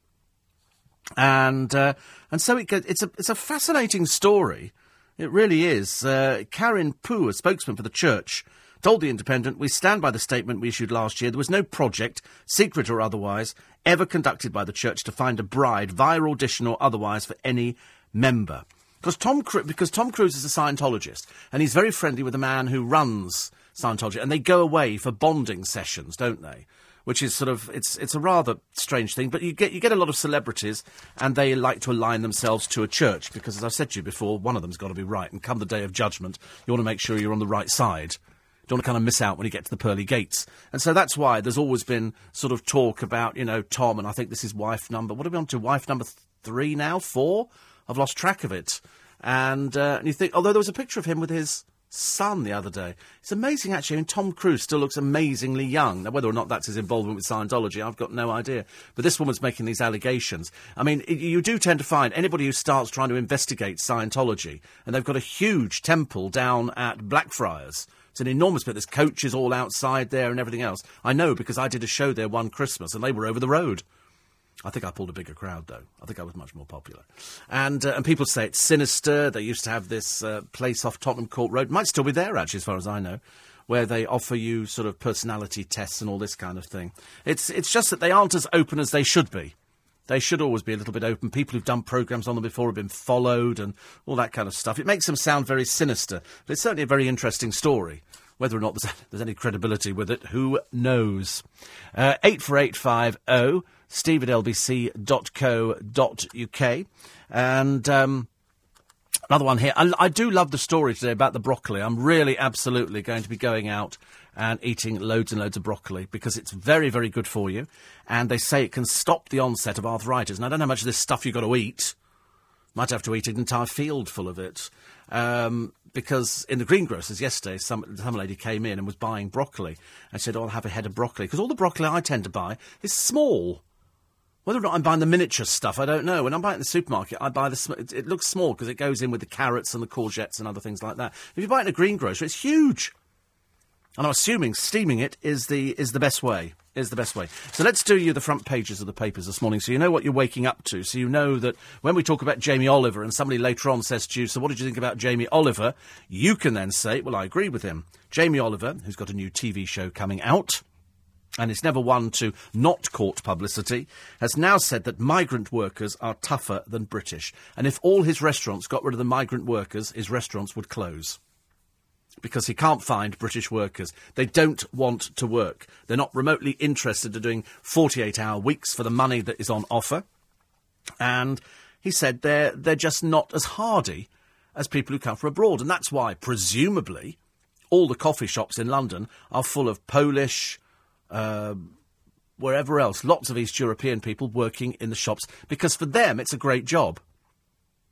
And uh, and so it, it's a it's a fascinating story. It really is. Uh, Karin Pouw, a spokesman for the church, told the Independent, "We stand by the statement we issued last year. There was no project, secret or otherwise, ever conducted by the church to find a bride via audition or otherwise for any member." Because Tom, because Tom Cruise is a Scientologist, and he's very friendly with the man who runs Scientology, and they go away for bonding sessions, don't they? Which is sort of it's it's a rather strange thing, but you get you get a lot of celebrities, and they like to align themselves to a church because, as I've said to you before, one of them's got to be right. And come the day of judgment, you want to make sure you're on the right side. You don't want to kind of miss out when you get to the pearly gates. And so that's why there's always been sort of talk about, you know, Tom, and I think this is wife number, what are we on to? Wife number three now? Four? I've lost track of it. And, uh, and you think, although there was a picture of him with his son the other day. It's amazing, actually. I mean, Tom Cruise still looks amazingly young. Now, whether or not that's his involvement with Scientology, I've got no idea. But this woman's making these allegations. I mean, it, you do tend to find anybody who starts trying to investigate Scientology, and they've got a huge temple down at Blackfriars. It's an enormous bit. There's coaches all outside there and everything else. I know because I did a show there one Christmas, and they were over the road. I think I pulled a bigger crowd, though. I think I was much more popular. And, uh, and people say it's sinister. They used to have this uh, place off Tottenham Court Road. Might still be there, actually, as far as I know, where they offer you sort of personality tests and all this kind of thing. It's, it's just that they aren't as open as they should be. They should always be a little bit open. People who've done programmes on them before have been followed and all that kind of stuff. It makes them sound very sinister, but it's certainly a very interesting story. Whether or not there's, *laughs* there's any credibility with it, who knows? Uh, 84850 steve at lbc.co.uk. And um, another one here. I, I, do love the story today about the broccoli. I'm really absolutely going to be going out and eating loads and loads of broccoli because it's very, very good for you. And they say it can stop the onset of arthritis. And I don't know how much of this stuff you've got to eat. Might have to eat an entire field full of it. Um, because in the greengrocers yesterday, some, some lady came in and was buying broccoli and said, oh, I'll have a head of broccoli. Because all the broccoli I tend to buy is small. Whether or not I'm buying the miniature stuff, I don't know. When I'm buying in the supermarket, I buy the. Sm- it, it, looks small because it goes in with the carrots and the courgettes and other things like that. If you buy it in a greengrocer, it's huge. And I'm assuming steaming it is the is the best way. Is the best way. So let's do you the front pages of the papers this morning, so you know what you're waking up to. So you know that when we talk about Jamie Oliver, and somebody later on says to you, "So what did you think about Jamie Oliver?" You can then say, "Well, I agree with him." Jamie Oliver, who's got a new TV show coming out and it's never one to not court publicity, has now said that migrant workers are tougher than British. And if all his restaurants got rid of the migrant workers, his restaurants would close. Because he can't find British workers. They don't want to work. They're not remotely interested in doing 48 hour weeks for the money that is on offer. And he said they're, they're just not as hardy as people who come from abroad. And that's why, presumably, all the coffee shops in London are full of Polish, uh, wherever else, lots of East European people working in the shops because for them it's a great job.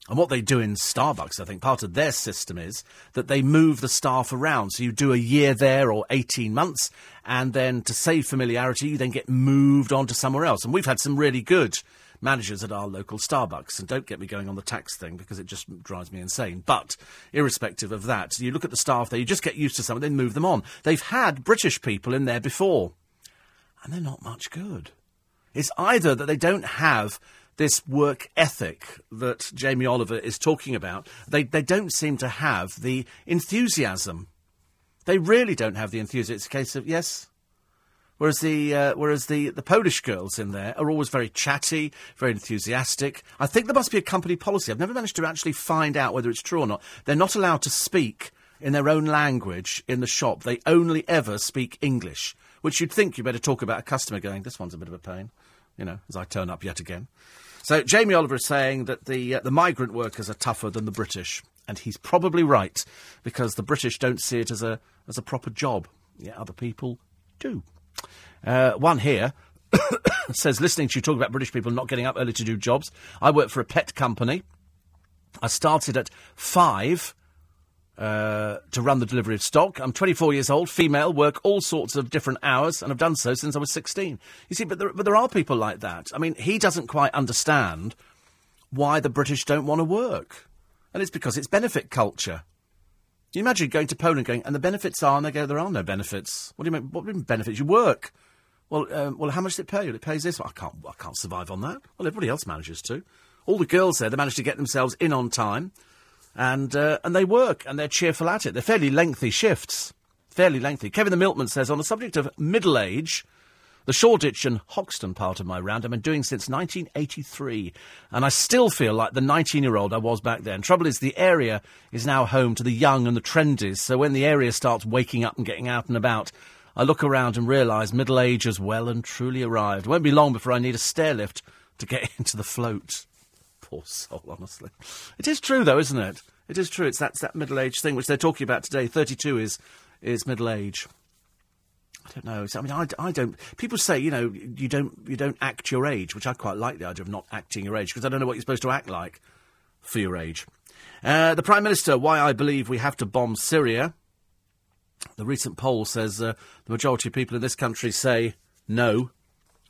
And what they do in Starbucks, I think, part of their system is that they move the staff around. So you do a year there or 18 months, and then to save familiarity, you then get moved on to somewhere else. And we've had some really good managers at our local Starbucks. And don't get me going on the tax thing because it just drives me insane. But irrespective of that, you look at the staff there, you just get used to someone, then move them on. They've had British people in there before and they're not much good. It's either that they don't have this work ethic that Jamie Oliver is talking about. They, they don't seem to have the enthusiasm. They really don't have the enthusiasm. It's a case of, yes. Whereas the uh, whereas the, the Polish girls in there are always very chatty, very enthusiastic. I think there must be a company policy. I've never managed to actually find out whether it's true or not. They're not allowed to speak in their own language in the shop. They only ever speak English which you'd think you'd better talk about a customer going, this one's a bit of a pain, you know, as I turn up yet again. So Jamie Oliver is saying that the uh, the migrant workers are tougher than the British, and he's probably right because the British don't see it as a as a proper job. Yet other people do. Uh, one here *coughs* says, listening to you talk about British people not getting up early to do jobs. I work for a pet company. I started at five uh, to run the delivery of stock. I'm 24 years old, female, work all sorts of different hours, and I've done so since I was 16. You see, but there, but there are people like that. I mean, he doesn't quite understand why the British don't want to work. And it's because it's benefit culture. You imagine going to Poland going, and the benefits are, and they go, there are no benefits. What do you mean? What do you mean benefits? You work. Well, um, well, how much does it pay you? It pays this. Well, I can't, I can't survive on that. Well, everybody else manages to. All the girls there, they manage to get themselves in on time and uh, and they work and they're cheerful at it. They're fairly lengthy shifts, fairly lengthy. Kevin the Milkman says on the subject of middle age. The Shoreditch and Hoxton part of my round I've been doing since 1983, and I still feel like the 19 year old I was back then. Trouble is, the area is now home to the young and the trendies, so when the area starts waking up and getting out and about, I look around and realise middle age has well and truly arrived. It won't be long before I need a stair lift to get *laughs* into the float. Poor soul, honestly. It is true, though, isn't it? It is true. It's that's that middle age thing which they're talking about today. Thirty-two is is middle age. I don't know. I mean, I, I don't. People say, you know, you don't you don't act your age, which I quite like the idea of not acting your age because I don't know what you're supposed to act like for your age. Uh, the Prime Minister, why I believe we have to bomb Syria. The recent poll says uh, the majority of people in this country say no.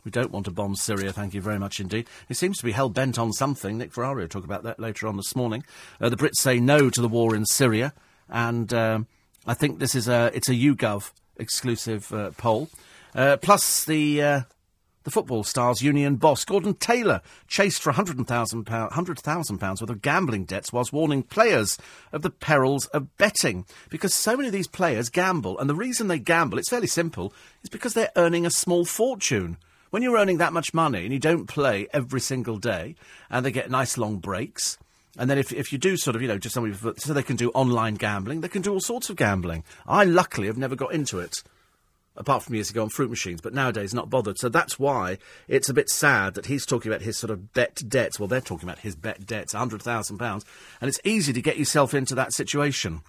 We don't want to bomb Syria, thank you very much indeed. He seems to be hell bent on something. Nick Ferrari will talk about that later on this morning. Uh, the Brits say no to the war in Syria, and um, I think this is a it's a YouGov exclusive uh, poll. Uh, plus the uh, the football stars union boss Gordon Taylor chased for £100,000 £100, worth of gambling debts whilst warning players of the perils of betting. Because so many of these players gamble, and the reason they gamble, it's fairly simple, is because they're earning a small fortune. When you're earning that much money and you don't play every single day, and they get nice long breaks, and then if, if you do sort of, you know, just somebody, so they can do online gambling, they can do all sorts of gambling. I luckily have never got into it apart from years ago on fruit machines, but nowadays not bothered. So that's why it's a bit sad that he's talking about his sort of bet debts. Well, they're talking about his bet debts, £100,000, and it's easy to get yourself into that situation.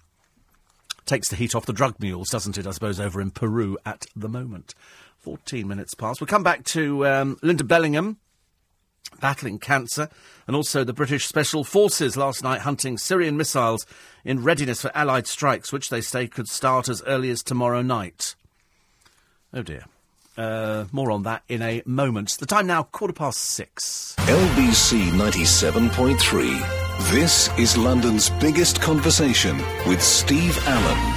Takes the heat off the drug mules, doesn't it, I suppose, over in Peru at the moment. 14 minutes past. We'll come back to um, Linda Bellingham battling cancer, and also the British Special Forces last night hunting Syrian missiles in readiness for Allied strikes, which they say could start as early as tomorrow night. Oh dear. Uh, more on that in a moment. The time now, quarter past six. LBC 97.3. This is London's biggest conversation with Steve Allen.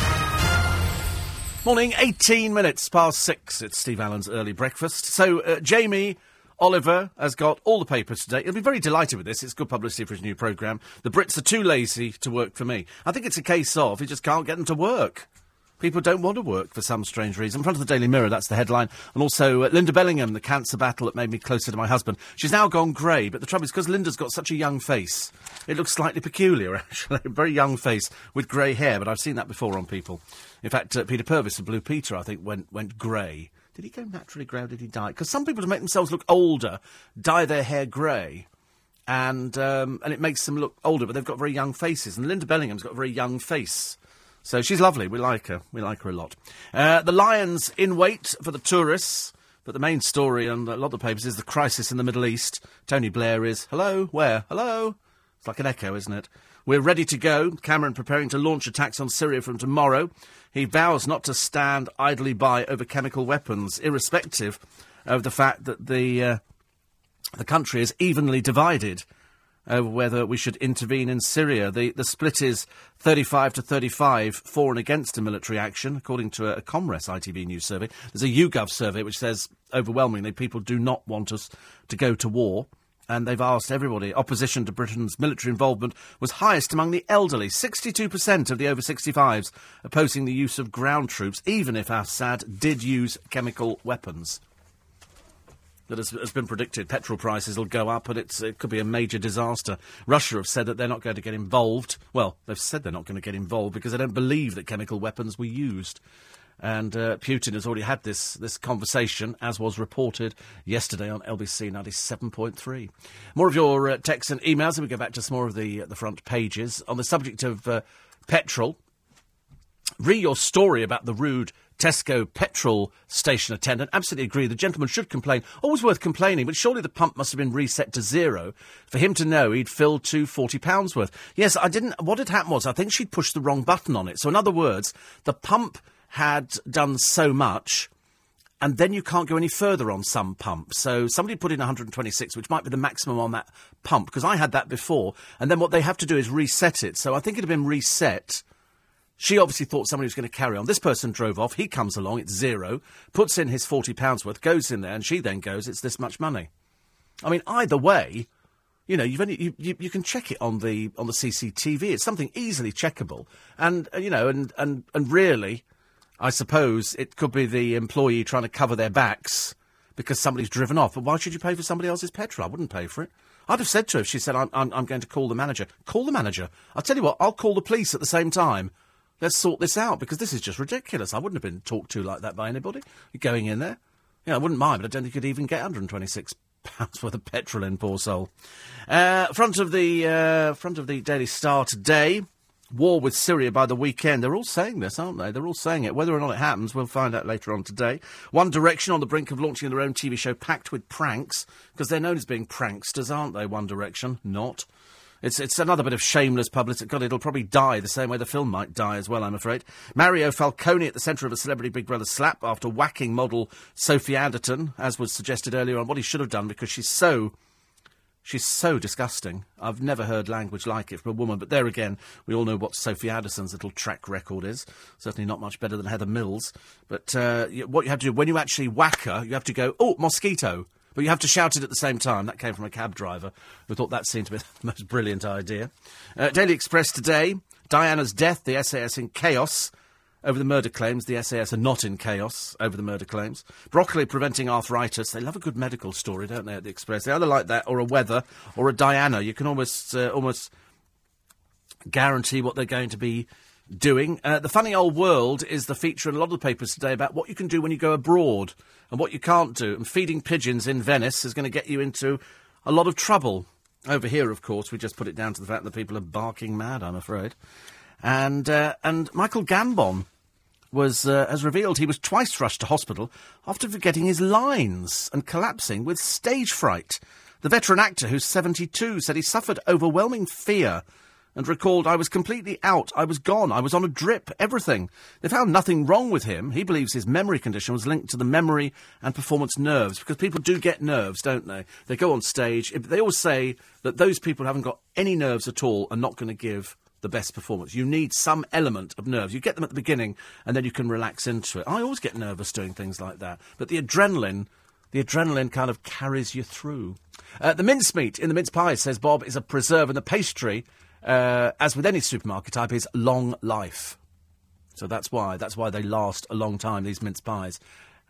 Morning, 18 minutes past six. It's Steve Allen's early breakfast. So, uh, Jamie Oliver has got all the papers today. He'll be very delighted with this. It's good publicity for his new programme. The Brits are too lazy to work for me. I think it's a case of he just can't get them to work. People don't want to work for some strange reason. In front of the Daily Mirror, that's the headline. And also, uh, Linda Bellingham, the cancer battle that made me closer to my husband. She's now gone grey, but the trouble is, because Linda's got such a young face, it looks slightly peculiar, *laughs* actually. a very young face with grey hair, but I've seen that before on people. In fact, uh, Peter Purves the Blue Peter, I think, went, went grey. Did he go naturally grey or did he dye? Because some people, to make themselves look older, dye their hair grey. And um, and it makes them look older, but they've got very young faces. And Linda Bellingham's got a very young face. So she's lovely. We like her. We like her a lot. Uh, the Lions in wait for the tourists. But the main story on a lot of the papers is the crisis in the Middle East. Tony Blair is, hello, where? Hello? It's like an echo, isn't it? We're ready to go. Cameron preparing to launch attacks on Syria from tomorrow. He vows not to stand idly by over chemical weapons, irrespective of the fact that the, uh, the country is evenly divided over whether we should intervene in Syria. The, the split is 35 to 35 for and against a military action, according to a, a Comres ITV News survey. There's a YouGov survey which says overwhelmingly people do not want us to go to war. And they've asked everybody. Opposition to Britain's military involvement was highest among the elderly. 62% of the over 65s opposing the use of ground troops, even if Assad did use chemical weapons that has, has, been predicted. Petrol prices will go up, and it could be a major disaster. Russia have said that they're not going to get involved. Well, they've said they're not going to get involved because they don't believe that chemical weapons were used. And uh, Putin has already had this, this conversation, as was reported yesterday on LBC 97.3. More of your uh, texts and emails, and we go back to some more of the, uh, the front pages. On the subject of uh, petrol, read your story about the rude Tesco petrol station attendant. Absolutely agree. The gentleman should complain. Always worth complaining, but surely the pump must have been reset to zero for him to know he'd filled two forty pounds worth. Yes, I didn't. What had happened was I think she'd pushed the wrong button on it. So in other words, the pump had done so much. And then you can't go any further on some pumps. So somebody put in 126, which might be the maximum on that pump, because I had that before. And then what they have to do is reset it. So I think it had been reset she obviously thought somebody was going to carry on. This person drove off. He comes along. It's zero. Puts in his forty pounds worth. Goes in there, and she then goes. It's this much money. I mean, either way, you know, you've only, you, you, you, can check it on the on the CCTV. It's something easily checkable, and uh, you know, and and and really, I suppose it could be the employee trying to cover their backs because somebody's driven off. But why should you pay for somebody else's petrol? I wouldn't pay for it. I'd have said to her if she said, I'm, I'm, I'm going to call the manager. Call the manager. I'll tell you what, I'll call the police at the same time. Let's sort this out because this is just ridiculous. I wouldn't have been talked to like that by anybody. going in there. Yeah, I wouldn't mind, but I don't think you'd even get 126 *laughs* pounds worth of petrol in, poor soul. Uh, front of the uh, front of the Daily Star today. War with Syria by the weekend. They're all saying this, aren't they? They're all saying it. Whether or not it happens, we'll find out later on today. One Direction on the brink of launching their own TV show packed with pranks, because they're known as being pranksters, aren't they? One Direction. Not. It's, it's another bit of shameless publicity. God, it'll probably die the same way the film might die as well, I'm afraid. Mario Falcone at the centre of a celebrity Big Brother slap after whacking model Sophie Anderton, as was suggested earlier on, what he should have done because she's so. She's so disgusting. I've never heard language like it from a woman. But there again, we all know what Sophie Anderton's little track record is. Certainly not much better than Heather Mills. But uh, what you have to do, when you actually whack her, you have to go, oh, mosquito. But you have to shout it at the same time. That came from a cab driver who thought that seemed to be *laughs* the most brilliant idea. Uh, Daily Express today Diana's death, the SAS in chaos. Over the murder claims, the SAS are not in chaos over the murder claims. Broccoli preventing arthritis. They love a good medical story, don't they, at the Express? They either like that or a weather or a Diana. You can almost, uh, almost guarantee what they're going to be doing. Uh, the funny old world is the feature in a lot of the papers today about what you can do when you go abroad and what you can't do. And feeding pigeons in Venice is going to get you into a lot of trouble. Over here, of course, we just put it down to the fact that people are barking mad, I'm afraid. And, uh, and Michael Gambon was, uh, has revealed he was twice rushed to hospital after forgetting his lines and collapsing with stage fright. The veteran actor, who's 72, said he suffered overwhelming fear and recalled, I was completely out, I was gone, I was on a drip, everything. They found nothing wrong with him. He believes his memory condition was linked to the memory and performance nerves, because people do get nerves, don't they? They go on stage, they always say that those people haven't got any nerves at all are not going to give the best performance. You need some element of nerves. You get them at the beginning, and then you can relax into it. I always get nervous doing things like that, but the adrenaline the adrenaline kind of carries you through. Uh, the mincemeat in the mince pie, says Bob, is a preserve, and the pastry uh, as with any supermarket type, is long life. So that's why that's why they last a long time. These mince pies.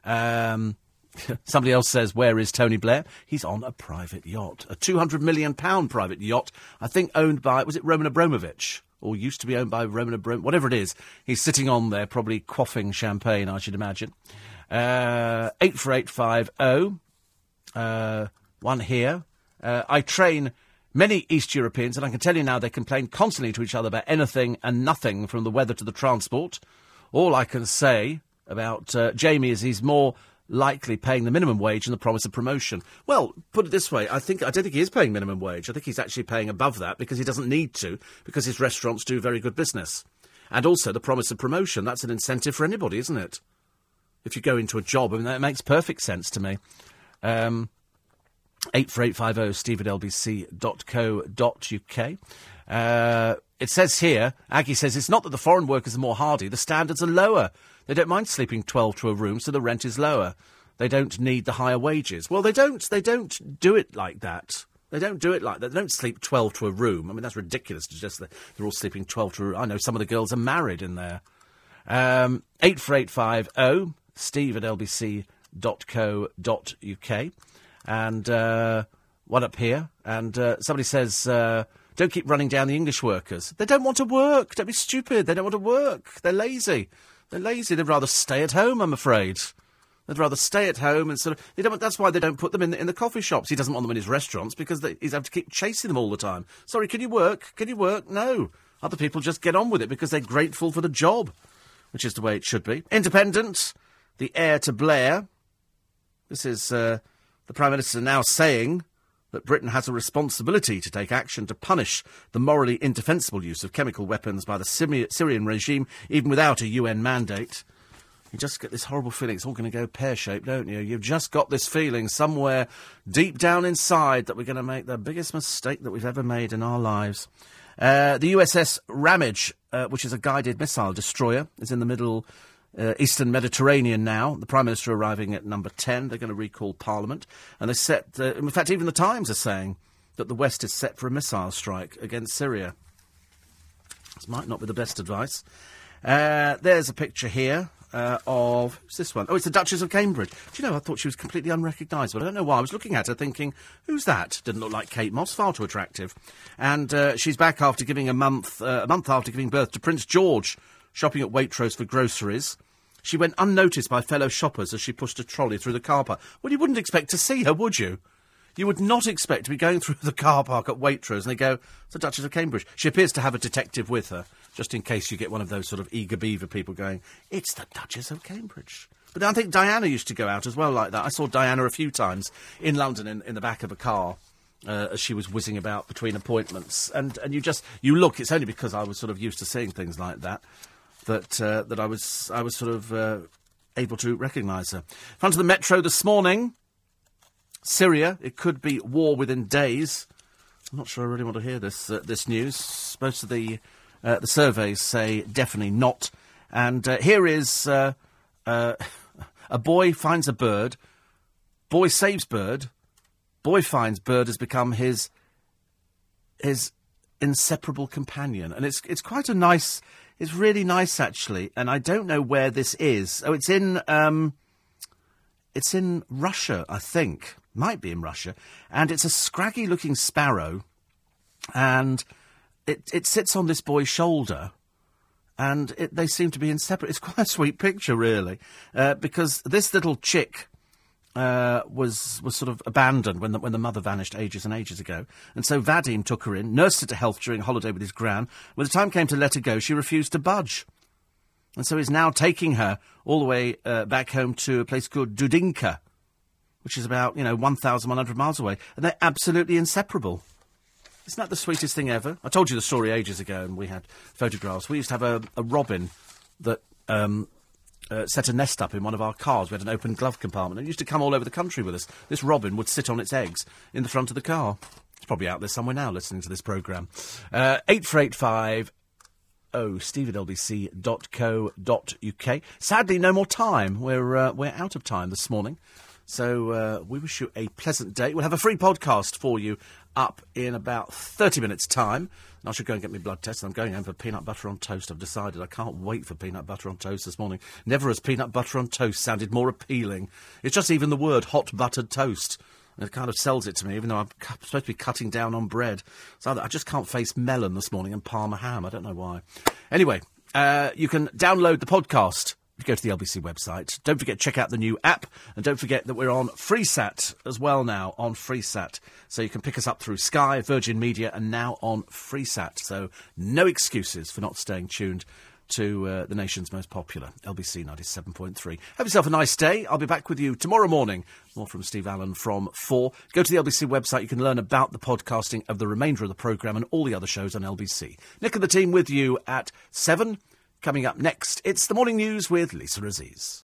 Um, *laughs* somebody else says, "Where is Tony Blair?" He's on a private yacht, a two hundred million pound private yacht. I think owned by was it Roman Abramovich or used to be owned by Roman Abramovich, whatever it is. He's sitting on there, probably quaffing champagne, I should imagine. Uh, eight four eight five zero. Oh. Uh, one here. Uh, I train Many East Europeans, and I can tell you now, they complain constantly to each other about anything and nothing, from the weather to the transport. All I can say about uh, Jamie is he's more likely paying the minimum wage and the promise of promotion. Well, put it this way, I think I don't think he is paying minimum wage. I think he's actually paying above that because he doesn't need to, because his restaurants do very good business. And also the promise of promotion, that's an incentive for anybody, isn't it? If you go into a job, I mean, that makes perfect sense to me. Um, 84850 steve at lbc.co.uk. Uh, it says here, Aggie says, it's not that the foreign workers are more hardy, the standards are lower. They don't mind sleeping 12 to a room, so the rent is lower. They don't need the higher wages. Well, they don't, they don't do it like that. They don't do it like that. They don't sleep 12 to a room. I mean, that's ridiculous to just, they're all sleeping 12 to a room. I know some of the girls are married in there. Um, 84850 steve at lbc.co.uk and uh, one up here, and uh, somebody says, uh, "Don't keep running down the English workers. They don't want to work. Don't be stupid. They don't want to work. They're lazy. They're lazy. They'd rather stay at home. I'm afraid." They'd rather stay at home and sort of. That's why they don't put them in the, in the coffee shops. He doesn't want them in his restaurants because they, he's have to keep chasing them all the time. Sorry, can you work? Can you work? No. Other people just get on with it because they're grateful for the job, which is the way it should be. Independent, the heir to Blair. This is uh, the Prime Minister now saying that Britain has a responsibility to take action to punish the morally indefensible use of chemical weapons by the Syrian regime, even without a UN mandate. You just get this horrible feeling it's all going to go pear shaped, don't you? You've just got this feeling somewhere deep down inside that we're going to make the biggest mistake that we've ever made in our lives. Uh, the USS Ramage, uh, which is a guided missile destroyer, is in the middle uh, Eastern Mediterranean now. The Prime Minister arriving at number 10. They're going to recall Parliament. And they set, uh, in fact, even the Times are saying that the West is set for a missile strike against Syria. This might not be the best advice. Uh, there's a picture here uh, of this one? Oh, it's the Duchess of Cambridge. Do you know? I thought she was completely unrecognisable. I don't know why. I was looking at her, thinking, "Who's that?" Didn't look like Kate Moss. Far too attractive. And uh, she's back after giving a month, uh, a month after giving birth to Prince George, shopping at Waitrose for groceries. She went unnoticed by fellow shoppers as she pushed a trolley through the car park. Well, you wouldn't expect to see her, would you? You would not expect to be going *laughs* through the car park at Waitrose and they go, it's the Duchess of Cambridge. She appears to have a detective with her, just in case you get one of those sort of eager beaver people going, it's the Duchess of Cambridge. But I think Diana used to go out as well like that. I saw Diana a few times in London in, in the back of a car. uh, as she was whizzing about between appointments. And and you just you look. It's only because I was sort of used to seeing things like that that uh, that I was I was sort of uh, able to recognise her. Front of the Metro this morning. Syria. It could be war within days. I'm not sure I really want to hear this uh, this news. Most of the uh, the surveys say definitely not. And uh, here is uh, *laughs* a boy finds a bird. Boy saves bird. Boy finds bird has become his his inseparable companion, and it's it's quite a nice. It's really nice actually, and I don't know where this is. Oh, it's in um, it's in Russia, I think. Might be in Russia, and it's a scraggy-looking sparrow, and it it sits on this boy's shoulder, and it, they seem to be inseparable. It's quite a sweet picture, really, uh, because this little chick uh, was was sort of abandoned when the, when the mother vanished ages and ages ago, and so Vadim took her in, nursed her to health during a holiday with his gran. When the time came to let her go, she refused to budge, and so he's now taking her all the way uh, back home to a place called Dudinka, which is about you know one thousand one hundred miles away, and they're absolutely inseparable. Isn't that the sweetest thing ever? I told you the story ages ago, and we had photographs. We used to have a, a robin that um, uh, set a nest up in one of our cars. We had an open glove compartment. It used to come all over the country with us. This robin would sit on its eggs in the front of the car. It's probably out there somewhere now listening to this programme. Uh, 8485 oh, steve at lbc.co.uk. Sadly, no more time. We're, uh, we're out of time this morning. So uh, we wish you a pleasant day. We'll have a free podcast for you up in about 30 minutes' time. I should go and get my blood test. I'm going home for peanut butter on toast. I've decided I can't wait for peanut butter on toast this morning. Never has peanut butter on toast sounded more appealing. It's just even the word hot buttered toast. It kind of sells it to me, even though I'm supposed to be cutting down on bread. So I just can't face melon this morning and parma ham. I don't know why. Anyway, uh, you can download the podcast go to the LBC website. Don't forget to check out the new app, and don't forget that we're on FreeSat as well now on FreeSat. So you can pick us up through Sky, Virgin Media, and now on FreeSat. So no excuses for not staying tuned to uh, the nation's most popular LBC 97.3. Have yourself a nice day. I'll be back with you tomorrow morning. More from Steve Allen from 4. Go to the LBC website. You can learn about the podcasting of the remainder of the programme and all the other shows on LBC. Nick and the team with you at 7. Coming up next, it's the morning news with Lisa Aziz.